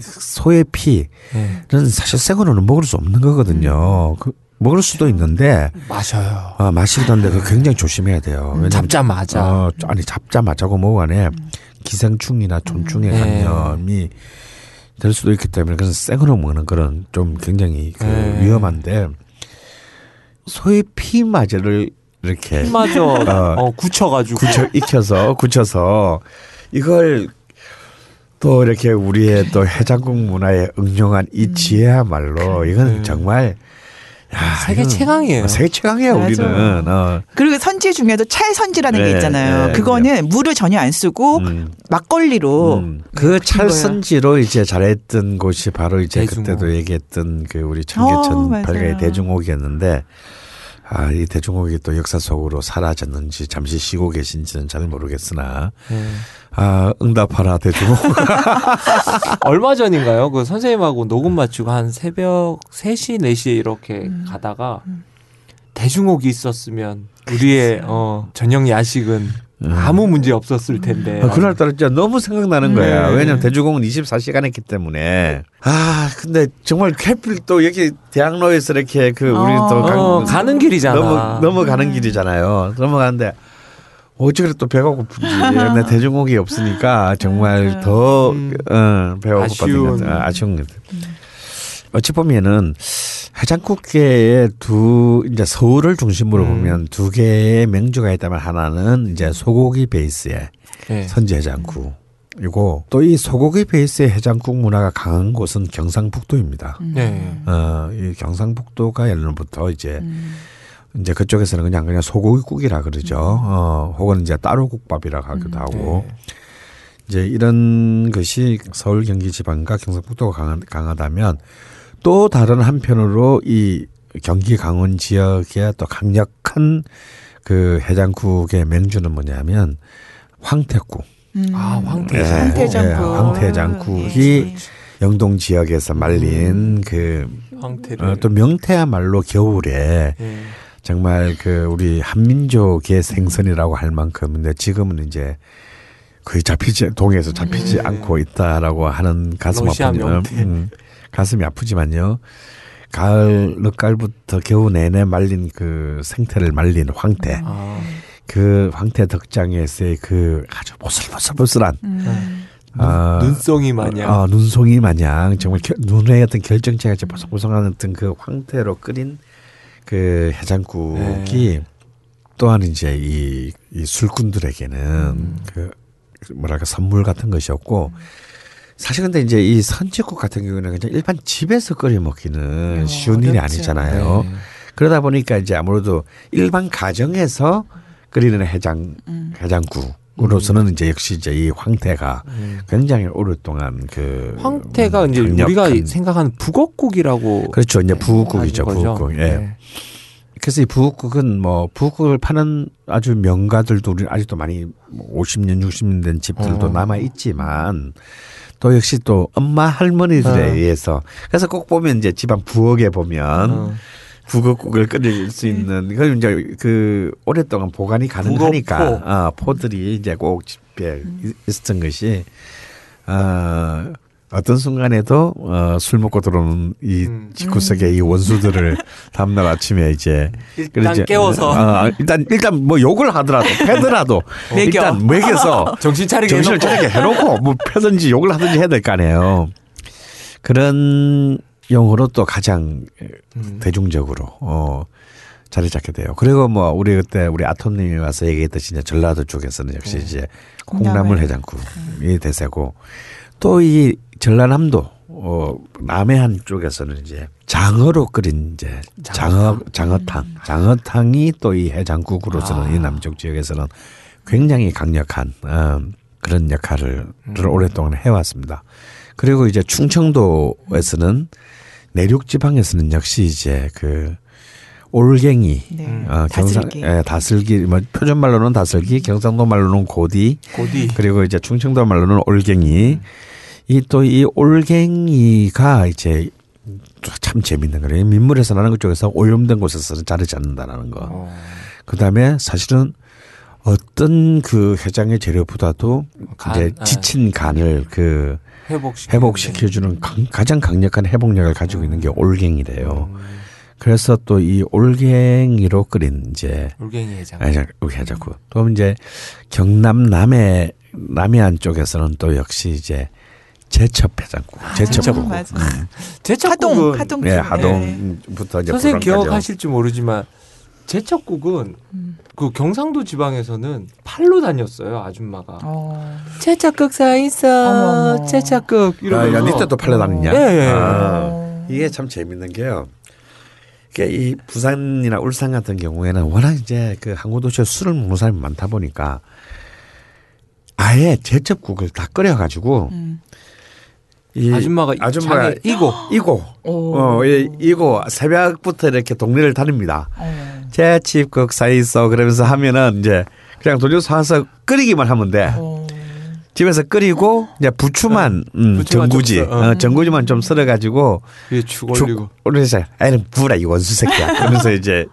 소의 피는
예.
사실 생으로는 먹을 수 없는 거거든요. 그 먹을 수도 있는데
마셔요.
아, 마시기도 한데 그 굉장히 조심해야 돼요. 왜냐면
잡자마자.
어, 아니 잡자마자고 뭐 안에 기생충이나 촌충의
네.
감염이 될 수도 있기 때문에 그래서 생으로 먹는 그런 좀 굉장히 그
네.
위험한데 소의 피마저를 이렇게
마저
어.
어, 굳혀가지고.
굳혀 익혀서 굳혀서 이걸 또 이렇게 우리의 또 해장국 문화에 응용한 이 지혜야말로 이건
네.
정말 야,
세계
이건
최강이에요.
세계 최강이에요
맞아.
우리는. 어.
그리고 선지 중에도 찰선지라는
네,
게 있잖아요.
네,
그거는 물을 전혀 안 쓰고
음.
막걸리로
음. 그 찰선지로 이제 잘했던 곳이 바로 이제
대중옥.
그때도 얘기했던 그 우리 청계천
어.
발가의 대중옥이었는데 아, 이 대중옥이 또 역사 속으로 사라졌는지 잠시 쉬고 계신지는 잘 모르겠으나
예.
아, 응답하라 대중옥. <laughs>
얼마 전인가요? 그 선생님하고 녹음 마치고 한 새벽 3시, 4시에 이렇게
음.
가다가 대중옥이 있었으면 우리의 어, 저녁 야식은 아무 문제 없었을 텐데.
아, 그날따라 진짜 너무 생각나는 거야.
네.
왜냐면 대중공은 24시간 했기 때문에. 아, 근데 정말 하필 또 여기 대학로에서 이렇게 그 우리
어.
또
어, 가는 길이잖아.
넘어, 넘어가는 길이잖아요. 넘어가는데 어찌 그래 또 배가 고픈지. <laughs> 근데 대중공이 없으니까 정말 더
음.
어, 배가 고팠던
아쉬운.
것 같아요. 아쉬운 것 같아요. 어찌 보면은 해장국계에 두 이제 서울을 중심으로
음.
보면 두 개의 명주가 있다면 하나는 이제 소고기 베이스의
예.
선지 해장국 이고 또 이 소고기 베이스의 해장국 문화가 강한 곳은 경상북도입니다.
네.
어, 이 경상북도가 예전부터 이제 이제 그쪽에서는 그냥 그냥 소고기국이라 그러죠. 어, 혹은 이제 따로 국밥이라 하기도 하고
네.
이제 이런 것이 서울 경기 지방과 경상북도가 강하, 강하다면 또 다른 한편으로 이 경기 강원 지역의 또 강력한 그 해장국의 맹주는 뭐냐면 황태국.
아,
예,
황태장.
황태장국.
예, 황태장국이 영동 지역에서 말린 그
황태를.
어, 또 명태야말로 겨울에
예.
정말 그 우리 한민족의 생선이라고 할 만큼 근데 지금은 이제 거의 잡히지 동해에서 잡히지
네.
않고 있다라고 하는 가슴 아픈
명태.
음, 가슴이 아프지만요. 가을 늦가을부터 겨우 내내 말린 그 생태를 말린 황태
아,
그 황태 덕장에서의 그 아주 보슬보슬보슬한
음.
아,
눈송이 마냥.
아, 눈송이 마냥 정말 결, 눈에 어떤 결정체가 보송보송한 어떤 그 황태로 끓인 그 해장국이
네.
또한 이제 이, 이 술꾼들에게는
음.
그 뭐랄까 선물 같은 것이었고 사실 근데 이제 이 선지국 같은 경우는 그냥 일반 집에서 끓여 먹기는
어,
쉬운 일이
어렵죠.
아니잖아요.
네.
그러다 보니까 이제 아무래도 일반 가정에서 끓이는 해장
음.
해장국 으로서는 이제 역시 이제 이 황태가
음.
굉장히 오랫동안 그
황태가
음,
이제 우리가 생각하는 북어국이라고
그렇죠 이제
하는 거죠.
부국 예
네.
그래서 이 부국은 뭐 부국을 파는 아주 명가들도 우리 아직도 많이 뭐 50년 60년 된 집들도
어.
남아 있지만 또 역시 또 엄마 할머니들에
어.
의해서 그래서 꼭 보면 이제 집안 부엌에 보면
어.
북어국을 끓일 수 있는 그건 이제 그 오랫동안 보관이 가능하니까
북어포.
아, 포들이 이제 꼭 집에 있었던 것이 아 어떤 순간에도 어, 술 먹고 들어오는 이
음.
집구석의 이 원수들을 <laughs> 다음날 아침에 이제
일단
그러지-
깨워서
어, 일단 일단 뭐 욕을 하더라도 패더라도. <laughs> 일단 먹여서 <laughs>
정신 차리게
정신을
해놓고.
차리게 해놓고 뭐 패든지 욕을 하든지 해야 될 거 아니에요. 그런 용어로 또 가장
음.
대중적으로 어 자리 잡게 돼요. 그리고 뭐 우리 그때 우리 아톰님이 와서 얘기했듯이 이제 전라도 쪽에서는 역시
네.
이제
콩나물.
콩나물 해장국이 대세고 또 이 전라남도 어 남해안 쪽에서는 이제 장어로 끓인 이제 장어 장어탕 장어탕이 또 이 해장국으로서는
아.
이 남쪽 지역에서는 굉장히 강력한 어, 그런 역할을
음.
오랫동안 해왔습니다. 그리고 이제 충청도에서는 내륙 지방에서는 역시 이제 그 올갱이
네.
어, 경상
다슬기.
예, 다슬기 뭐 표준 말로는 다슬기, 경상도 말로는 고디,
고디.
그리고 이제 충청도 말로는 올갱이. 이 또 이 올갱이가 이제 참 재밌는 거예요. 민물에서 나는 것 쪽에서 오염된 곳에서는 자르지 않는다라는 거.
어.
그 다음에 사실은 어떤 그 해장의 재료보다도
간,
이제
아.
지친 간을 그
회복시키
회복시켜주는 강- 가장 강력한 회복력을 가지고 있는 게 올갱이래요.
음.
그래서 또 이 올갱이로 끓인 이제
올갱이 해장.
해장, 해장국. 또 이제 경남 남해 남해안 쪽에서는 또 역시 이제 제첩 해장국, 제첩국.
아, 맞아.
음.
제첩국은
하동 하동
네. 하동부터 이제
선생님
부산까지.
기억하실지 모르지만 제첩국은 그 경상도 지방에서는 팔로 다녔어요 아줌마가.
어.
제첩국 사 있어.
어머.
제첩국
아,
이러면서.
야, 니때도 팔려다녔냐?
예, 예.
아, 이게 참 재밌는 게요. 이게 이 부산이나 울산 같은 경우에는 워낙 이제 그 항구 도시에 술을 먹는 사람이 많다 보니까 아예 제첩국을 다 끓여가지고
음.
이
아줌마가
아줌마가
이고
이고
오.
어 이- 이고 새벽부터 이렇게 동네를 다닙니다.
어.
제칩국 사이서 그러면서 하면은 이제 그냥 도주 사서 끓이기만 하면 돼.
어.
집에서 끓이고 이제 부추만 음, 전구지
어.
어, 전구지만 좀 썰어가지고
죽 올리고.
올려서 애는 부라 이 원수 새끼야. 그러면서 이제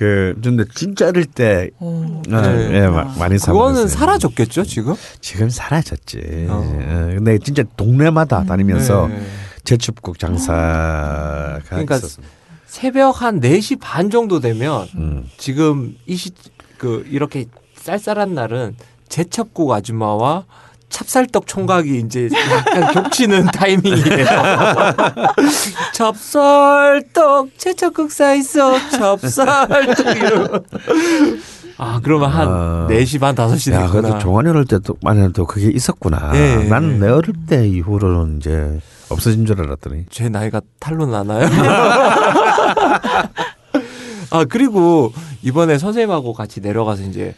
그 근데 진짜 어릴 때
어.
어,
네.
예, 마- 많이 사
그거는. 사라졌겠죠 지금?
지금 사라졌지.
어.
어, 근데 진짜 동네마다 다니면서
네.
제첩국 장사가
그러니까
있었어.
새벽 한 4시 반 정도 되면
음.
지금 이시 그 이렇게 쌀쌀한 날은 제첩국 아줌마와 찹쌀떡 총각이 이제 약간 겹치는 <laughs> 타이밍이에요. <laughs> 찹쌀떡 사 있어 찹쌀떡 아 그러면 한
아.
4시 반 5시
야, 그래도
됐구나.
종환이 어릴 때도 만해도 그게 있었구나.
예, 예,
나는
예.
내 어릴 때 이후로는 이제 없어진 줄 알았더니.
제 나이가 탈로 나나요? <laughs> 아 그리고 이번에 선생님하고 같이 내려가서 이제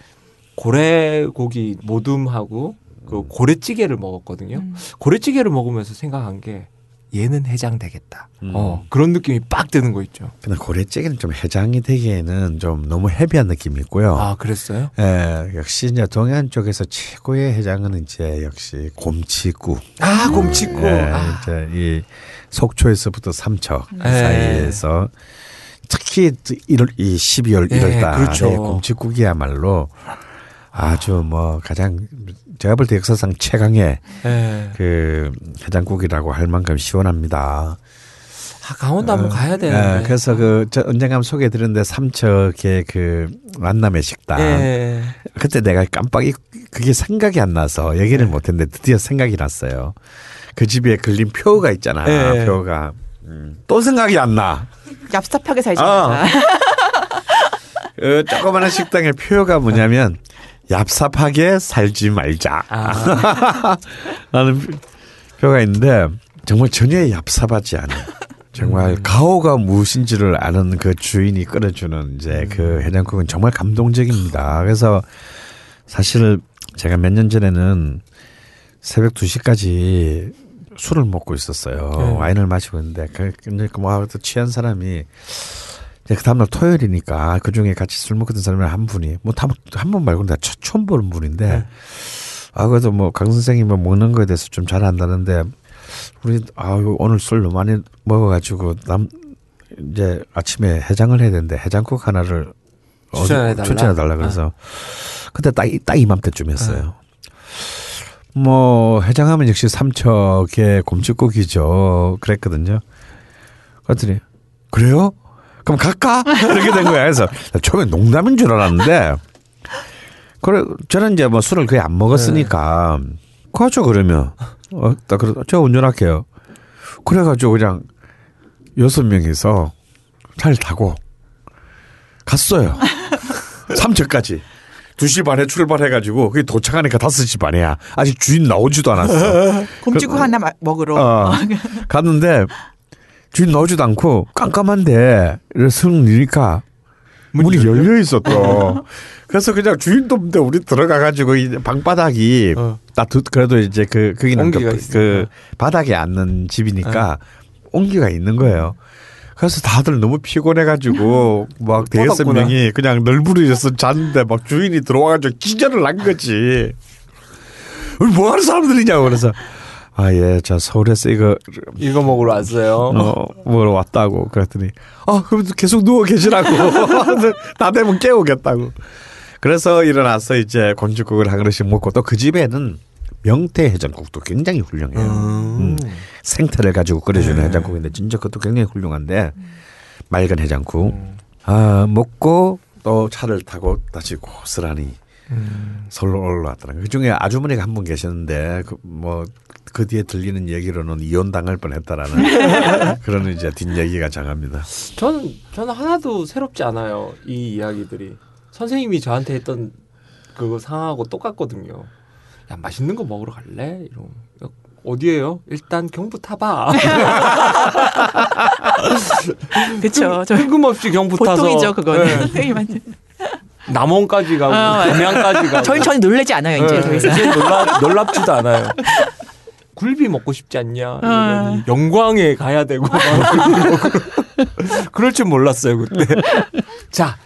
고래고기 모둠하고 그 고래찌개를 먹었거든요.
음.
고래찌개를 먹으면서 생각한 게 얘는 해장 되겠다.
음.
어 그런 느낌이 빡 드는 거 있죠.
근데 고래찌개는 좀 해장이 되기에는 좀 너무 헤비한 느낌이 있고요.
아 그랬어요?
예, 역시 이제 동해안 쪽에서 최고의 해장은 이제 역시 곰치국.
아 곰치국.
예,
아,
이제 이 속초에서부터 삼척
예.
사이에서 특히 1월 이 12월
예,
1월 달에
그렇죠.
곰치국이야말로 아주 뭐 가장 제가 볼 때 역사상 최강의
예.
그 해장국이라고 할 만큼 시원합니다.
아 강원도 한번 가야 되는데.
예, 그래서 그 저 언젠가 소개해 드렸는데 삼척의 그 만남의 식당.
예.
그때 내가 깜빡 이 그게 생각이 안 나서 얘기를 못 했는데 드디어 생각이 났어요. 그 집에 걸린 표가 있잖아.
예.
표가. 음, 또 생각이 안 나.
얍삽하게 살지
아.
말자. <laughs>
그 조그마한 식당의 표가 뭐냐면 얍삽하게 살지 말자.
아. <laughs>
라는 표가 있는데 정말 전혀 얍삽하지 않아. 정말 가오가 무엇인지를 아는 그 주인이 끓여주는 이제 그 해장국은 정말 감동적입니다. 그래서 사실 제가 몇 년 전에는 새벽 2시까지 술을 먹고 있었어요.
네.
와인을 마시고 있는데 그 근데 그뭐또 취한 사람이 그 다음날 토요일이니까 그 중에 같이 술 먹었던 사람이 한 분이 뭐한번 말고 내가 처- 처음 보는 분인데
네.
아 그래도 뭐 강 선생이 뭐 먹는 거에 대해서 좀잘 안다는데 우리 아유 오늘 술 너무 많이 먹어가지고 남 이제 아침에 해장을 해야 되는데 해장국 하나를
추천해달라?
추천해달라 그래서 그때 딱, 이- 딱 이맘때쯤이었어요. 뭐 해장하면 역시 삼척의 곰칫국이죠. 그랬거든요. 그랬더니 그래요? 그럼 갈까? 이렇게 된 거야. 그래서 처음에 농담인 줄 알았는데 그래 저는 이제 뭐 술을 거의 안 먹었으니까 가죠 그러면 어, 나 그래 제가 운전할게요. 그래가지고 그냥 여섯 명이서 차를 타고 갔어요. <laughs> 삼척까지. 2시 반에 출발해가지고 그게 도착하니까 5시 반이야. 아직 주인 나오지도 않았어. <laughs>
곰치국 하나 마- 먹으러.
어, <laughs> 갔는데 주인 나오지도 않고 깜깜한데 승 니니까 문이 열려 있었어. 그래서 그냥 주인도 없는데 우리 들어가 가지고 이 방바닥이
어.
나 두- 그래도 이제 그
온기가
그,
있으니까.
그 바닥에 앉는 집이니까 온기가 있는 거예요. 그래서 다들 너무 피곤해가지고 <laughs> 막 대여섯. 명이 그냥 널브러져서 잤는데 막 주인이 들어와가지고 기절을 한 거지. <laughs> 우리 뭐 하는 사람들이냐고 그래서 아 예 저 서울에서 이거
이거 먹으러 왔어요.
어, 먹으러 왔다고 그랬더니 아 그럼 계속 누워 계시라고 <laughs> 다 되면 깨우겠다고 그래서 일어나서 이제 곤죽국을 한 그릇씩 먹고 또 그 집에는 명태 해장국도 굉장히 훌륭해요. 음. 생태를 가지고 끓여주는
네.
해장국인데 진짜 그것도 굉장히 훌륭한데 맑은 해장국 아 먹고 또 차를 타고 다시 고스란히 서울로 올라왔더라고요. 그 중에 아주머니가 한 분 계셨는데 그 뭐 그 뒤에 들리는 얘기로는 이혼 당할 뻔했다라는 <laughs> 그런 이제 뒷얘기가 장합니다.
저는 저는 하나도 새롭지 않아요. 이 이야기들이 선생님이 저한테 했던 그거 상황하고 똑같거든요. 야 맛있는 거 먹으러 갈래? 이런 야, 어디에요? 일단 경부 타봐. <laughs>
그렇죠. 저
뜬금없이 경부 타서
보통이죠 그거는.
네,
선생님한테.
남원까지 가고
어, 맞아요.
동양까지 가고.
저희 전혀 놀라지 않아요 이제
네,
더 이상.
이제 놀랍, 놀랍지도 않아요. 굴비 먹고 싶지 않냐? 이러더니
어.
영광에 가야 되고 막 <laughs> 그럴 줄 몰랐어요 그때. <laughs> 자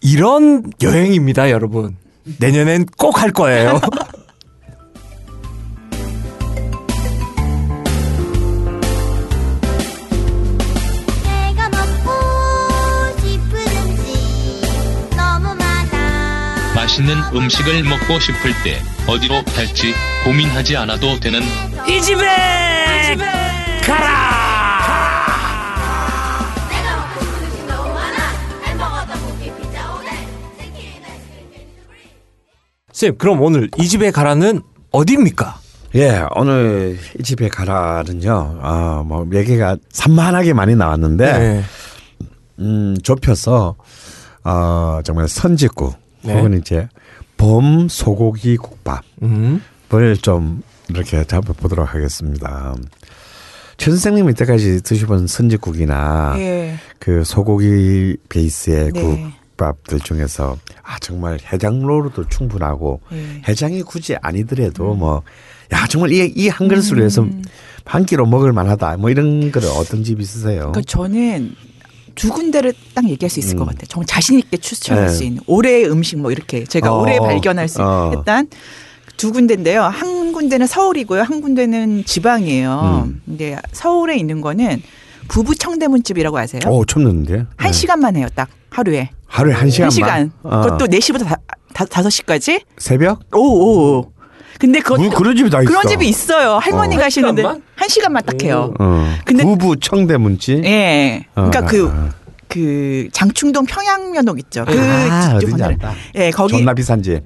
이런 여행입니다, 여러분. 내년엔 꼭 할 거예요. <laughs>
내가 먹고 싶은 음식 너무 많아
맛있는 음식을 먹고 싶을 때 어디로 갈지 고민하지 않아도 되는
이 집에 치킨 아이스크림 미니스프리
쌤, 그럼 오늘 이 집에 가라는 어디입니까?
예, 오늘 이 집에 가라는요. 아, 뭐 얘기가 산만하게 많이 나왔는데
네.
음, 좁혀서 어, 정말 선짓국
네.
혹은 이제 범 소고기 국밥을
음.
좀 이렇게 잡아보도록 하겠습니다. 최 선생님 이때까지 드셔본 선짓국이나
예.
그 소고기 베이스의
네.
국밥들 중에서 아 정말 해장로로도 충분하고
예.
해장이 굳이 아니더라도 뭐야 정말 이 이 한 그릇으로 해서 한 끼로 먹을 만하다 뭐 이런 거를 어떤 집 있으세요?
그러니까 저는 두 군데를 딱 얘기할 수 있을 것 같아요. 정말 자신 있게 추천할
네.
수 있는 올해의 음식 뭐 이렇게 제가
어,
올해 발견할 수
어.
했던 두 군데인데요. 한 군데는 서울이고요. 한 군데는 지방이에요.
음.
근데 서울에 있는 거는 부부 청대문집이라고 아세요?
오 처음 듣는데
한 시간만 해요. 딱 하루에.
하루에 한 시간만
한 시간.
어.
그것도 4시부터 다, 다, 5시까지?
새벽?
오, 오, 오. 근데 그것도
뭐 그런 집이 다 있어.
그런 집이 있어요. 할머니
어.
가 가시는데
시간만?
한 시간만 딱 해요.
어.
근데-
부부 청대문집.
예. 그러니까
어,
그,
아,
그 장충동 평양면옥 있죠. 그
아,
집
어딘지. 알다.
예, 거기
존나 비싼지.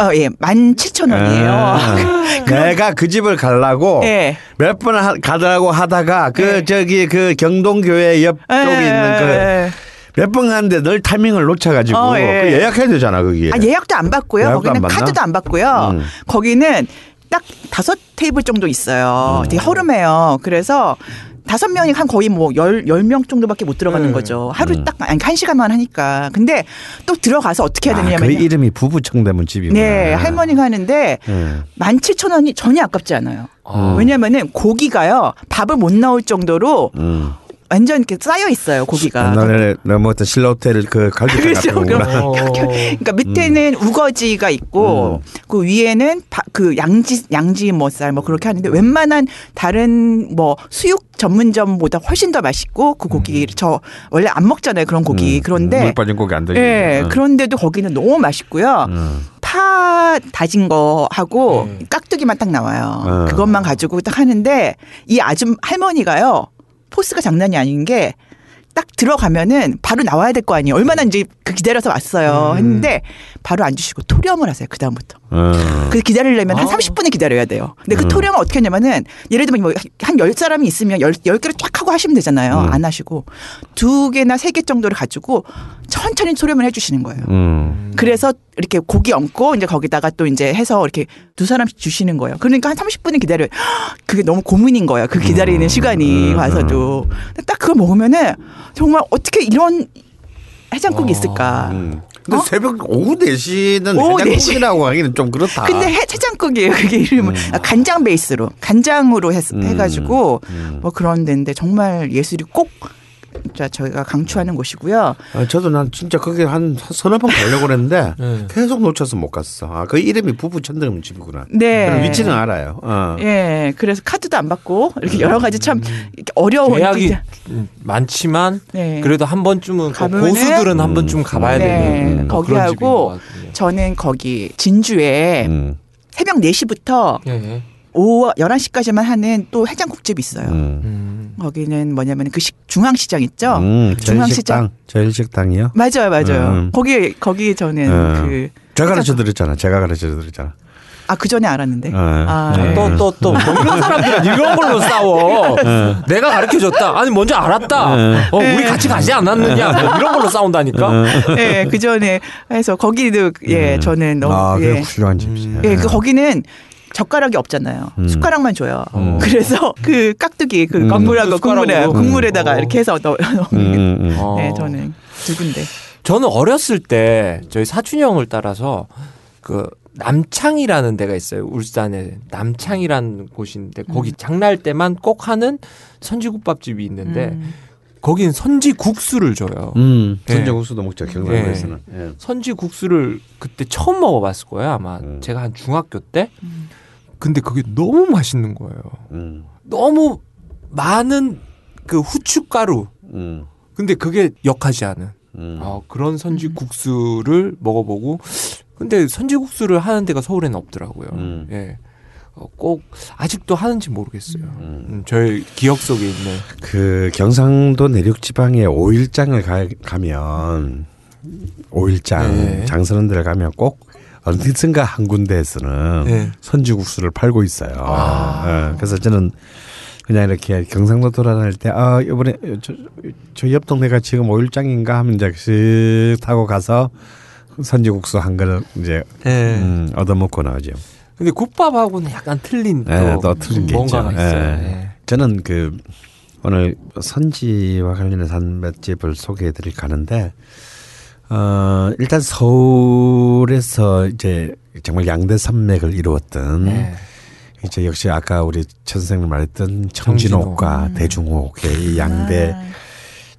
어, 예, 17,000원이에요.
아, <laughs> 내가 그 집을 가려고
예.
몇번 가더라고 하다가 그
예.
저기 그 경동교회 옆 쪽에 있는 그 몇 번 갔는데 늘 타이밍을 놓쳐가지고
어, 예.
그 예약해야 되잖아 거기.
아, 예약도 안 받고요. 거기는
안?
카드도 안 받고요.
음.
거기는 딱 다섯 테이블 정도 있어요.
음.
되게 허름해요. 그래서 다섯 명이 한 거의 뭐 열, 열명 정도밖에 못 들어가는
음.
거죠. 하루
음.
딱, 아니, 한 시간만 하니까. 근데 또 들어가서 어떻게 해야
아, 그
되냐면.
이름이 부부 청대문 집이구나.
네, 할머니가 하는데
예.
17,000원이 전혀 아깝지 않아요.
아.
왜냐면은 고기가요. 밥을 못 넣을 정도로
음.
완전 이렇게 쌓여 있어요, 고기가.
옛날에 내가 먹었던 실로텔 그 갈비탕
그렇죠.
같은 거구나.
어. <laughs>
그러니까 밑에는 우거지가 있고
음.
그 위에는 바- 그 양지 양지 뭐쌀 뭐 그렇게 하는데 웬만한 다른 뭐 수육 전문점보다 훨씬 더 맛있고 그 고기 저 원래 안 먹잖아요 그런 고기
음.
그런데
물 빠진 고기 안 되지.
예
음.
그런데도 거기는 너무 맛있고요
음.
파파 다진 거 하고
네.
깍두기만 딱 나와요.
어.
그것만 가지고 딱 하는데 이 아줌 할머니가요 포스가 장난이 아닌 게. 딱 들어가면은 바로 나와야 될 거 아니에요. 얼마나 이제 그 기다려서 왔어요.
음.
했는데 바로 안 주시고 토렴을 하세요. 그 다음부터.
어.
그 기다리려면 한
아.
30분을 기다려야 돼요. 근데 그
음.
토렴을 어떻게 하냐면은 예를 들면 뭐한 10사람이 있으면 10, 10개를 쫙 하고 하시면 되잖아요.
음.
안 하시고 두 개나 세 개 정도를 가지고 천천히 토렴을 해 주시는 거예요.
음.
그래서 이렇게 고기 얹고 이제 거기다가 또 이제 해서 이렇게 두 사람씩 주시는 거예요. 그러니까 한 30분을 기다려요. <gasps> 그게 너무 고문인 거예요. 그 기다리는 시간이
음.
와서도. 딱 그거 먹으면은 정말 어떻게 이런 해장국이 있을까.
음. 근데
어?
새벽 오후 4시는
오후
해장국이라고 하기는 좀 그렇다.
근데 해, 해장국이에요. 그게 이름은 아, 간장 베이스로 간장으로 했,
음.
해가지고
음.
뭐 그런 데인데 정말 예술이 꼭 진짜 저희가 강추하는 곳이고요.
아, 저도 난 진짜 거기 한 서너 번 가려고 그랬는데 <laughs>
네.
계속 놓쳐서 못 갔어. 아, 그 이름이 부부 천드름 집이구나.
네.
위치는 알아요. 어.
예, 그래서 카드도 안 받고 이렇게 여러 가지 참 이렇게 어려운
계약이
이제-
음, 많지만
네.
그래도 한 번쯤은 그 고수들은 한 번쯤 가봐야
네,
되는 뭐
거기
그런 집인
하고
것 같은데.
저는 거기 진주에
음.
새벽 4시부터
예, 예.
오후 11시까지만 하는 또 해장국집이 있어요.
음.
음.
거기는 뭐냐면 그 식- 중앙시장 있죠?
음,
중앙시장.
저일식당, 저일식당이요?
맞아요, 맞아요.
음.
거기 거기 저는
음.
그
제가 가르쳐 드렸잖아. 제가 가르쳐 드렸잖아.
아, 그 전에 알았는데.
어.
아,
네.
네.
또 또 또 뭐 이런 사람들은 이런 걸로 싸워. 내가 가르쳐 줬다. 아니 먼저 알았다. 어, 우리 같이 가지 않았느냐. 뭐 이런 걸로 싸운다니까.
네, 그 전에 해서 거기도 예, 저는 너무
아,
예.
그 훌륭한 집이에요.
예, 그 거기는 젓가락이 없잖아요.
음.
숟가락만 줘요.
음.
그래서 그 깍두기 그
음.
건물하고 국물에
숟가락으로.
국물에다가
음.
이렇게 해서 넣어.
음, 음, 음.
어.
네, 저는 두 군데.
저는 어렸을 때 저희 사촌 형을 따라서 그 남창이라는 데가 있어요. 울산에 남창이라는 곳인데 거기 장날 때만 꼭 하는 선지국밥집이 있는데
음.
거긴 선지 국수를 줘요.
음,
네.
선정국수도 먹죠. 경상도에서는. 예.
선지 국수를 그때 처음 먹어봤을 거예요. 아마
음.
제가 한 중학교 때. 근데 그게 너무 맛있는 거예요.
음,
너무 많은 그 후춧가루.
음,
근데 그게 역하지 않은
음.
어, 그런 선지 국수를 먹어보고. 근데 선지 국수를 하는 데가 서울에는 없더라고요.
음.
예. 어, 꼭 아직도 하는지 모르겠어요.
음.
음, 저의 기억 속에 있는.
그 경상도 내륙 지방에 오일장을 가, 가면 오일장
네.
장선원 데를 가면 꼭 어디선가 한 군데에서는
네.
선지국수를 팔고 있어요.
아.
예, 그래서 저는 그냥 이렇게 경상도 돌아다닐 때, 아, 이번에 저, 저 옆 동네가 지금 오일장인가 하면 이제 슥 타고 가서 선지국수 한 그릇 이제
예.
음, 얻어먹고 나오죠.
근데 국밥하고는 약간 틀린 또,
예, 또 틀린 게
뭔가가
있죠.
있어요.
예.
예.
저는 그 오늘 선지와 관련해서 한 맛집을 소개해 드릴 가는데 어 일단 서울에서 이제 정말 양대 산맥을 이루었던
예.
이제 역시 아까 우리 천 선생님 말했던 청진옥과 대중옥의 이 양대
아,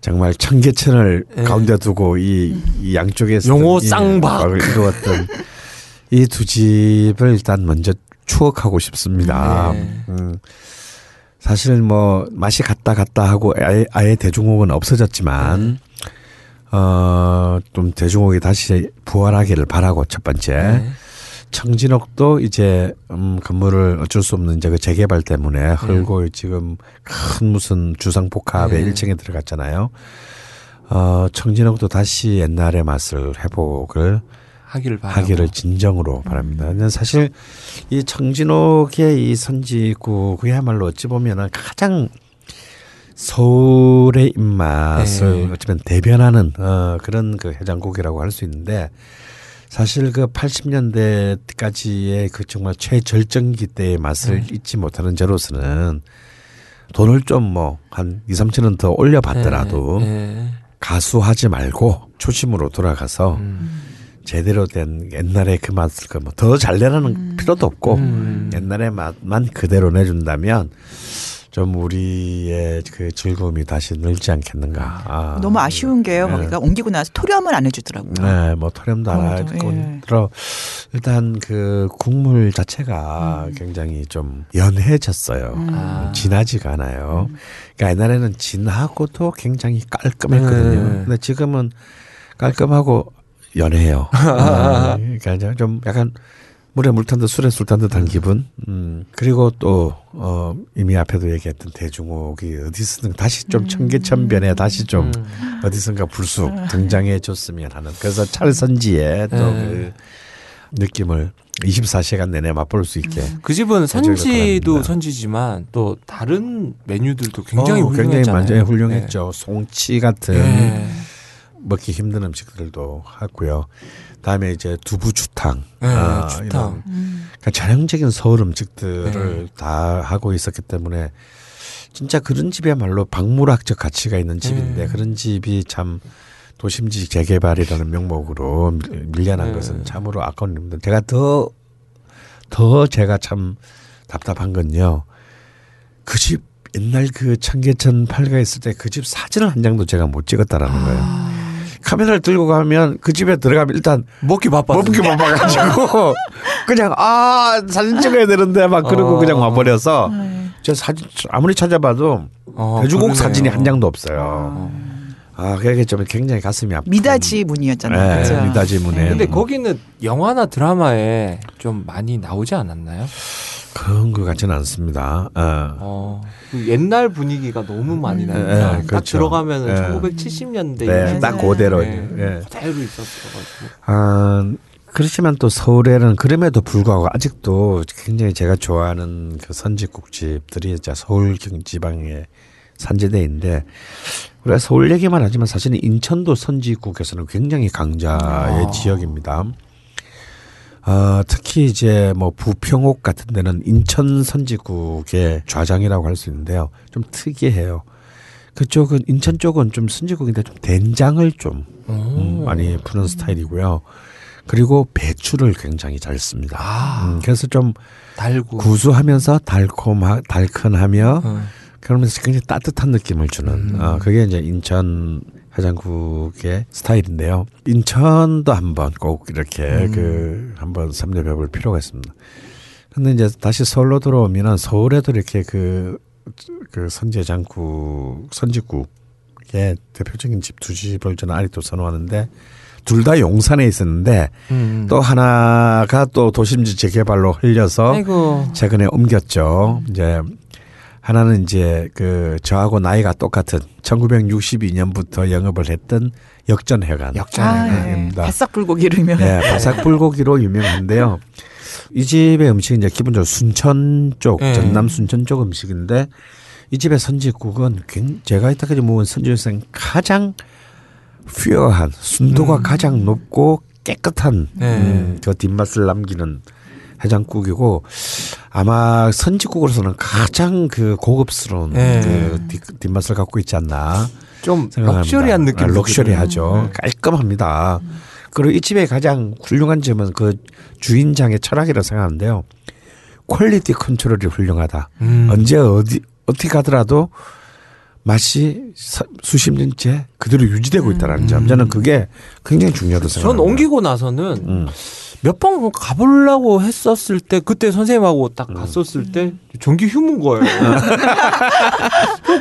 정말 청계천을
예.
가운데 두고 이, 이 양쪽에서
용호
이
쌍박.
박을 이루었던 이 두 집을 일단 먼저 추억하고 싶습니다.
네.
음, 사실 뭐 맛이 갔다 갔다 하고 아예, 아예 대중옥은 없어졌지만 어, 좀 대중옥이 다시 부활하기를 바라고 첫 번째.
네.
청진옥도 이제 음 건물을 어쩔 수 없는 이제 그 재개발 때문에 헐고 지금 큰 무슨 주상 복합의
네.
1층에 들어갔잖아요. 어 청진옥도 다시 옛날의 맛을 회복을
하기를 바라고.
하기를 진정으로 바랍니다. 근데 사실 이 청진옥의 이 선지구 그야말로 어찌 보면은 가장 서울의 입맛을
네.
어쩌면 대변하는 어, 그런 그 해장국이라고 할 수 있는데 사실 그 80년대까지의 그 정말 최절정기 때의 맛을
네.
잊지 못하는 저로서는 돈을 좀 뭐 한 2, 3천 원 더 올려받더라도
예.
가수하지 말고 초심으로 돌아가서
음.
제대로 된 옛날의 그 맛을 그뭐더잘 내라는 필요도 없고
음.
옛날의 맛만 그대로 내준다면 좀 우리의 그 즐거움이 다시 늘지 않겠는가. 아,
너무 아쉬운 게요.
네.
거기가 옮기고 나서 토렴을 안 해주더라고요.
네, 뭐 토렴도 안
아무래도,
하고
예.
들어 일단 그 국물 자체가
음.
굉장히 좀 연해졌어요.
아.
진하지가 않아요. 그러니까 옛날에는 진하고도 굉장히 깔끔했거든요.
네.
근데 지금은 깔끔하고 연해요. <laughs> 아, 그러니까 이제 좀 약간 물에 물 탄 듯 술에 술 탄 듯한 기분. 음. 그리고 또 어, 이미 앞에도 얘기했던 대중옥이 어디서든 다시 좀 청계천변에 다시 좀 어디선가 불쑥 등장해 줬으면 하는. 그래서 찰선지의 또
네.
그 느낌을 24시간 내내 맛볼 수 있게.
그 집은 선지도. 선지지만 또 다른 메뉴들도 굉장히
어,
훌륭했잖아요.
굉장히 완전히 훌륭했죠. 송치 같은
네.
먹기 힘든 음식들도 하고요. 다음에 이제 두부 추탕,
네,
아. 이런 그러니까 전형적인 서울 음식들을
네.
다 하고 있었기 때문에 진짜 그런 집이야말로 박물학적 가치가 있는 집인데
네.
그런 집이 참 도심지 재개발이라는 명목으로 밀- 밀려난
네.
것은 참으로 아까운 일입니다. 제가 더, 더 제가 참 답답한 건요. 그집 옛날 그 청계천 팔가 있을 때 그 집 사진을 한 장도 제가 못 찍었다라는 거예요. 카메라를 들고 가면 그 집에 들어가면 일단
먹기 바빴어.
먹기 바빠가지고 <laughs> 그냥 아 사진 찍어야 되는데 막 그러고
어.
그냥 와버려서 저 사진 아무리 찾아봐도
어,
대주곡
그러네요.
사진이 한 장도 없어요. 아 그게 좀 굉장히 가슴이 아프.
미다지 문이었잖아요.
네,
그죠?
미다지 문에.
근데 거기는 영화나 드라마에 좀 많이 나오지 않았나요?
그런 것 같지는 않습니다. 어.
어, 그 옛날 분위기가 너무 많이
네,
나니까
네,
딱
그렇죠.
들어가면
네.
1970년대
네, 딱 그대로.
네,
예.
그대로 있었어가지고.
아, 그렇지만 또 서울에는 그럼에도 불구하고 아직도 굉장히 제가 좋아하는 그 선지국집들이 이제 서울 경지방의 산지대인데 우리가 서울 얘기만 하지만 사실은 인천도 선지국에서는 굉장히 강자의
아.
지역입니다. 어, 특히 이제 뭐 부평옥 같은 데는 인천 선지국의 좌장이라고 할 수 있는데요. 좀 특이해요. 그쪽은 인천 쪽은 좀 선지국인데 좀 된장을 좀 음, 많이 푸는 스타일이고요. 그리고 배추를 굉장히 잘 씁니다.
아.
음, 그래서 좀
달고.
구수하면서 달콤하, 달큰하며
어.
그러면서 굉장히 따뜻한 느낌을 주는
음.
어, 그게 이제 인천 해장국의 스타일인데요. 인천도 한번 꼭 이렇게
음.
그 한번 섭렵해 볼 필요가 있습니다. 근데 이제 다시 서울로 들어오면은 서울에도 이렇게 그, 그 선제장국, 선지국의 대표적인 집 두 집을 저는 아직도 선호하는데 둘 다 용산에 있었는데
음.
또 하나가 또 도심지 재개발로 흘려서
아이고.
최근에 옮겼죠. 이제 하나는 이제 그 저하고 나이가 똑같은 1962년부터 영업을 했던 역전회관.
아,
역전회관입니다.
네. 바싹 불고기로 유명한.
네, 바삭 불고기로 유명한데요. 이 집의 음식은 이제 기본적으로 순천 쪽,
네.
전남 순천 쪽 음식인데 이 집의 선지국은 굉- 제가 이때까지 먹은 선지 중에 가장 pure한 순도가 가장 높고 깨끗한
네.
음, 그 뒷맛을 남기는 해장국이고 아마 선지국으로서는 가장 그 고급스러운
네.
그 뒷, 뒷맛을 갖고 있지 않나
좀
생각합니다.
luxury한 느낌.
아, luxury하죠.
네.
깔끔합니다. 그리고 이 집의 가장 훌륭한 점은 그 주인장의 철학이라고 생각하는데요. quality control이 훌륭하다.
음.
언제 어디 어떻게 가더라도 맛이 서- 수십 년째 그대로 유지되고 있다는 점. 저는 그게 굉장히 중요하다고
음. 전
생각합니다.
옮기고 나서는
음.
몇 번 가보려고 했었을 때 그때 선생님하고 딱
음.
갔었을 때 전기 휴문 거예요.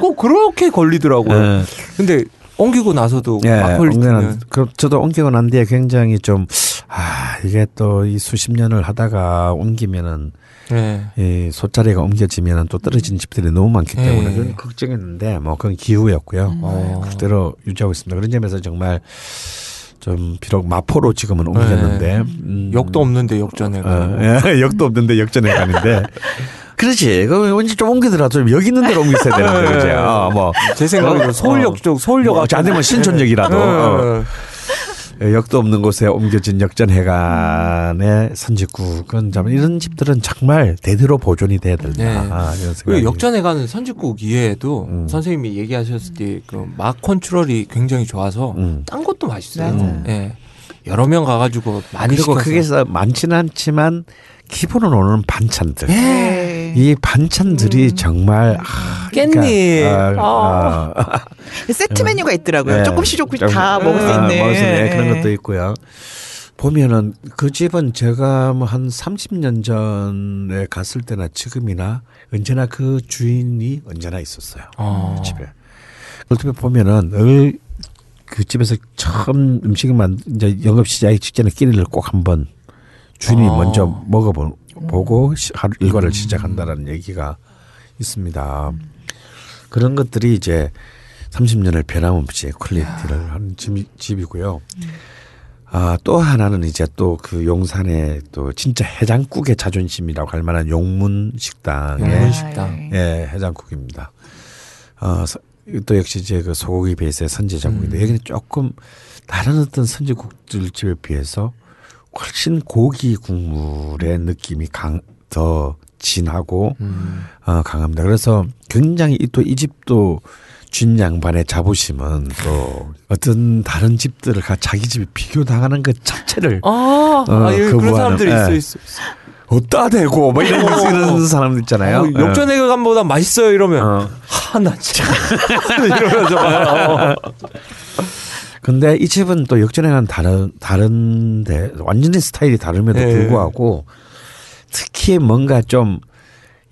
꼭 그렇게 걸리더라고요.
네.
근데 옮기고 나서도
예,
막걸리는
옮겨난, 그 저도 옮기고 난 뒤에 굉장히 좀, 아, 이게 또 이 수십 년을 하다가 옮기면은,
네.
이 솥자리가 옮겨지면은 또 떨어진 집들이 너무 많기 때문에
네.
그건 걱정했는데, 뭐, 그건 기후였고요.
어.
그대로 유지하고 있습니다. 그런 점에서 정말 좀, 비록 마포로 지금은 옮겼는데, 음,
역도 없는데 역전에
어, 예, <laughs> 역도 없는데 역전에 가는데, 그렇지. 그 왠지 좀 옮기더라도 좀 여기 있는 데로 옮겼어야 되는데, 그지? 어, 뭐.
제 생각에는
어,
서울역
어.
쪽 서울역
뭐, 안 되면 신촌역이라도. 어.
네.
예, 역도 없는 곳에 옮겨진 역전회관의 선지국은 참 이런 집들은 정말 대대로 보존이 돼야 된다.
네.
아,
그리고 가는 선지국 이외에도
음.
선생님이 얘기하셨을 때그맛 컨트롤이 굉장히 좋아서
음.
딴 것도 맛있어요.
맞아요.
예. 여러 명 가가지고 많이
그리고
시켜서
거기서 많지는 않지만 기본으로 오는 반찬들.
네.
이 반찬들이 정말 아,
깻잎.
그러니까, 아, 아, <laughs>
세트 메뉴가 있더라고요.
네.
조금씩 조금씩
좀,
다 먹을 수
아,
있는.
먹을 수 있는 네, 그런
네.
것도 있고요. 보면은 그 집은 제가 뭐 한 30년 전에 갔을 때나 지금이나 언제나 그 주인이 언제나 있었어요.
어.
그 집에. 어떻게 보면은 늘 그 집에서 처음 음식을 만 이제 영업 시작하기 직전에 끼니를 꼭 한번 주인이
아.
먼저 먹어 보고 시- 하루 일과를 시작한다라는 얘기가 있습니다. 그런 것들이 이제 30년을 변함없이 quality를 하는 집, 집이고요. 아, 또 하나는 이제 또 그 용산에 또 진짜 해장국의 자존심이라고 할 만한 용문 식당의
용문 식당.
예, 해장국입니다. 어, 서- 또 역시 이제 그 소고기 베이스의 선지장국인데 여기는 조금 다른 어떤 선지국들 집에 비해서 훨씬 고기 국물의 느낌이 강, 더 진하고 어, 강합니다. 그래서 굉장히 또 이 집도 준 양반의 자부심은 또 어떤 다른 집들을 가 자기 집에 비교당하는 것 자체를
아, 아 예, 그런 사람들이
예.
있어. 있어.
어따 대고 뭐 이런 이런 사람들 있잖아요.
어, 역전회감보다 맛있어요 이러면
어.
하나 참 <laughs> 이러면서 막, 어. <laughs>
근데 이 집은 또 역전에는 다른 다른데 완전히 스타일이 다름에도
네.
불구하고 특히 뭔가 좀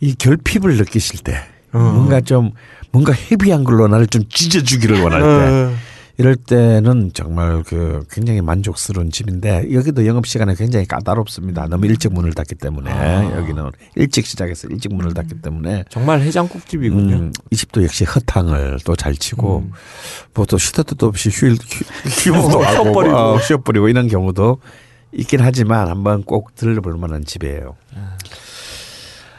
이 결핍을 느끼실 때 뭔가 좀 뭔가 헤비한 걸로 나를 좀 찢어주기를 원할 때
어.
이럴 때는 정말 그 굉장히 만족스러운 집인데 여기도 영업 시간이 굉장히 까다롭습니다. 너무 일찍 문을 닫기 때문에 여기는 일찍 시작해서 일찍 문을 닫기 때문에
정말 해장국집이군요.
음, 이 집도 역시 허탕을 또 잘 치고 뭐또 시도 때도 없이 휴일 휴- <laughs> 휴무도
어,
하고
쉬어버리고.
어, 쉬어버리고 이런 경우도 있긴 하지만 한번 꼭 들러볼 만한 집이에요. 아,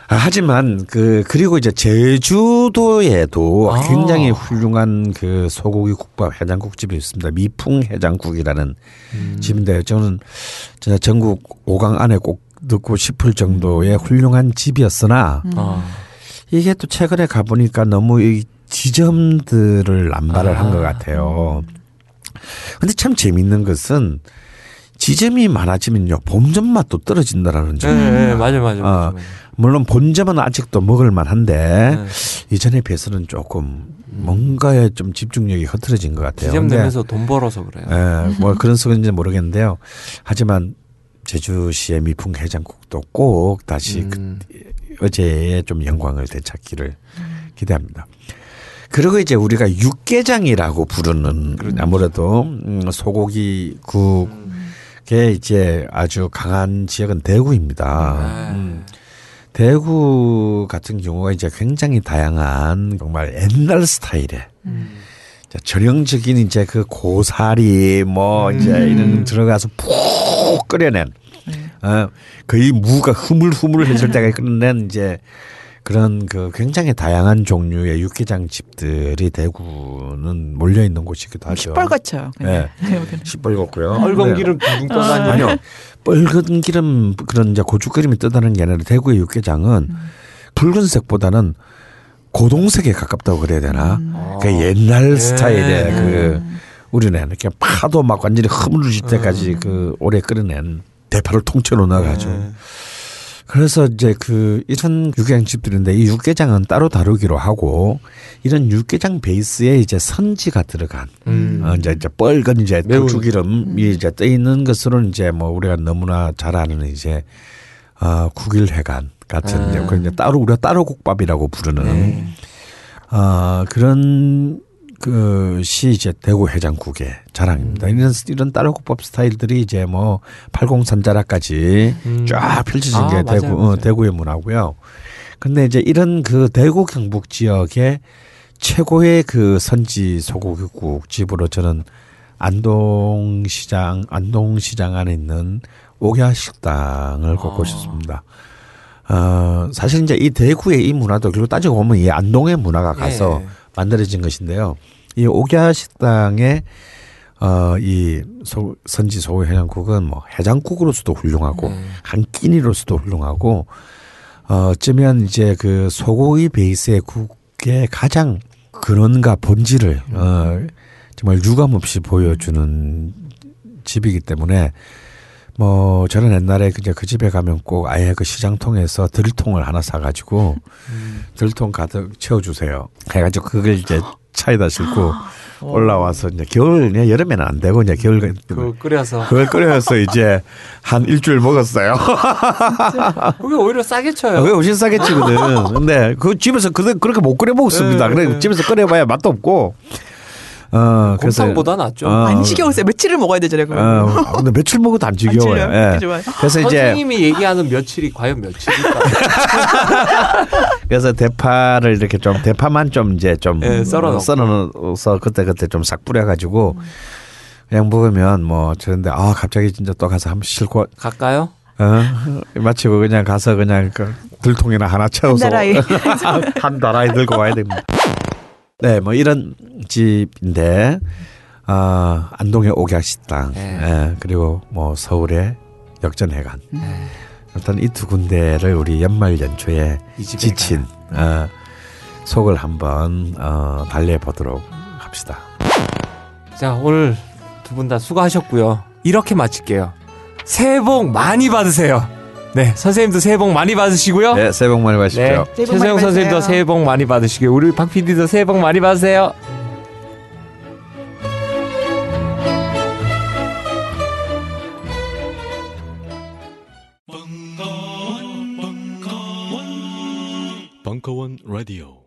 하지만 그 그리고 이제 제주도에도
아.
굉장히 훌륭한 그 소고기 국밥 해장국집이 있습니다. 미풍 해장국이라는 집인데 저는 진짜 전국 5강 안에 꼭 넣고 싶을 정도의 훌륭한 집이었으나
아.
이게 또 최근에 가 보니까 너무 이 지점들을 남발을 한것 같아요. 근데 참 재밌는 것은 지점이 많아지면요 본점 맛도 떨어진다라는
네,
점.
네, 맞아요, 맞아요.
어,
맞아요.
물론 본점은 아직도 먹을 만 한데
네.
이전에 비해서는 조금 뭔가에 좀 집중력이 흐트러진 것 같아요.
지점 내면서 돈 벌어서 그래요.
예, 뭐 그런 속인지 모르겠는데요. 하지만 제주시의 미풍 해장국도 꼭 다시
음.
그 어제의 좀 영광을 되찾기를 기대합니다. 그리고 이제 우리가 육개장이라고 부르는 아무래도 음, 소고기 국에 이제 아주 강한 지역은 대구입니다. 음. 대구 같은 경우가 이제 굉장히 다양한 정말 옛날 스타일의 자, 전형적인 이제 그 고사리 뭐 이제 이런 들어가서 푹 끓여낸 어, 거의 무가 흐물흐물해질 때가 끓여낸 이제 그런 그 굉장히 다양한 종류의 육개장 집들이 대구는 몰려 있는 곳이기도 하죠.
시뻘겋죠.
네. <laughs> 시뻘겋고요.
붉은
네.
기름 둥둥 떠다니는.
아니요. 붉은 기름 그런 이제 고춧기름이 떠다는 게 아니라 대구의 육개장은 붉은색보다는 고동색에 가깝다고 그래야 되나? 그 옛날
네.
스타일의 그 우리는 이렇게 파도 막 완전히 흐물질 때까지 그 오래 끓여낸 대파를 통째로 넣어가지고.
네.
그래서 이제 그 이런 육개장 집들인데 이 육개장은 따로 다루기로 하고 이런 육개장 베이스에 이제 선지가 들어간
음.
어, 이제 이제 뻘건 이제. 고추기름이 이제 떠 있는 것으로는 이제 뭐 우리가 너무나 잘 아는 이제 어, 국일회관 같은
아.
그런 이제 따로 우리가 따로 국밥이라고 부르는
네.
어, 그런 그시 이제 대구 해장국의 자랑입니다.
음.
이런 이런 따로 국밥 스타일들이 이제 뭐 팔공산자락까지
음.
쫙 펼쳐진
아,
게
맞아요,
대구
맞아요.
어, 대구의 문화고요. 근데 이제 이런 그 대구 경북 지역의 최고의 그 선지 소고기국 집으로 저는 안동시장 안동시장 안에 있는 옥야 식당을 꼽고
아.
싶습니다. 어, 사실 이제 이 대구의 이 문화도 결국 따지고 보면 이 안동의 문화가 가서
예.
만들어진 것인데요. 이 옥야 식당의 어, 이 소, 선지 소고 해장국은 뭐 해장국으로서도 훌륭하고
네.
한 끼니로서도 훌륭하고 어, 어쩌면 이제 그 소고기 베이스의 국의 가장 근원과 본질을 어, 정말 유감 없이 보여주는 집이기 때문에 뭐 저는 옛날에 그냥 그 집에 가면 꼭 아예 그 시장 통에서 들통을 하나 사가지고 들통 가득 채워주세요. 해가지고 그걸 이제 차에다 싣고 올라와서 이제 겨울 그냥 여름에는 안 되고 이제 겨울
그거 끓여서.
그걸 끓여서 이제 한 일주일 먹었어요.
그게 오히려 싸게 쳐요.
그게 훨씬 싸겠지거든. 근데 그 집에서 그 그렇게 못 끓여 먹습니다.
네,
그래
네.
집에서 끓여봐야 맛도 없고. 어, 그래서
곰탕보다 낫죠.
어,
안 지겨우세요. 며칠을 먹어야 되잖아요. 그럼.
어, 근데 며칠 먹어도 안 지겨워요.
찔려요?
예. 그래서 이제
선생님이 얘기하는 며칠이 과연 며칠일까? <laughs>
그래서 대파를 이렇게 좀 대파만 좀 이제 좀
예, 썰어놓고.
썰어서 그때 그때 좀 싹 뿌려가지고 그냥 먹으면 뭐 저런데 아 갑자기 진짜 또 가서 한번 싣고
갈까요?
어 마치고 그냥 가서 그냥 그 들통이나 하나 채워서. 한 달아이 <laughs> 들고 와야 됩니다. 네, 뭐 이런 집인데 아 안동의 옥약식당,
네.
예, 그리고 뭐 서울의 역전회관. 일단 이 두 군데를 우리 연말 연초에 지친 어, 속을 한번 어, 달래 보도록 합시다.
자, 오늘 두 분 다 수고하셨고요. 이렇게 마칠게요. 새해 복 많이 받으세요. 네, 선생님도 새해 복 많이 받으시고요.
네, 새해 복 많이 받으십시오.
새해 복 많이
최소영 선생님도. 새해 복 많이 받으시고요. 우리 박 PD도 새해 복 많이 받으세요.
벙커원 라디오